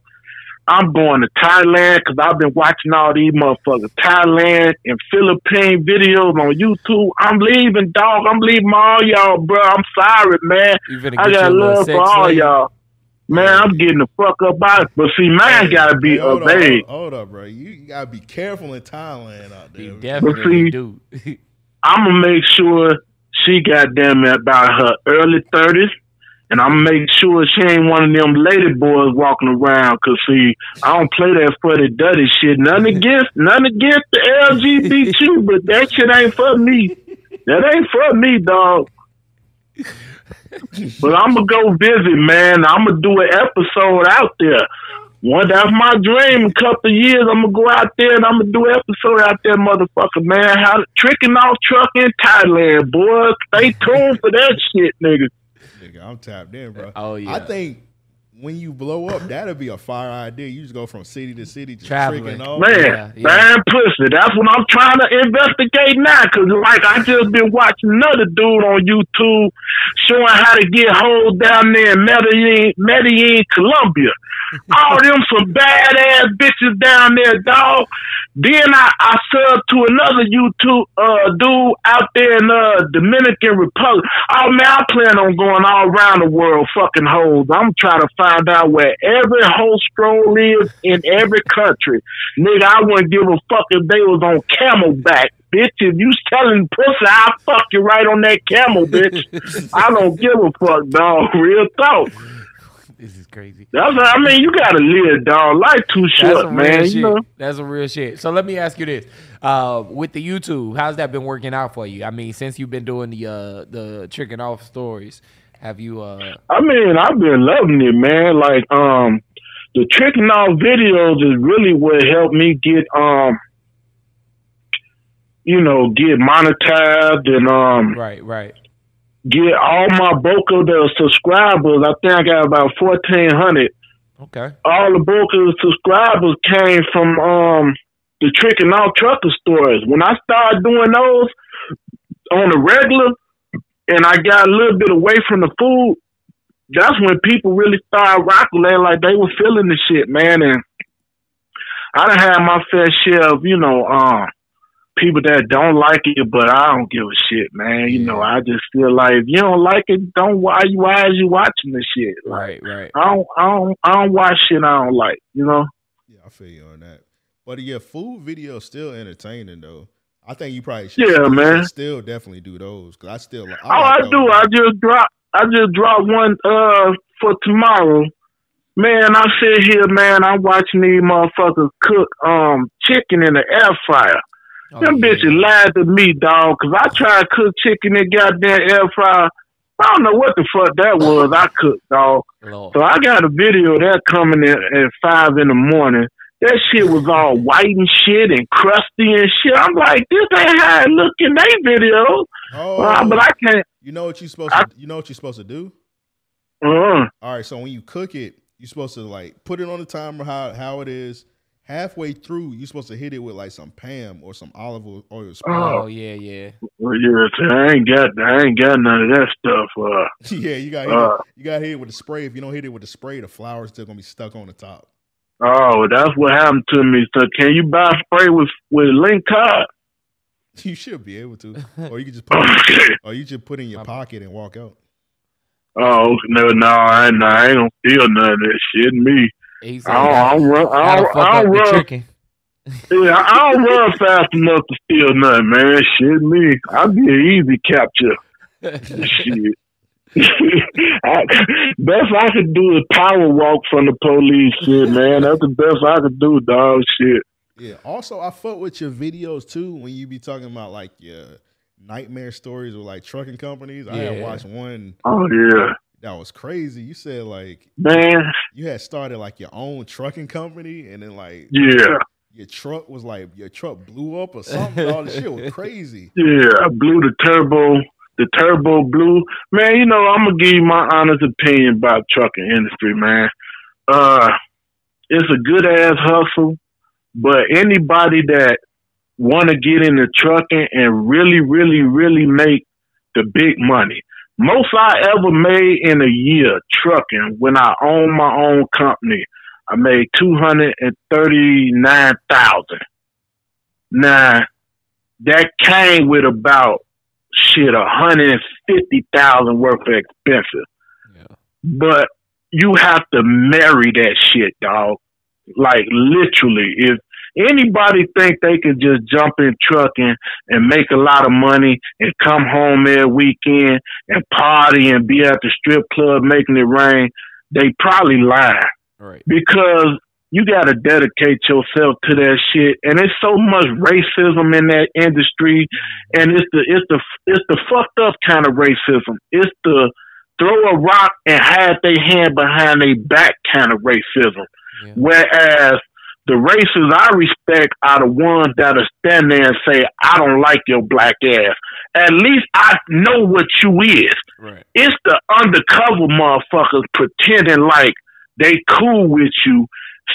I'm going to Thailand because I've been watching all these motherfuckers Thailand and Philippine videos on YouTube. I'm leaving, dog. I'm leaving all y'all, bro. I'm sorry, man. You finna I get got little love for all slave? y'all. Man, I'm getting the fuck up out. But see, mine gotta be Hey, hold up, hold, hold up, bro. You, you gotta be careful in Thailand out there. definitely do. [laughs] I'm gonna make sure she got them at about her early thirties, and I'm make sure she ain't one of them lady boys walking around. Cause see, I don't play that fuddy duddy shit. None against, [laughs] none against the LGBT, but that shit ain't for me. That ain't for me, dog. But I'm gonna go visit, man. I'm gonna do an episode out there. One, that's my dream. A couple of years, I'm gonna go out there and I'm gonna do an episode out there, motherfucker, man. How tricking off truck in Thailand, boy. Stay tuned for that shit, nigga. Nigga, I'm tapped in, bro. Oh, yeah. I think when you blow up, that'll be a fire idea. You just go from city to city, just Traveling. tricking off. Man, man, pussy. That's what I'm trying to investigate now. Cause like I just been watching another dude on YouTube showing how to get hold down there in Medellin, Medellin, Colombia. All them some badass bitches down there, dog. Then I, I subbed to another YouTube uh, dude out there in uh, Dominican Republic. Oh man, I plan on going all around the world fucking hoes. I'm trying to find out where every hoe stroll is in every country. Nigga, I wouldn't give a fuck if they was on camelback. Bitch, if you telling pussy, I'll fuck you right on that camel, bitch. [laughs] I don't give a fuck, dog. Real talk. This is crazy. That's I mean, you gotta live, dog. Life too short, man. You know? That's some real shit. So let me ask you this: uh, with the YouTube, how's that been working out for you? I mean, since you've been doing the uh, the tricking off stories, have you? Uh, I mean, I've been loving it, man. Like, um, the tricking off videos is really what helped me get, um, you know, get monetized and um, right, right. Get all my bulk of the subscribers. I think I got about fourteen hundred. Okay. All the bulk of the subscribers came from um the tricking off trucker stories. When I started doing those on the regular, and I got a little bit away from the food, that's when people really started rocking like they were feeling the shit, man. And I done had my fair share of, you know, um, people that don't like it, but I don't give a shit, man. You know, I just feel like if you don't like it, don't why you why is you watching this shit? Right, right. I don't I don't I don't watch shit I don't like, you know? Yeah, I feel you on that. But yeah, food videos still entertaining though. I think you probably should. Yeah, man. Still definitely do those because I still. I oh, I do. I just drop. I just drop one uh for tomorrow. Man, I sit here, man. I'm watching these motherfuckers cook um chicken in the air fryer. Oh, Them bitches lied to me, dog. Cause I tried to cook chicken in goddamn air fryer. I don't know what the fuck that was. I cooked, dog. So I got a video of that coming in at five in the morning. That shit was all [laughs] white and shit and crusty and shit. I'm like, this ain't how it look in they video. Oh, Uh, but I can't. You know what you supposed to. You know what you're supposed to do. Uh, All right, so when you cook it, you're supposed to like put it on the timer how how it is. Halfway through, you're supposed to hit it with like some Pam or some olive oil. oil spray. Oh yeah, yeah. well, yeah, see, I ain't got, I ain't got none of that stuff. Uh, [laughs] yeah, you got Uh. you got hit it with the spray. If you don't hit it with the spray, the flour's still gonna be stuck on the top. oh, that's what happened to me. So, can you buy spray with with link card? [laughs] You should be able to, [laughs] or you can just put, it, or you just put it in your pocket and walk out. Oh no, no, I ain't, I ain't gonna feel none of that shit. Me, He I don't, I don't run, I don't, fuck I don't the run. chicken. Yeah, I don't [laughs] run fast enough to steal nothing, man. Shit, me, I'd be an easy capture. Shit. [laughs] I, best I could do is power walk from the police. Shit, man, that's the best I could do, dog. Shit. Yeah. Also, I fuck with your videos too when you be talking about like your nightmare stories with like trucking companies. I had watched one. Oh yeah, That was crazy. You said like man. you had started like your own trucking company, and then like Yeah. your truck was like your truck blew up or something. All the shit was [laughs] crazy. Yeah, I blew the turbo, the turbo blew. Man, you know, I'm gonna give you my honest opinion about trucking industry, man. Uh, it's a good ass hustle, but anybody that want to get into trucking and really, really, really make the big money. Most I ever made in a year trucking when I owned my own company, I made two hundred and thirty nine thousand. Now that came with about shit a hundred and fifty thousand worth of expenses. Yeah. But you have to marry that shit, dog. Like literally, if anybody think they can just jump in trucking and make a lot of money and come home every weekend and party and be at the strip club making it rain, they probably lie. Right. Because you got to dedicate yourself to that shit, and it's so much racism in that industry, mm-hmm. and it's the it's the it's the fucked up kind of racism. It's the throw a rock and hide their hand behind their back kind of racism. Whereas the races I respect are the ones that are stand there and say, I don't like your black ass. At least I know what you is. Right. It's the undercover motherfuckers pretending like they cool with you,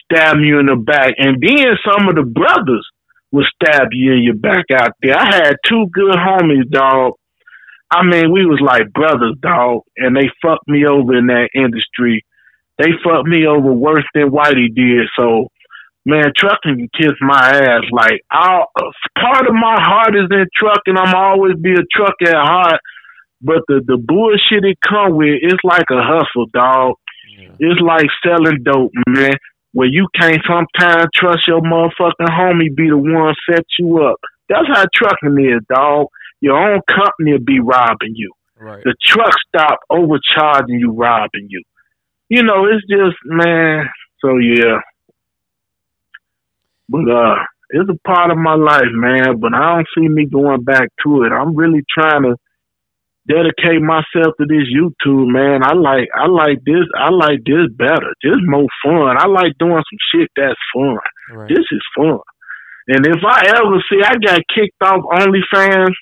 stab you in the back, and then some of the brothers will stab you in your back out there. I had two good homies, dog. I mean, we was like brothers, dog, and they fucked me over in that industry. They fucked me over worse than Whitey did. So, man, trucking can kiss my ass. Like, I'll, part of my heart is in trucking. I'm always be a truck at heart. But the the bullshit it come with, it's like a hustle, dog. It's like selling dope, man. Where you can't sometimes trust your motherfucking homie be the one set you up. That's how trucking is, dog. Your own company will be robbing you. Right. The truck stop overcharging you, robbing you. You know, it's just man. So yeah, but uh, it's a part of my life, man. But I don't see me going back to it. I'm really trying to dedicate myself to this YouTube, man. I like I like this I like this better. This more fun. I like doing some shit that's fun. This is fun. And if I ever see I got kicked off OnlyFans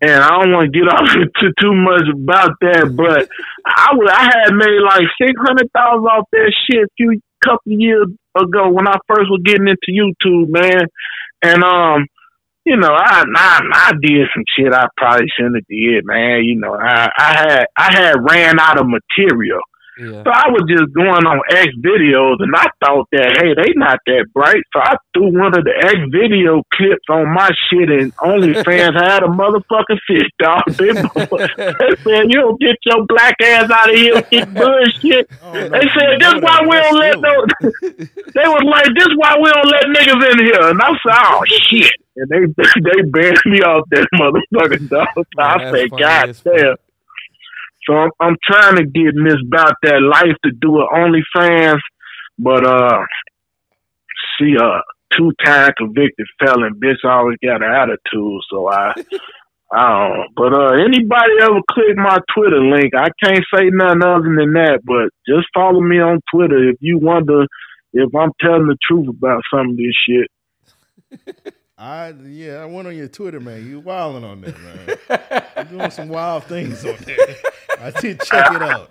and I don't want to get [laughs] off into too much about that, but [laughs] I would I had made like six hundred thousand off that shit a few couple years ago when I first was getting into YouTube, man. And um you know, I, I I did some shit I probably shouldn't have did, man. You know, I I had I had ran out of material. So I was just going on X videos and I thought that hey, they not that bright. So I threw one of the X video clips on my shit and OnlyFans had a motherfucking fit, dog. They, [laughs] [laughs] they said, You don't get your black ass out of here with this bullshit. [laughs] Oh, they said, This why we don't let no they was like, This why we don't let niggas in here and I said, Oh shit. And they they banned me off that motherfucking dog. So I say, God damn. So I'm, I'm trying to get Miss About That Life to do it OnlyFans, but uh, she a two time convicted felon. Bitch always got an attitude, so I. [laughs] I don't know. But uh, anybody ever click my Twitter link, I can't say nothing other than that. But just follow me on Twitter if you wonder if I'm telling the truth about some of this shit. [laughs] I yeah, I went on your Twitter, man. You wilding on there, man. [laughs] You're doing some wild things on there. I did check it out.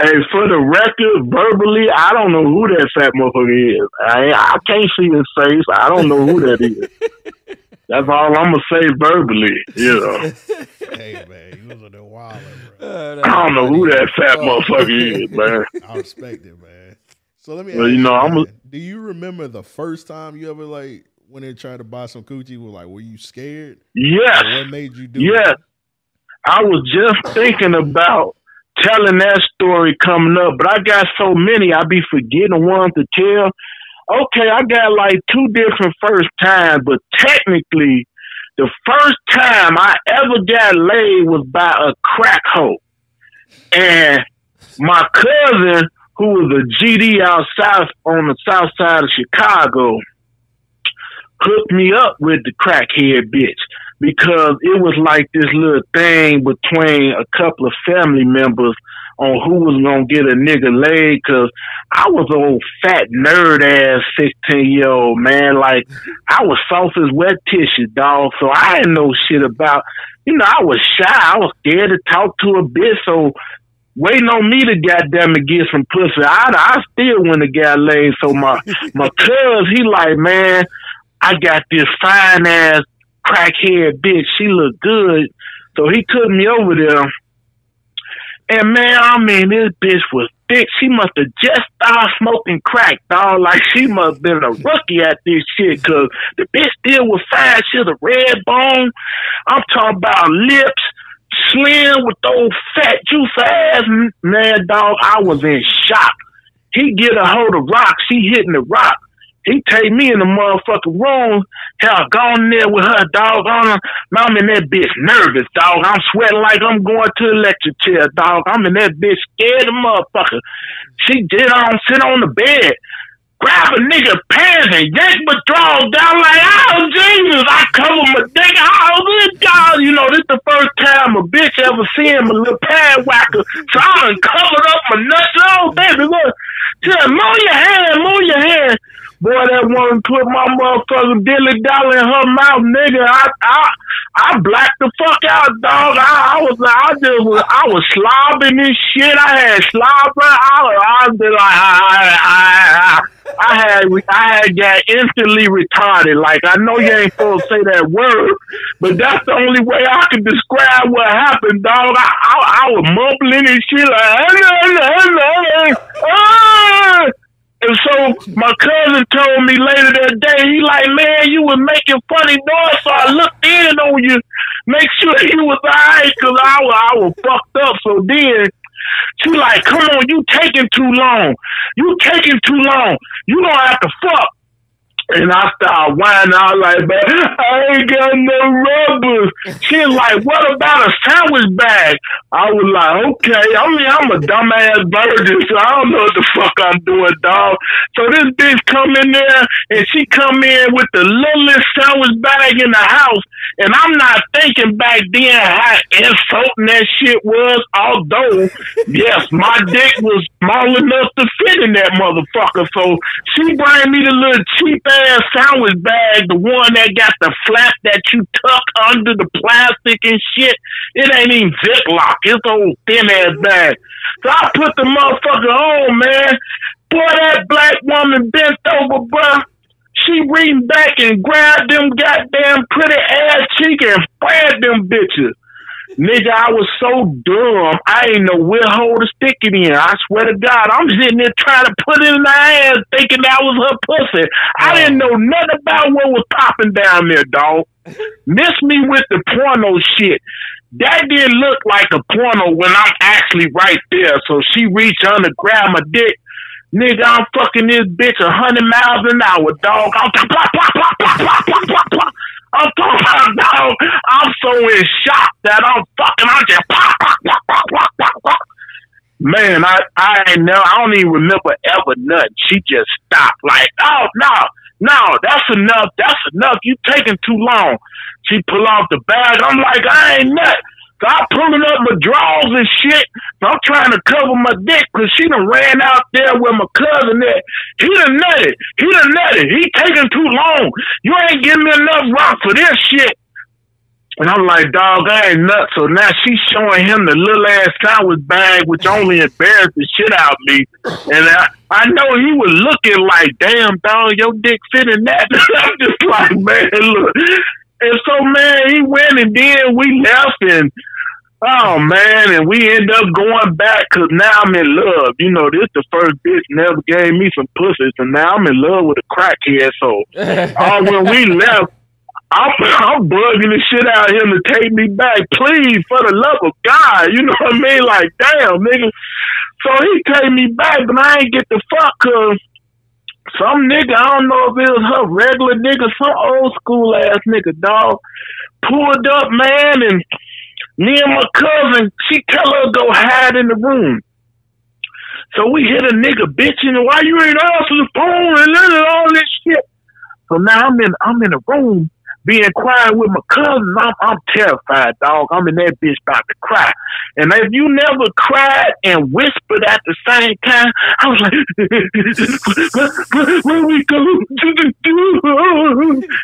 Hey, for the record, verbally, I don't know who that fat motherfucker is. I I can't see his face. I don't know who that is. [laughs] That's all I'm gonna say verbally. You know. hey man, you was a there wilding, bro. [laughs] Oh, I don't know who that fat oh. motherfucker is, man. [laughs] I respect it, man. So let me. Well, ask you know, I'm a- Do you remember the first time you ever like when they tried to buy some coochie? Was like, were you scared? Yes. Or what made you do? Yes. I was just thinking about telling that story coming up, but I got so many, I be forgetting one to tell. Okay, I got like two different first times, but technically, the first time I ever got laid was by a crack hoe. And my cousin, who was a GD out south on the south side of Chicago, hooked me up with the crackhead bitch because it was like this little thing between a couple of family members on who was gonna get a nigga laid. Cause I was an old fat nerd ass sixteen year old man. Like I was soft as wet tissue, dog. So I didn't know shit about. You know, I was shy. I was scared to talk to a bitch. So waiting on me to goddamn it get some pussy. I I still went to get laid. So my [laughs] my cuz he like man. I got this fine ass crackhead bitch. She looked good. So he took me over there. And man, I mean, this bitch was thick. She must have just started smoking crack, dog. Like she must have been a rookie at this shit, cause the bitch still was fine. She was a red bone. I'm talking about lips, slim with those fat juice ass. Man, dog, I was in shock. He get a hold of rock. She hitting the rock. He take me in the motherfucking room. Hell, gone there with her dog on. I'm in that bitch nervous, dog. I'm sweating like I'm going to the electric chair, dog. I'm in that bitch scared of motherfucker. She did on sit on the bed, grab a nigga pants and yank my drawers down like, oh Jesus, I cover my dick. Oh good God, you know, this the first time a bitch ever seen my little pad whacker. So I done covered up my nuts. Oh baby, look. Just move your hand, move your hand. Boy, that woman put my motherfucking dilly dollar in her mouth, nigga. I I I blacked the fuck out, dog. I, I was I just was I was slobbing this shit. I had slobber. I, I I was like, I, I, I, I had, I had got instantly retarded. Like, I know you ain't supposed to say that word, but that's the only way I can describe what happened, dog. I, I, I was mumbling and shit like, "Hello, hello, ah!" And so my cousin told me later that day, he like, man, you was making funny noise, so I looked in on you, make sure you was alright, cause I was, I was fucked up. So then she like, come on, you taking too long. You taking too long. You gonna have to fuck. And I started whining. I was like, man, I ain't got no rubbers. She was like, what about a sandwich bag? I was like, okay. I mean, I'm a dumbass virgin, so I don't know what the fuck I'm doing, dog. So this bitch come in there, and she come in with the littlest sandwich bag in the house. And I'm not thinking back then how insulting that shit was, although, yes, my dick was small enough to fit in that motherfucker. So she bring me the little cheap ass sandwich bag, the one that got the flap that you tuck under the plastic and shit. It ain't even Ziploc. It's old thin ass bag. So I put the motherfucker on, man. Boy, that black woman bent over, bruh. She reached back and grabbed them goddamn pretty ass cheek and fired them bitches. Nigga, I was so dumb. I ain't know where hole to stick it in. I swear to God, I'm sitting there trying to put it in my ass, thinking that was her pussy. I didn't oh. know nothing about what was popping down there, dog. Miss me with the porno shit. That didn't look like a porno when I'm actually right there. So she reached under, grabbed my dick. Nigga, I'm fucking this bitch a hundred miles an hour, dog. I'm plop, plop. I'm talking dog. I'm so in shock that I'm fucking. I just pop, pop, pop, pop, pop, pop, pop. Man, I I ain't never. I don't even remember ever nut. She just stopped. Like, oh no, no, that's enough. That's enough. You taking too long. She pull off the bag. I'm like, I ain't nut. So I pulling up my drawers and shit. I'm trying to cover my dick because she done ran out there with my cousin there. He done nutted. He done nutted. He taking too long. You ain't giving me enough rock for this shit. And I'm like, dog, I ain't nuts. So now she's showing him the little ass sandwich bag, which only embarrassed the shit out of me. And I, I know he was looking like, damn, dog, your dick fit in that. [laughs] I'm just like, man, look. And so, man, he went and then we left and, oh, man, and we end up going back because now I'm in love. You know, this the first bitch never gave me some pussies, and now I'm in love with a crackhead. So, [laughs] uh, when we left, I'm, I'm bugging the shit out of him to take me back. Please, for the love of God. You know what I mean? Like, damn, nigga. So he take me back, but I ain't get the fuck because some nigga, I don't know if it was her regular nigga, some old school ass nigga, dog, pulled up, man, and me and my cousin, she tell her to go hide in the room. So we hit a nigga bitching, why you ain't answer the phone and all this shit. So now I'm in, I'm in a room being quiet with my cousin. I'm, I'm terrified, dog. I'm in that bitch about to cry. And if you never cried and whispered at the same time, I was like, [laughs] where, we go?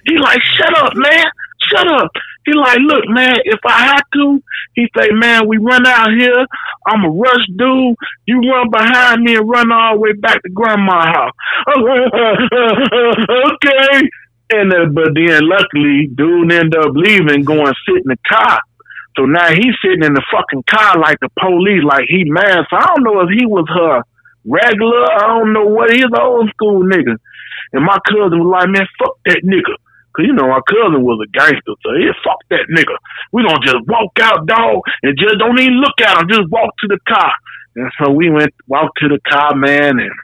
He like, shut up, man. Shut up. He like, look, man, if I had to, he say, man, we run out here. I'm a rush dude. You run behind me and run all the way back to grandma's house. [laughs] okay. And uh, but then luckily, dude ended up leaving, going sit in the car. So now he's sitting in the fucking car like the police, like he mad. So I don't know if he was her regular. I don't know what he's old school nigga. And my cousin was like, man, fuck that nigga. Cause you know my cousin was a gangster, so he fuck that nigga. We gonna just walk out, dog, and just don't even look at him. Just walk to the car. And so we went, walked to the car, man, and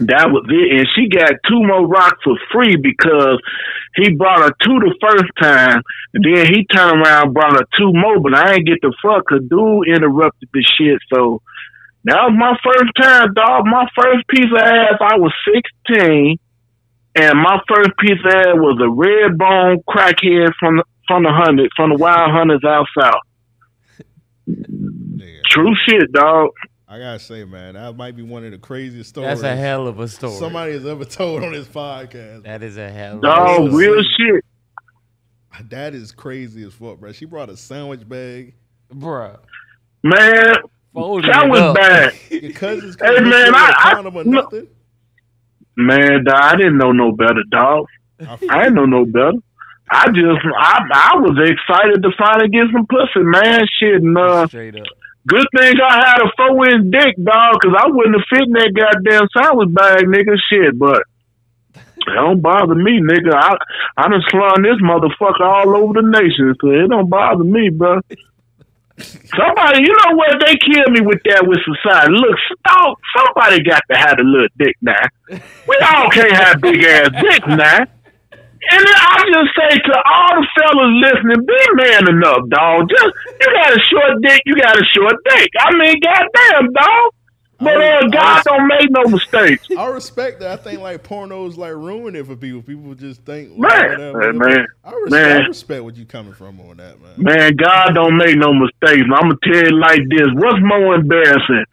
that was it. And she got two more rocks for free because he brought her two the first time, and then he turned around and brought her two more. But I ain't get the fuck cause dude interrupted the shit. So that was my first time, dog. My first piece of ass. I was sixteen, and my first piece of ass was a red bone crackhead from the, from the hundred from the Wild Hundreds out south. [laughs] True shit, dog. I gotta say, man, that might be one of the craziest stories. That's a hell of a story. Somebody has ever [laughs] told on this podcast. That is a hell. Dog, of a real story. shit. That is crazy as fuck, bro. She brought a sandwich bag. bro. Man, Folding That was up. bad. [laughs] Your cousins Hey man, get I, a I condom no- man, dawg, I didn't know no better, dog. I didn't know no better. I just, I, I was excited to finally get some pussy, man. Shit, and uh, Straight up. Good thing I had a four inch dick, dog, because I wouldn't have fit in that goddamn sandwich bag, nigga. Shit, but it don't bother me, nigga. I, I done slung this motherfucker all over the nation, so it don't bother me, bro. Somebody, you know what? They kill me with that with society. Look, dog, somebody got to have a little dick now. We all can't have big ass dick now. And then I just say to all the fellas listening, be man enough, dog. Just you got a short dick, you got a short dick. I mean, goddamn, dog. But uh, God don't make no mistakes. I respect that. I think like pornos like ruin it for people. People just think Man, whatever. man, I respect, man. I respect what you coming from on that, man. Man, God don't make no mistakes. I'm gonna tell you like this: What's more embarrassing,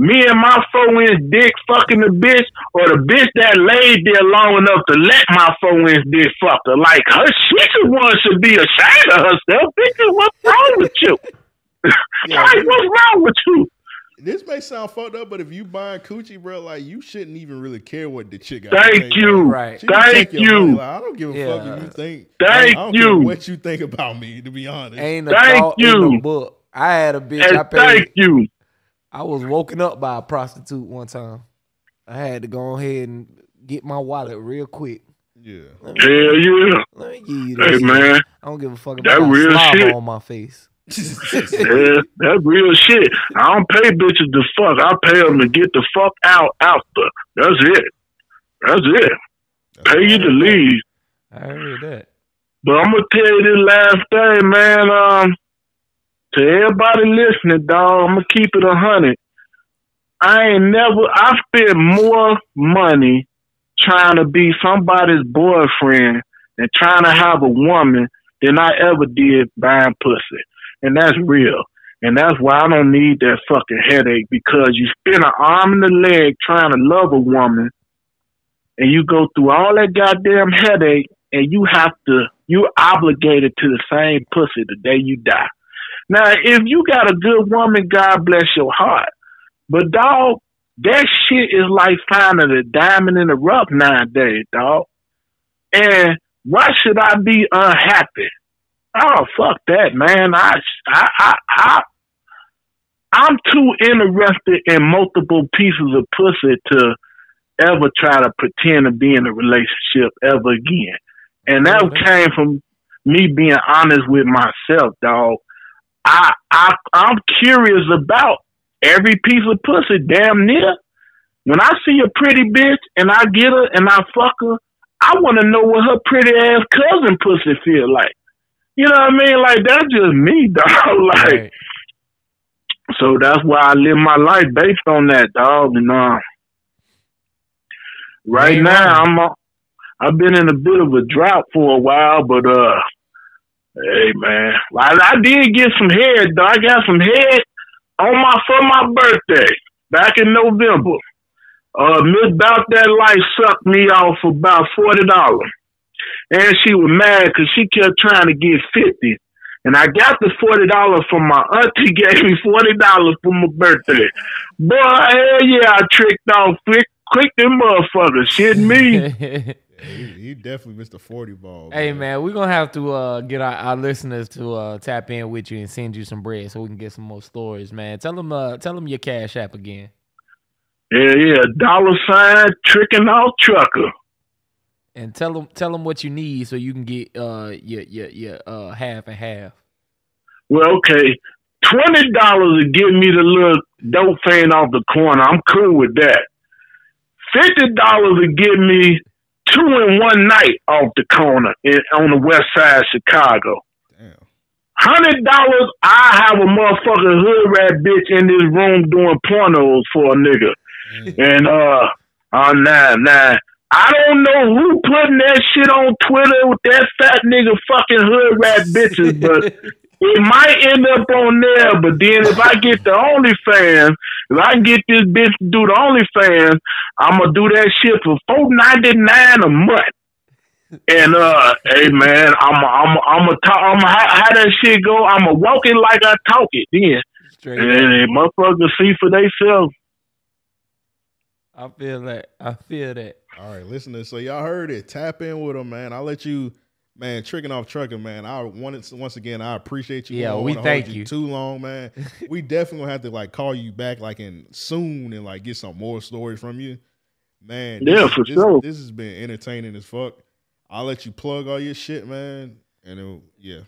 me and my four inch dick fucking the bitch, or the bitch that laid there long enough to let my four inch dick fuck her? Like her, she should one should be ashamed of herself. Bitch, what's wrong with you? [laughs] like, what's wrong with you? This may sound fucked up, but if you buying coochie, bro, like you shouldn't even really care what the chick got. to Thank think. you. Right. she Thank you. Like, I don't give a fuck Yeah. if you think. Thank I don't care you. what you think about me, to be honest. Ain't a Thank thought in you. the book. I had a bitch. And I paid. thank you. I was woken up by a prostitute one time. I had to go ahead and get my wallet real quick. Yeah. Hell yeah. Let me give you Hey this. man, I don't give a fuck That about that real shit. on my face. [laughs] yeah, that's real shit. I don't pay bitches to fuck. I pay them to get the fuck out after. That's it. That's it. Pay you to leave. I heard that. But I'm gonna tell you this last thing, man. Um, to everybody listening, dog, I'm gonna keep it a hundred. I ain't never. I spent more money trying to be somebody's boyfriend and trying to have a woman than I ever did buying pussy, and that's real. And that's why I don't need that fucking headache because you spend an arm and a leg trying to love a woman, and you go through all that goddamn headache, and you have to you obligated to the same pussy the day you die. Now, if you got a good woman, God bless your heart. But dog, that shit is like finding a diamond in the rough nowadays, dog. And why should I be unhappy? Oh fuck that, man! I I I, I I'm too interested in multiple pieces of pussy to ever try to pretend to be in a relationship ever again. And that mm-hmm. came from me being honest with myself, dog. I I I'm curious about every piece of pussy, damn near. When I see a pretty bitch and I get her and I fuck her, I want to know what her pretty ass cousin pussy feel like. You know what I mean? Like that's just me, [laughs] dog. like, so that's why I live my life based on that, dog. And uh, right now I'm uh, I've been in a bit of a drought for a while, but uh, hey man, I, I did get some head. Though. I got some head on my for my birthday back in November. Uh, Miss About That Life sucked me off for about forty dollars, and she was mad because she kept trying to get fifty. And I got the forty dollars from my auntie. [laughs] Gave me forty dollars for my birthday. Boy, hell yeah, I tricked off quick, quick them motherfuckers. Shit me. [laughs] He, he definitely missed a forty ball. Hey man, we're gonna have to uh, get our, our listeners to uh, tap in with you and send you some bread so we can get some more stories, man. Tell them, uh, tell them your cash app again. Yeah, yeah, dollar sign tricking off trucker. and tell them tell them what you need so you can get uh your your your uh half and half. Well, okay, twenty dollars to give me the little dope fan off the corner. I'm cool with that. Fifty dollars to give me two in one night off the corner in, on the west side of Chicago. Hundred dollars, I have a motherfucking hood rat bitch in this room doing pornos for a nigga. And uh uh nah nah. I don't know who putting that shit on Twitter with that fat nigga fucking hood rat bitches, but [laughs] it might end up on there. But then if I get the OnlyFans, if I can get this bitch to do the OnlyFans, I'm gonna do that shit for four ninety nine a month. And uh, hey man, I'm a, I'm a, I'm a talk, I'm a, how, how that shit go? I'm a walk it like I talk it. Then Straight and, up. and motherfuckers see for themselves. I feel that. I feel that. All right, listeners. So y'all heard it. Tap in with them, man. I'll let you, man. Tricking off trucking, man. I wanted to, once again. I appreciate you. Yeah, I don't we thank hold you. Too long, man. [laughs] we definitely gonna have to like call you back like in soon and like get some more stories from you, man. Yeah, this, for this, sure. This has been entertaining as fuck. I'll let you plug all your shit, man. And it'll, yeah.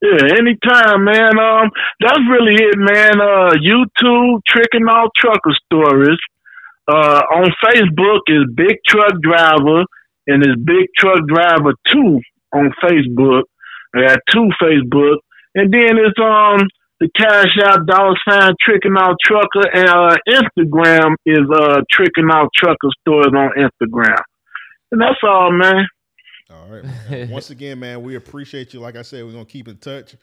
Yeah, anytime, man. Um, that's really it, man. Uh, YouTube, tricking off trucker stories. Uh, on Facebook is Big Truck Driver, and it's Big Truck Driver Two on Facebook. I got two Facebook, and then it's um the Cash Out Dollar Sign Tricking Off Trucker, and uh, Instagram is uh Tricking Off Trucker Stores on Instagram. And that's all, man. All right. Once again, man, we appreciate you. Like I said, we're gonna keep in touch.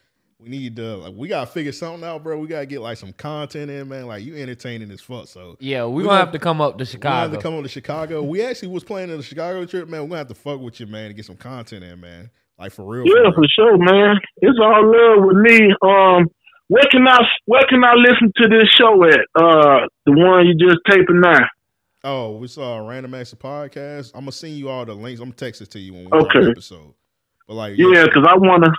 We need to like we gotta figure something out, bro. We gotta get like some content in, man. Like you entertaining as fuck. So Yeah, we we gonna have to come up to We gonna have to come up to Chicago. We actually was planning the Chicago trip, man. We're gonna have to fuck with you, man, to get some content in, man. Like for real. Yeah, for real. for sure, man. It's all love with me. Um, where can I where can I listen to this show at? Uh, the one you just taping now. Oh, we saw a random acts of podcast. I'm gonna send you all the links. I'm gonna text it to you when we Okay. the episode. But like, Yeah, because I wanna, What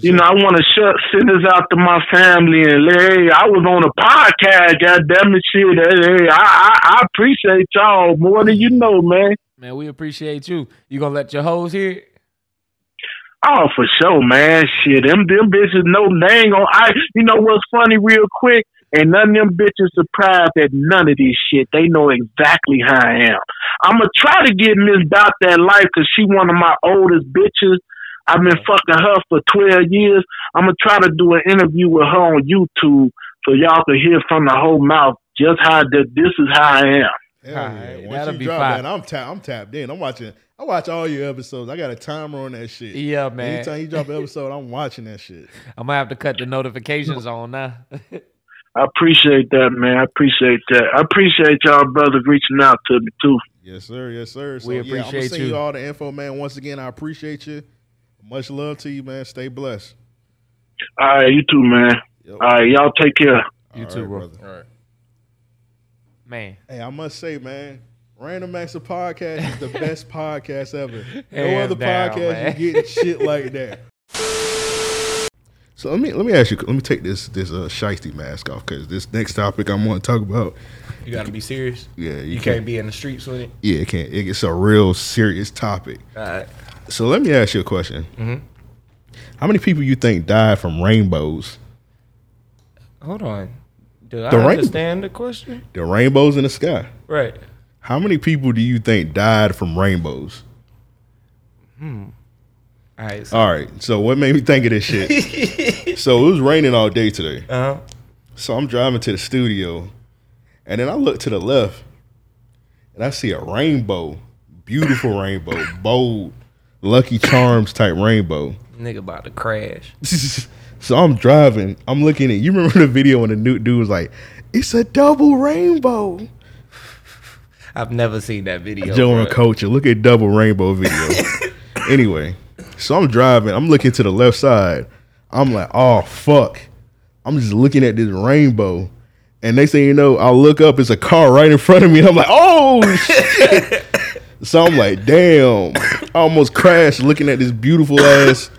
you know, I wanna shut send this out to my family and hey, I was on a podcast. God damn it, shit. Hey, I, I I appreciate y'all more than you know, man. Man, we appreciate you. You gonna let your hoes hear? Oh, for sure, man. Shit, them them bitches know they ain't gonna. I, you know what's funny, real quick, and none of them bitches surprised at none of this shit. They know exactly how I am. I'm gonna try to get Miss Dot that life because she one of my oldest bitches. I've been fucking her for 12 years. I'm gonna try to do an interview with her on YouTube so y'all can hear from the whole mouth just how the, this is how I am. Hell yeah. Once that'll you be drop fine. that, I'm tapped. I'm tapped in. I'm watching. I watch all your episodes. I got a timer on that shit. Yeah, man. Anytime you drop an episode, I'm watching that shit. [laughs] I'm gonna have to cut the notifications on now. I appreciate that, man. I appreciate that. I appreciate y'all brothers reaching out to me too. Yes, sir. Yes, sir. So, We yeah, I'm gonna appreciate send you. you. all the info, man. Once again, I appreciate you. Much love to you, man. Stay blessed. All right, you too, man. All right, y'all take care. You All too, right, bro. brother. All right. Man. Hey, I must say, man, Random Acts of Podcast is the [laughs] best podcast ever. No other down, podcast man. you get shit like that. So let me let me ask you. Let me take this this uh, shiesty mask off because this next topic I'm going to talk about. You gotta be serious. Yeah, You, can't, be in the streets with it. Yeah, it can't. It's a real serious topic. All right. So let me ask you a question. Mhm. How many people you think died from rainbows? Hold on. Do I The rain- understand the question? The rainbows in the sky. Right. How many people do you think died from rainbows? Hmm. All right. So, All right. So what made me think of this shit? [laughs] so it was raining all day today. Uh-huh. So I'm driving to the studio, and then I look to the left, and I see a rainbow, beautiful rainbow, bold, Lucky Charms type rainbow. nigga about to crash. [laughs] so I'm driving. I'm looking at. You remember the video when the new dude was like, "It's a double rainbow." [laughs] I've never seen that video. Joe and Culture. Look at double rainbow video. [laughs] anyway, so I'm driving. I'm looking to the left side. I'm like, oh fuck. I'm just looking at this rainbow. And next thing you know, I look up, it's a car right in front of me, and I'm like, oh shit. So I'm like, damn. I almost crashed looking at this beautiful ass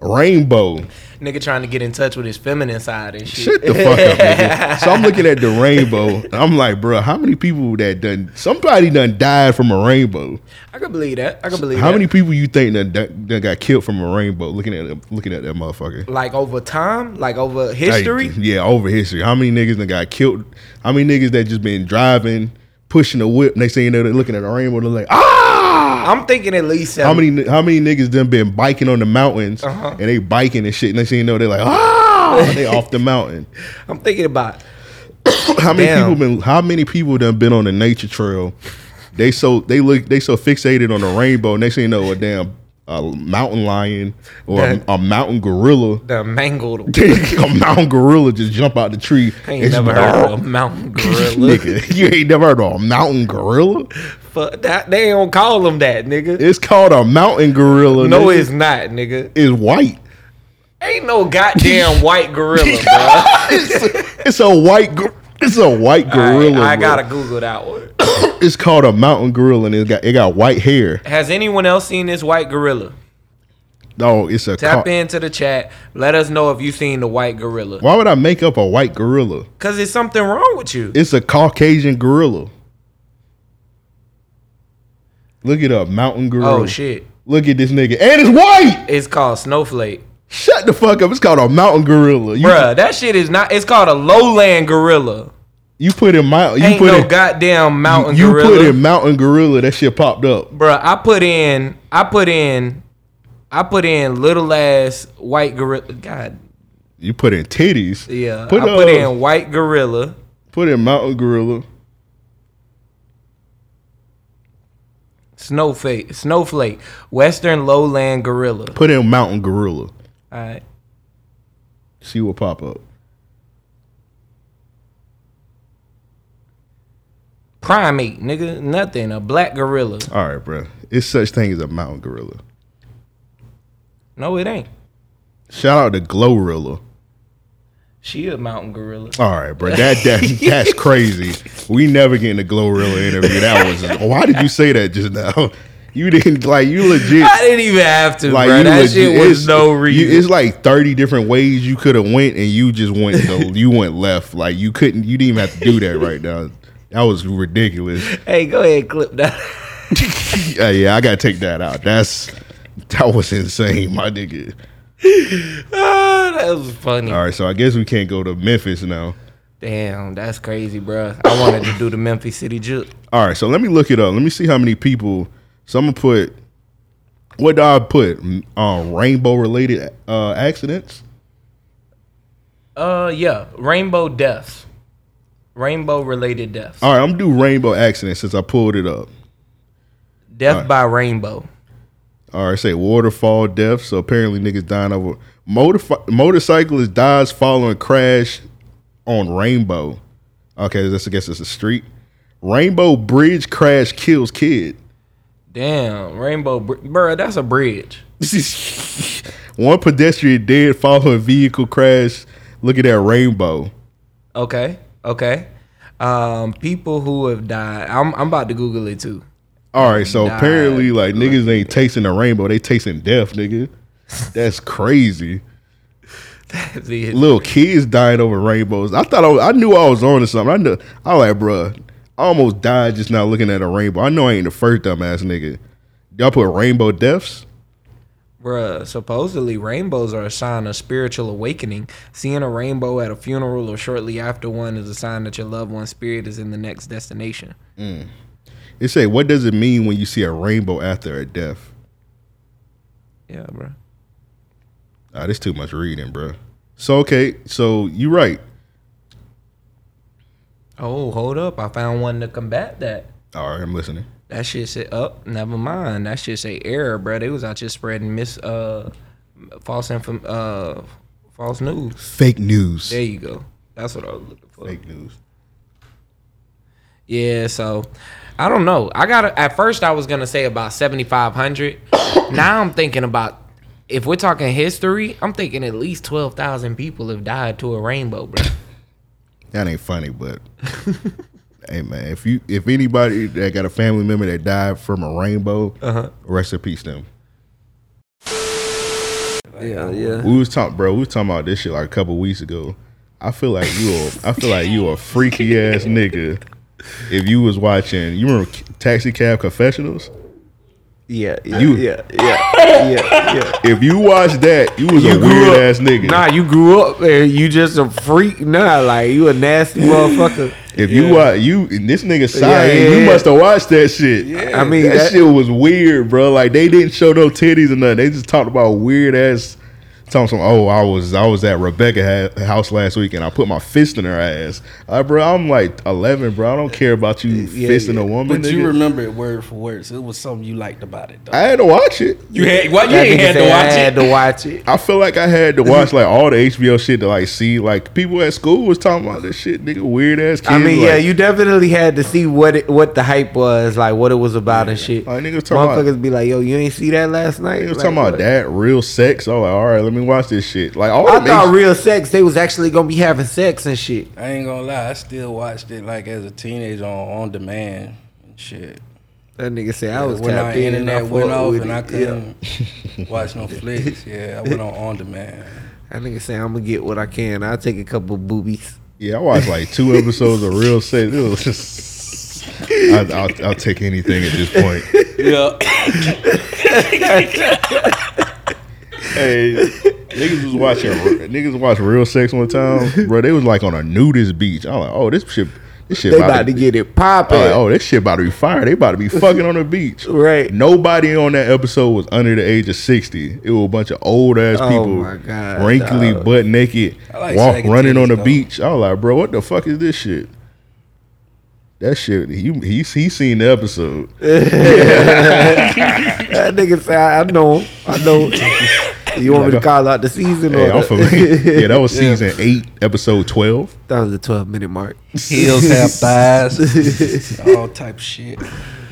rainbow. Nigga trying to get in touch with his feminine side and shit. Shut the fuck up, nigga. [laughs] So I'm looking at the rainbow. and I'm like, bro, how many people that done somebody done died from a rainbow? I can believe that. I can believe How that. many people you think that, that, that got killed from a rainbow? Looking at looking at that motherfucker. Like over time, like over history. Like, yeah, over history. How many niggas that got killed? How many niggas that just been driving, pushing a whip? Next thing you know, they're looking at a rainbow. They're like, ah! I'm thinking at least How many how many niggas done been biking on the mountains Uh-huh. and they biking and shit? Next thing you know, they're like, ah! they [laughs] off the mountain. I'm thinking about [coughs] how many Damn. people been how many people done been on the nature trail? They so they look they so fixated on the rainbow. Next thing you know, a damn a mountain lion or a, a mountain gorilla. [laughs] the mangled. [laughs] a mountain gorilla just jump out the tree. I ain't never just- heard of a mountain gorilla. [laughs] Nigga, you ain't never heard of a mountain gorilla? Fuck that. They don't call them that, nigga. It's called a mountain gorilla. No, nigga. it's not, nigga. It's white. Ain't no goddamn white gorilla, bro. It's a white. gor- It's a white gorilla. I, I gotta Google that one. [coughs] It's called a mountain gorilla, and it got it got white hair. Has anyone else seen this white gorilla? No, it's a. Tap ca- into the chat. Let us know if you've seen the white gorilla. Why would I make up a white gorilla? Cause there's something wrong with you. It's a Caucasian gorilla. Look it up, mountain gorilla. Oh shit. Look at this nigga, and it's white. It's called snowflake. Shut the fuck up. It's called a mountain gorilla. You, Bruh, that shit is not. It's called a lowland gorilla. you put in mountain. You Ain't put no in goddamn mountain gorilla. You gorilla. put in mountain gorilla. That shit popped up. Bruh, I put in. I put in. I put in little ass white gorilla. God, You put in titties. yeah. Put, I put uh, in white gorilla. Put in mountain gorilla. Snowflake, snowflake, western lowland gorilla. Put in mountain gorilla. All right. See what pop up. Primate, nigga, nothing. A black gorilla. All right, bro. It's such thing as a mountain gorilla. No, it ain't. Shout out to Glorilla. She a mountain gorilla. All right, bro. [laughs] That, that that's crazy. We never get in a Glorilla interview. That was. Why did you say that just now? You didn't like. You legit. I didn't even have to, bro. you That shit was it's- no you- reason. it's like thirty different ways you could have went, and you just went. the, [laughs] you went left. Like you couldn't. You didn't even have to do that right now. That was ridiculous. hey, go ahead, clip that. [laughs] yeah, yeah, I gotta take that out. That's that was insane, my nigga. [laughs] ah, that was funny. All right, so I guess we can't go to Memphis now. Damn, that's crazy, bro. I wanted to do the Memphis City Juke. All right, so let me look it up. Let me see how many people. So I'm gonna put. What do I put? Um, rainbow related uh, accidents. Uh, yeah, rainbow deaths, rainbow related deaths, All right, I'm gonna do rainbow accidents since I pulled it up. death Alright. by rainbow. All right, say waterfall deaths. So apparently niggas dying over motor motorcyclist dies following crash on Rainbow. Okay, that's I guess it's a street. Rainbow Bridge crash kills kid. Damn, rainbow, br- bro. That's a bridge. [laughs] One pedestrian dead following a vehicle crash. Look at that rainbow. Okay, okay. Um, people who have died. I'm I'm about to Google it too. All right, so Died. apparently like niggas ain't tasting the rainbow, they tasting death, nigga. [laughs] That's crazy. Little kids dying over rainbows. I thought I, was, I knew I was on to something. I knew I was like, bruh, I almost died just not looking at a rainbow. I know I ain't the first dumbass nigga. Y'all put rainbow deaths? Bruh, supposedly rainbows are a sign of spiritual awakening. Seeing a rainbow at a funeral or shortly after one is a sign that your loved one's spirit is in the next destination. Mm. It say, what does it mean when you see a rainbow after a death? Yeah, bro. Ah, this too much reading, bro. So okay, so you right. Oh, hold up. I found one to combat that. All right, I'm listening. That shit said up. never mind. That shit say error, bro. They was out just spreading mis uh false info uh false news. Fake news. There you go. That's what I was looking for. Fake news. Yeah, so I don't know. I got at first I was gonna say about seventy five hundred. [coughs] now I'm thinking about if we're talking history, I'm thinking at least twelve thousand people have died to a rainbow, bro. That ain't funny, but [laughs] hey man, if you if anybody that got a family member that died from a rainbow, Uh-huh. rest in peace them. Yeah, yeah. We was talking, bro. We was talking about this shit like a couple weeks ago. I feel like you, a, I feel like you a freaky ass nigga. If you was watching, you remember Taxi Cab Confessionals? Yeah, yeah, You- yeah, yeah, yeah, yeah. If you watch that, you was a weird up- ass nigga. Nah, you grew up and you just a freak. Nah, like you a nasty motherfucker. If you watch you and this nigga sign, Yeah, yeah, you yeah. must have watched that shit. I mean, that, that- shit was weird, bro. Like they didn't show no titties or nothing. They just talked about weird ass. Talking some, oh, I was I was at Rebecca ha- house last week and I put my fist in her ass. Uh, bro, I'm like 11, bro. I don't care about you fisting a woman. But you remember it word for word, so it was something you liked about it. Though. I had to watch it. You had well, you ain't had to said I watch had it. to watch it. I feel like I had to watch like all the HBO shit to like see like people at school was talking about this shit, nigga. Weird ass kids. I mean, yeah, you definitely had to see what it, what the hype was, like what it was about and shit. Like, niggas talking about- Motherfuckers be like, "Yo, you ain't see that last night." They was Like, talking about what? that real sex. I was like, all right, let me watch this shit. Like all I the thought niggas- real sex, they was actually gonna be having sex and shit. I ain't gonna lie, I still watched it like as a teenager on on demand and shit. That nigga said I was when our tapped in and internet I went off with and I couldn't [laughs] watch no flicks. Yeah, I went on on demand. That nigga say I'm gonna get what I can. I'll take a couple boobies. Yeah, I watched like two episodes of Real Sex. It was just, I, I'll, I'll take anything at this point. Yeah. [laughs] [laughs] hey, niggas was watching niggas was watching Real Sex one time, bro. They was like on a nudist beach. I'm like, oh, this shit, this shit They about to get it poppin'. I'm like, oh, this shit about to be fire. They about to be fucking on the beach. Right. Nobody on that episode was under the age of sixty. It was a bunch of old ass Oh people, God, wrinkly, dog. butt naked, like walk saggy running on the though. beach. I was like, bro, what the fuck is this shit? That shit, he he he seen the episode. [laughs] that nigga say I, I know. I know. [laughs] You want me to call out the season? Hey, or I'm familiar. [laughs] Yeah, that was season eight, episode twelve. That was the 12 minute mark. Heels have [laughs] thighs, all type shit.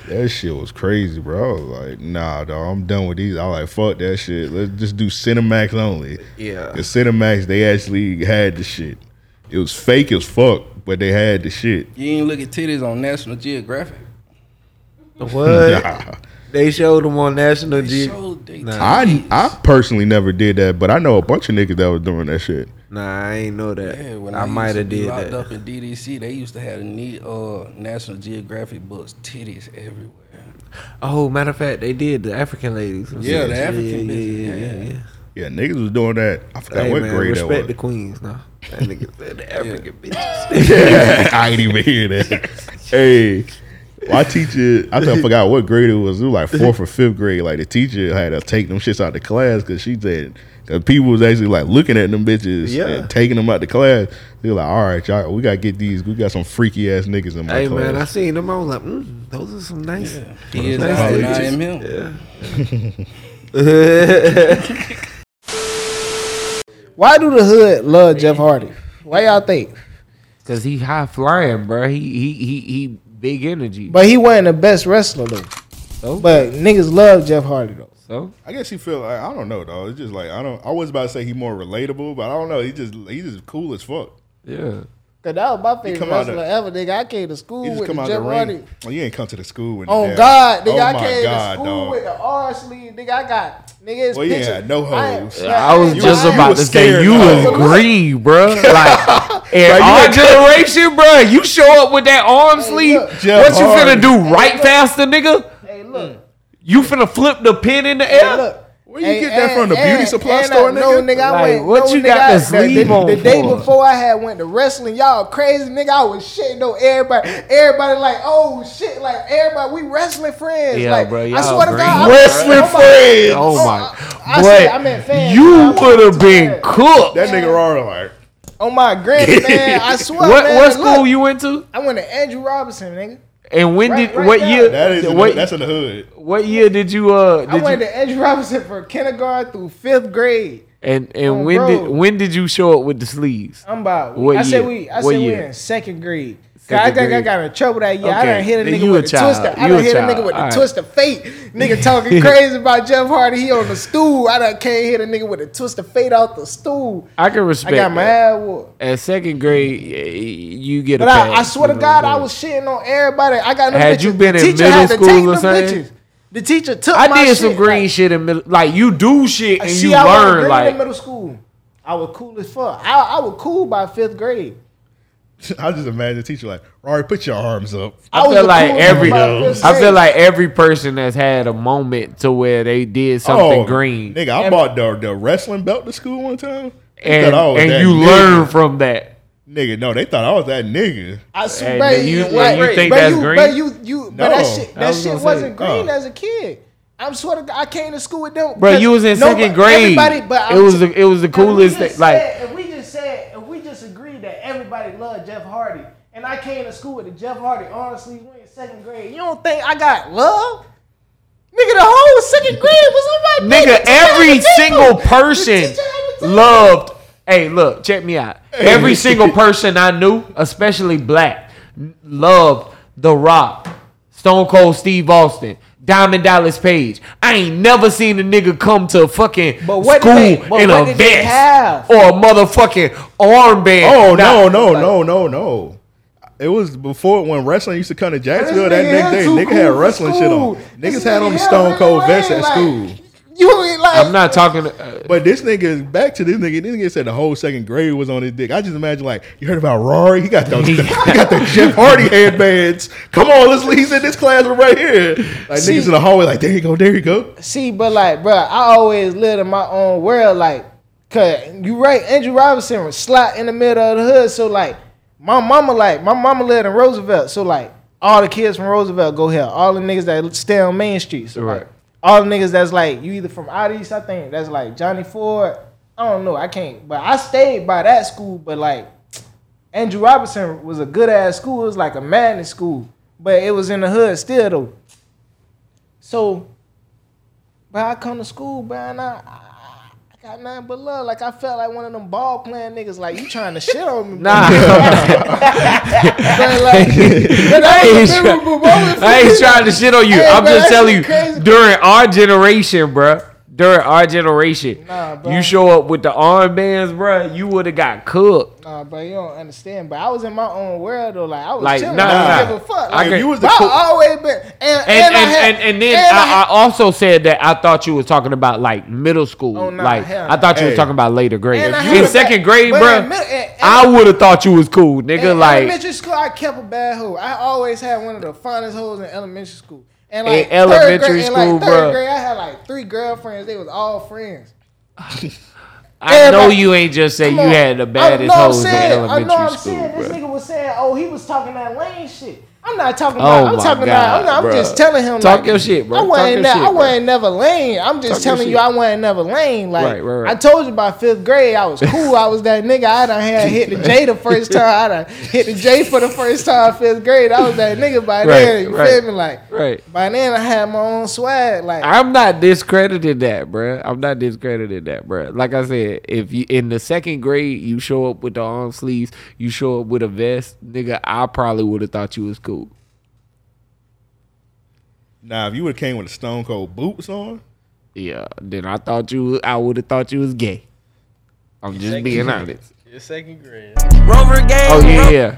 That shit was crazy, bro. I was like, nah, dog, I'm done with these. I was like, fuck that shit. Let's just do Cinemax only. Yeah. The Cinemax, they actually had the shit. It was fake as fuck, but they had the shit. You ain't look at titties on National Geographic. What? Nah. They showed them on National They Ge- showed they Nah. I I personally never did that, but I know a bunch of niggas that was doing that shit. Nah, I ain't know that. Yeah, when I, I, might have did locked that. up in DDC, they used to have the neat uh, National Geographic books, titties everywhere. Oh, matter of fact, they did the African ladies. Yeah, the African yeah, yeah, yeah, yeah, yeah. Yeah, niggas was doing that. I forgot Hey, what man, grade that respect was. the queens, nah. That nigga said the [laughs] African [laughs] bitches. I ain't even hear that. [laughs] Hey, my teacher, I think I [laughs] forgot what grade it was. It was like fourth or fifth grade. Like the teacher had to take them shits out the class because she said because people was actually like looking at them bitches Yeah. and taking them out the class. They were like, all right, y'all, we gotta get these. We got some freaky ass niggas in my Hey class. Hey man, I seen them. I was like, mm, those are some nice. He is nice and I bitches. am him. Yeah. [laughs] Why do the hood love Jeff Hardy? Why y'all think? Cause he high flying, bro. He he he he big energy. But he wasn't the best wrestler though. So? But niggas love Jeff Hardy though. So I guess he feel like I don't know though. It's just like I don't. I was about to say he more relatable, but I don't know. He just he just cool as fuck. yeah. Cause that was my favorite come out wrestler the- ever, nigga. I came to school He just with come the out Jeff the Hardy. Well, oh, you ain't come to the school with. On yeah. God, nigga, oh I my came God, to school dog. with the R sleeve, nigga. I got nigga. It's Well, you picture. had no I- hoes. yeah, I was just was- about was to say you dog. was green, bro. Like [laughs] in Bro, you our ain't- generation, bro. You show up with that arm sleeve. look, Jeff what you finna Hardy. do? Right faster, nigga. Hey, look. You finna flip the pin in the Hey, air? look. Where you get that from? The And- beauty supply store, I, nigga? No, nigga, I Like, went. what no, you nigga, got I, the sleeve the, on The day before I had went to wrestling, y'all crazy, nigga. I was shitting on everybody. Everybody like, oh shit, like everybody, we wrestling friends. Yeah, like, bro, I y'all swear to. God, I- Wrestling oh my- friends. Oh Oh, my! I- I Boy, said- I meant fans, you bro. would have been Yeah. cooked. That nigga Raw like. Oh my granny, [laughs] man. I swear, What man. what look, school you went to? I went to Andrew Robinson, nigga. And when Right- did right what now. year? That is in what, the, that's in the hood. what year did you uh? I Did went you, to Andrew Robinson for kindergarten through fifth grade. and and Oh, when bro. did when did you show up with the sleeves? I'm about. What I said we. I What said we year? in second grade. I think I got in trouble that year. I Okay, done hit a nigga you with the child. twister. I You a done hit a nigga with the Alright. twist of fate. Nigga [laughs] talking crazy about Jeff Hardy. He on the stool. I done can't hit a nigga with the twist of fate out the stool. I can respect. I got my ass whooped. At second grade, you get a But I, pass. I swear to God, I was shitting on everybody. I got Had bitches. you been the in teacher middle had to school take or something? The teacher took I did some green like- shit in middle. Like you do shit uh, and See, you I learn. Like in middle school. I was cool as fuck. I, I was cool by fifth grade. [laughs] I just imagine the teacher like, Rory, put your arms up. I, I feel like every I feel like every person that's had a moment to where they did something Oh, green Nigga, I bought the, the wrestling belt to school one time. They and, thought I was and you nigga. learn from that. Nigga, no, they thought I was that nigga. I swear, do you, you- like, you think but that's you, green? But you, you, but that shit, that was shit gonna say, wasn't green uh. as a kid. I'm swear to God, I came to school with them. Bro, you was in nobody- second grade. Everybody, but it was t- the, it was the coolest thing. Like said- if we just said, if we just agreed that everybody loved Jeff Hardy, and I came to school with the Jeff Hardy, honestly, we in second grade. You don't think I got love? Nigga, the whole second grade was on my nigga, The teacher had every single person teacher had to take loved. Hey, look, check me out. Every single person I knew, especially black, loved The Rock, Stone Cold Steve Austin, Diamond Dallas Page. I ain't never seen a nigga come to fucking But what did school they- but in what a did they vest have? or a motherfucking armband. Oh Nah, no, no, no, no, no. It was before when wrestling used to come to Jacksonville. That nigga next day, nigga had cool for wrestling shit on. Niggas had on the Stone Cold really vest at like- school. You ain't like I'm not talking. Uh, But this nigga, back to this nigga, this nigga said the whole second grade was on his dick. I just imagine like you heard about Rory. He got those, [laughs] he got the Jeff Hardy headbands. Come on, let's he's in this classroom right here. Like See- niggas in the hallway, like there you go, there you go. See, but like, bro, I always lived in my own world. Like, cause you right, Andrew Robinson was slot in the middle of the hood. So like, my mama like, my mama lived in Roosevelt. So like, all the kids from Roosevelt go here. All the niggas that stay on Main Street. So like, Right. All the niggas that's like, you either from out east, I think that's like Johnny Ford. I don't know, I can't. But I stayed by that school. But like, Andrew Robinson was a good ass school. It was like a magnet school, but it was in the hood still though. So but I come to school, I I got nothing but love. Like I felt like one of them ball playing niggas. Like you trying to shit on me? Nah. [laughs] but like, [laughs] but that I ain't, try- I ain't trying to shit on you. Hey, I'm bro, just telling you, crazy. during our generation, bruh, during our generation, Nah, bro. you show up with the armbands, bro. you would have got cooked. Nah, bro, you don't understand. But I was in my own world though. Like I was Like, chilling. nah, I nah, didn't nah. give a fuck. I Like, can- you was the the cool- always been. And, And, and, and, I had, and, and then and I, had- I also said that I thought you was talking about like middle school. Oh, nah, like hell I thought you was Hey. talking about later grade. In second bad- grade, bro, in mid- in- in- I would have thought you was cool, nigga. In like elementary school, I kept a bad hoe. I always had one of the finest hoes in elementary school. And In like third elementary grade, in, school, like third bruh. grade, I had like three girlfriends. They was all friends. [laughs] I know you ain't just say you on. had the baddest hoes in saying- I know elementary I'm school, saying this nigga was saying, oh, he was talking that lame shit. I'm not talking Oh about. I'm my talking about. I'm, not, I'm just telling him. Talk like, your shit, bro. I wasn't. ne- shit, I wasn't never lame. I'm just Talk telling you. I wasn't never lame. Like Right, right, right. I told you by fifth grade, I was cool. I was that nigga. I done had hit the J the first [laughs] time. I done hit the J for the first time fifth grade. I was that nigga by then. You feel me? Like right. by then, I had my own swag. Like I'm not discrediting that, bruh. I'm not discrediting that, bruh. Like I said, if you in the second grade you show up with the arm sleeves, you show up with a vest, nigga, I probably would have thought you was cool. Now, if you would have came with a Stone Cold boots on, Yeah, then I thought you, I would have thought you was gay. I'm just being honest. Your second grade. Rover game. Oh yeah, yeah.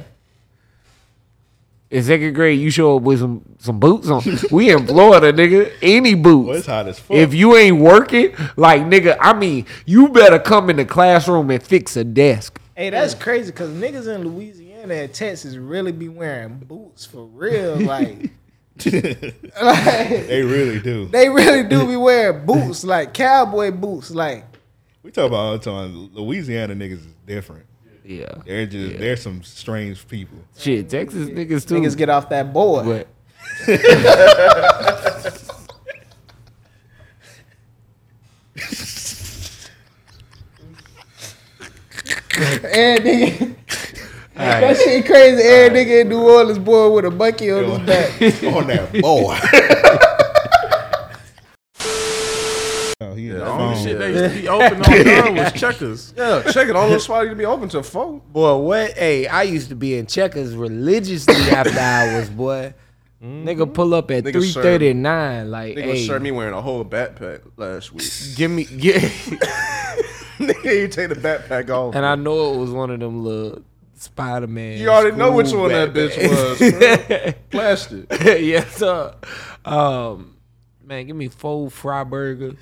In second grade, you show up with some some boots on. we in Florida, nigga. Any boots. Well, it's hot as fuck. If you ain't working, like nigga, I mean, you better come in the classroom and fix a desk. Hey, that's crazy because niggas in Louisiana and Texas really be wearing boots for real. Like, [laughs] [laughs] they really do. they really do be wearing boots, like cowboy boots. Like, We talk about all the time. Louisiana niggas is different. Yeah, they're just Yeah. they're some strange people. Shit, Texas niggas too. niggas get off that board. But [laughs] Every nigga, Alright. that shit crazy. Every nigga in New Orleans boy with a monkey on his back. [laughs] on that [laughs] boy. [laughs] oh, he in The the only shit that used to be open on done was checkers. Yeah, check it. All those spots to be open till four. boy, what? Hey, I used to be in checkers religiously after hours, boy. Mm-hmm. Nigga pull up at Nigga three served- thirty nine, like, Nigga hey, served me wearing a whole backpack last week. give me, get. Nigga, you take the backpack off. And I know it was one of them little Spider Man. You already know which one that bitch was. [laughs] Plastic. [laughs] yes, sir. Um, man, give me four fry burgers,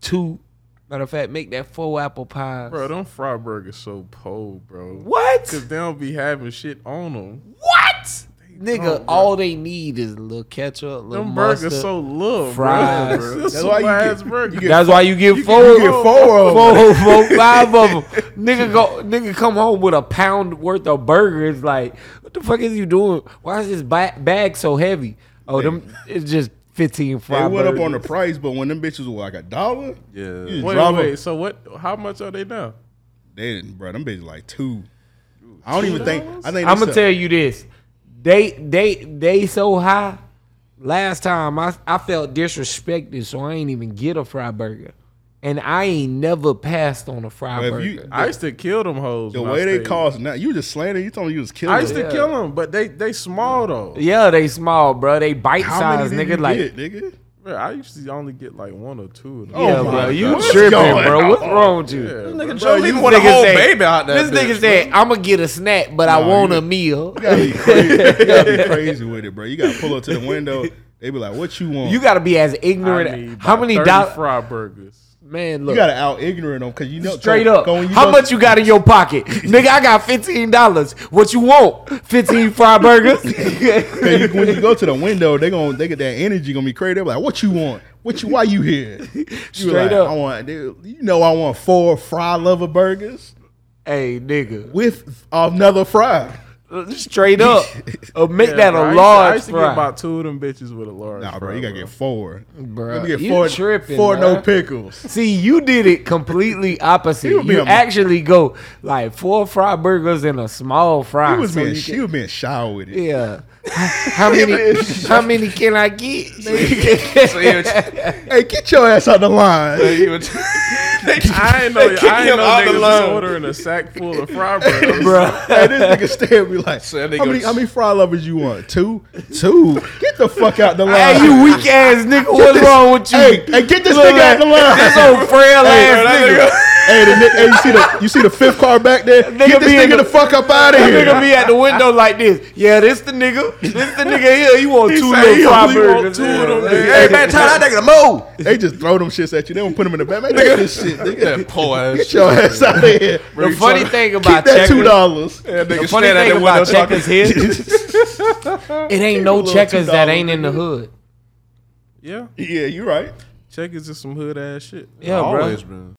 two. Matter of fact, make that four apple pies. Bro, them fry burgers so cold, bro. What? Cause they don't be having shit on them. What? Nigga, don't, all they need is a little ketchup, a little Them mustard, burgers so little, fries. bro. That's That's why you ass get- burger. you get That's why you get You four. get- you get four of 'em. Four, four, five of [laughs] them. nigga go, nigga come home with a pound worth of burgers. Like, what the fuck is you doing? Why is this ba- bag so heavy? Oh, them. It's just fifteen They fry went burgers. up on the price, but when them bitches were like a dollar, Yeah. you just Wait, drop 'em. wait. So what? How much are they now? They didn't, bro. Them bitches like two. I don't even think. I think I'm gonna tell you this. They they they so high. Last time I I felt disrespected, so I ain't even get a fry burger. and I ain't never passed on a fried Well, if burger. you- I used to kill them hoes. The when I way they stayed. cost now, you just slandering. You told me you was killing. I used to them. kill them, but they they small though. yeah, they small, bro. They bite How many size, did nigga. you like, get, nigga? Bro, I used to only get like one or two. Of them. Oh yeah, Oh my bro. You God. Tripping, going bro. What's wrong with you? Yeah, Nigga, bro. Joe This a nigga whole said- baby out there. This nigga said, "I'm gonna get a snack, but I want you- a meal." [laughs] [laughs] You gotta be crazy. you gotta be crazy with it, bro. You gotta pull up to the window. They be like, "What you want?" You gotta be as I ignorant. need How many 30 dollars? fried burgers? Man, look. You gotta out ignorant them because you know Straight go- up. go when you How go- much you got in your pocket? [laughs] Nigga, I got fifteen dollars. What you want? Fifteen fried burgers. [laughs] you- when you go to the window, they gonna they get that energy gonna be crazy. They be like, "What you want? What you? Why you here?" You Straight like, up. I want. dude, You know, I want four fry lover burgers hey, nigga. with another fry. Straight up. [laughs] Uh, make Yeah, that bro, I a used to- I large used to get fry. about two of them bitches with a large. Nah, bro, fry, you gotta get four. Bruh, Let me get you four. tripping, four no pickles. See, you did it completely opposite. He You actually go like four fried burgers and a small fry. He was so being you she was being shy with it. yeah. How many? [laughs] how many can I get? [laughs] Hey, get your ass out the line. I ain't know. They I ain't know out the niggas was line. ordering a sack full of fried burgers. bro. hey, this nigga stare at me like, So how many, how many fry lovers you want? Two? Two? Get the fuck out the line. Hey, you weak ass nigga. What's wrong with you? Hey, hey, get this Look nigga out the line. This old frail Hey, ass that nigga. Hey, the, ni- hey, you see the you see the fifth car back there? Nigga Get this nigga the- the fuck up out of here. nigga be at the window like this. Yeah, this the nigga. This the nigga here. You want He two little he fried want burgers? two of them Hey, man, tell that nigga to move. They just throw them shits at you. They don't put them in the back. Man, take this shit, nigga. That poor ass. Get your ass out of here. The funny thing Keep about that two checkers, dollars. That the funny thing about checkers here, [laughs] it ain't no checkers that ain't in the hood. Yeah, Yeah, you right. checkers is some hood ass shit. Yeah, bro. Always been.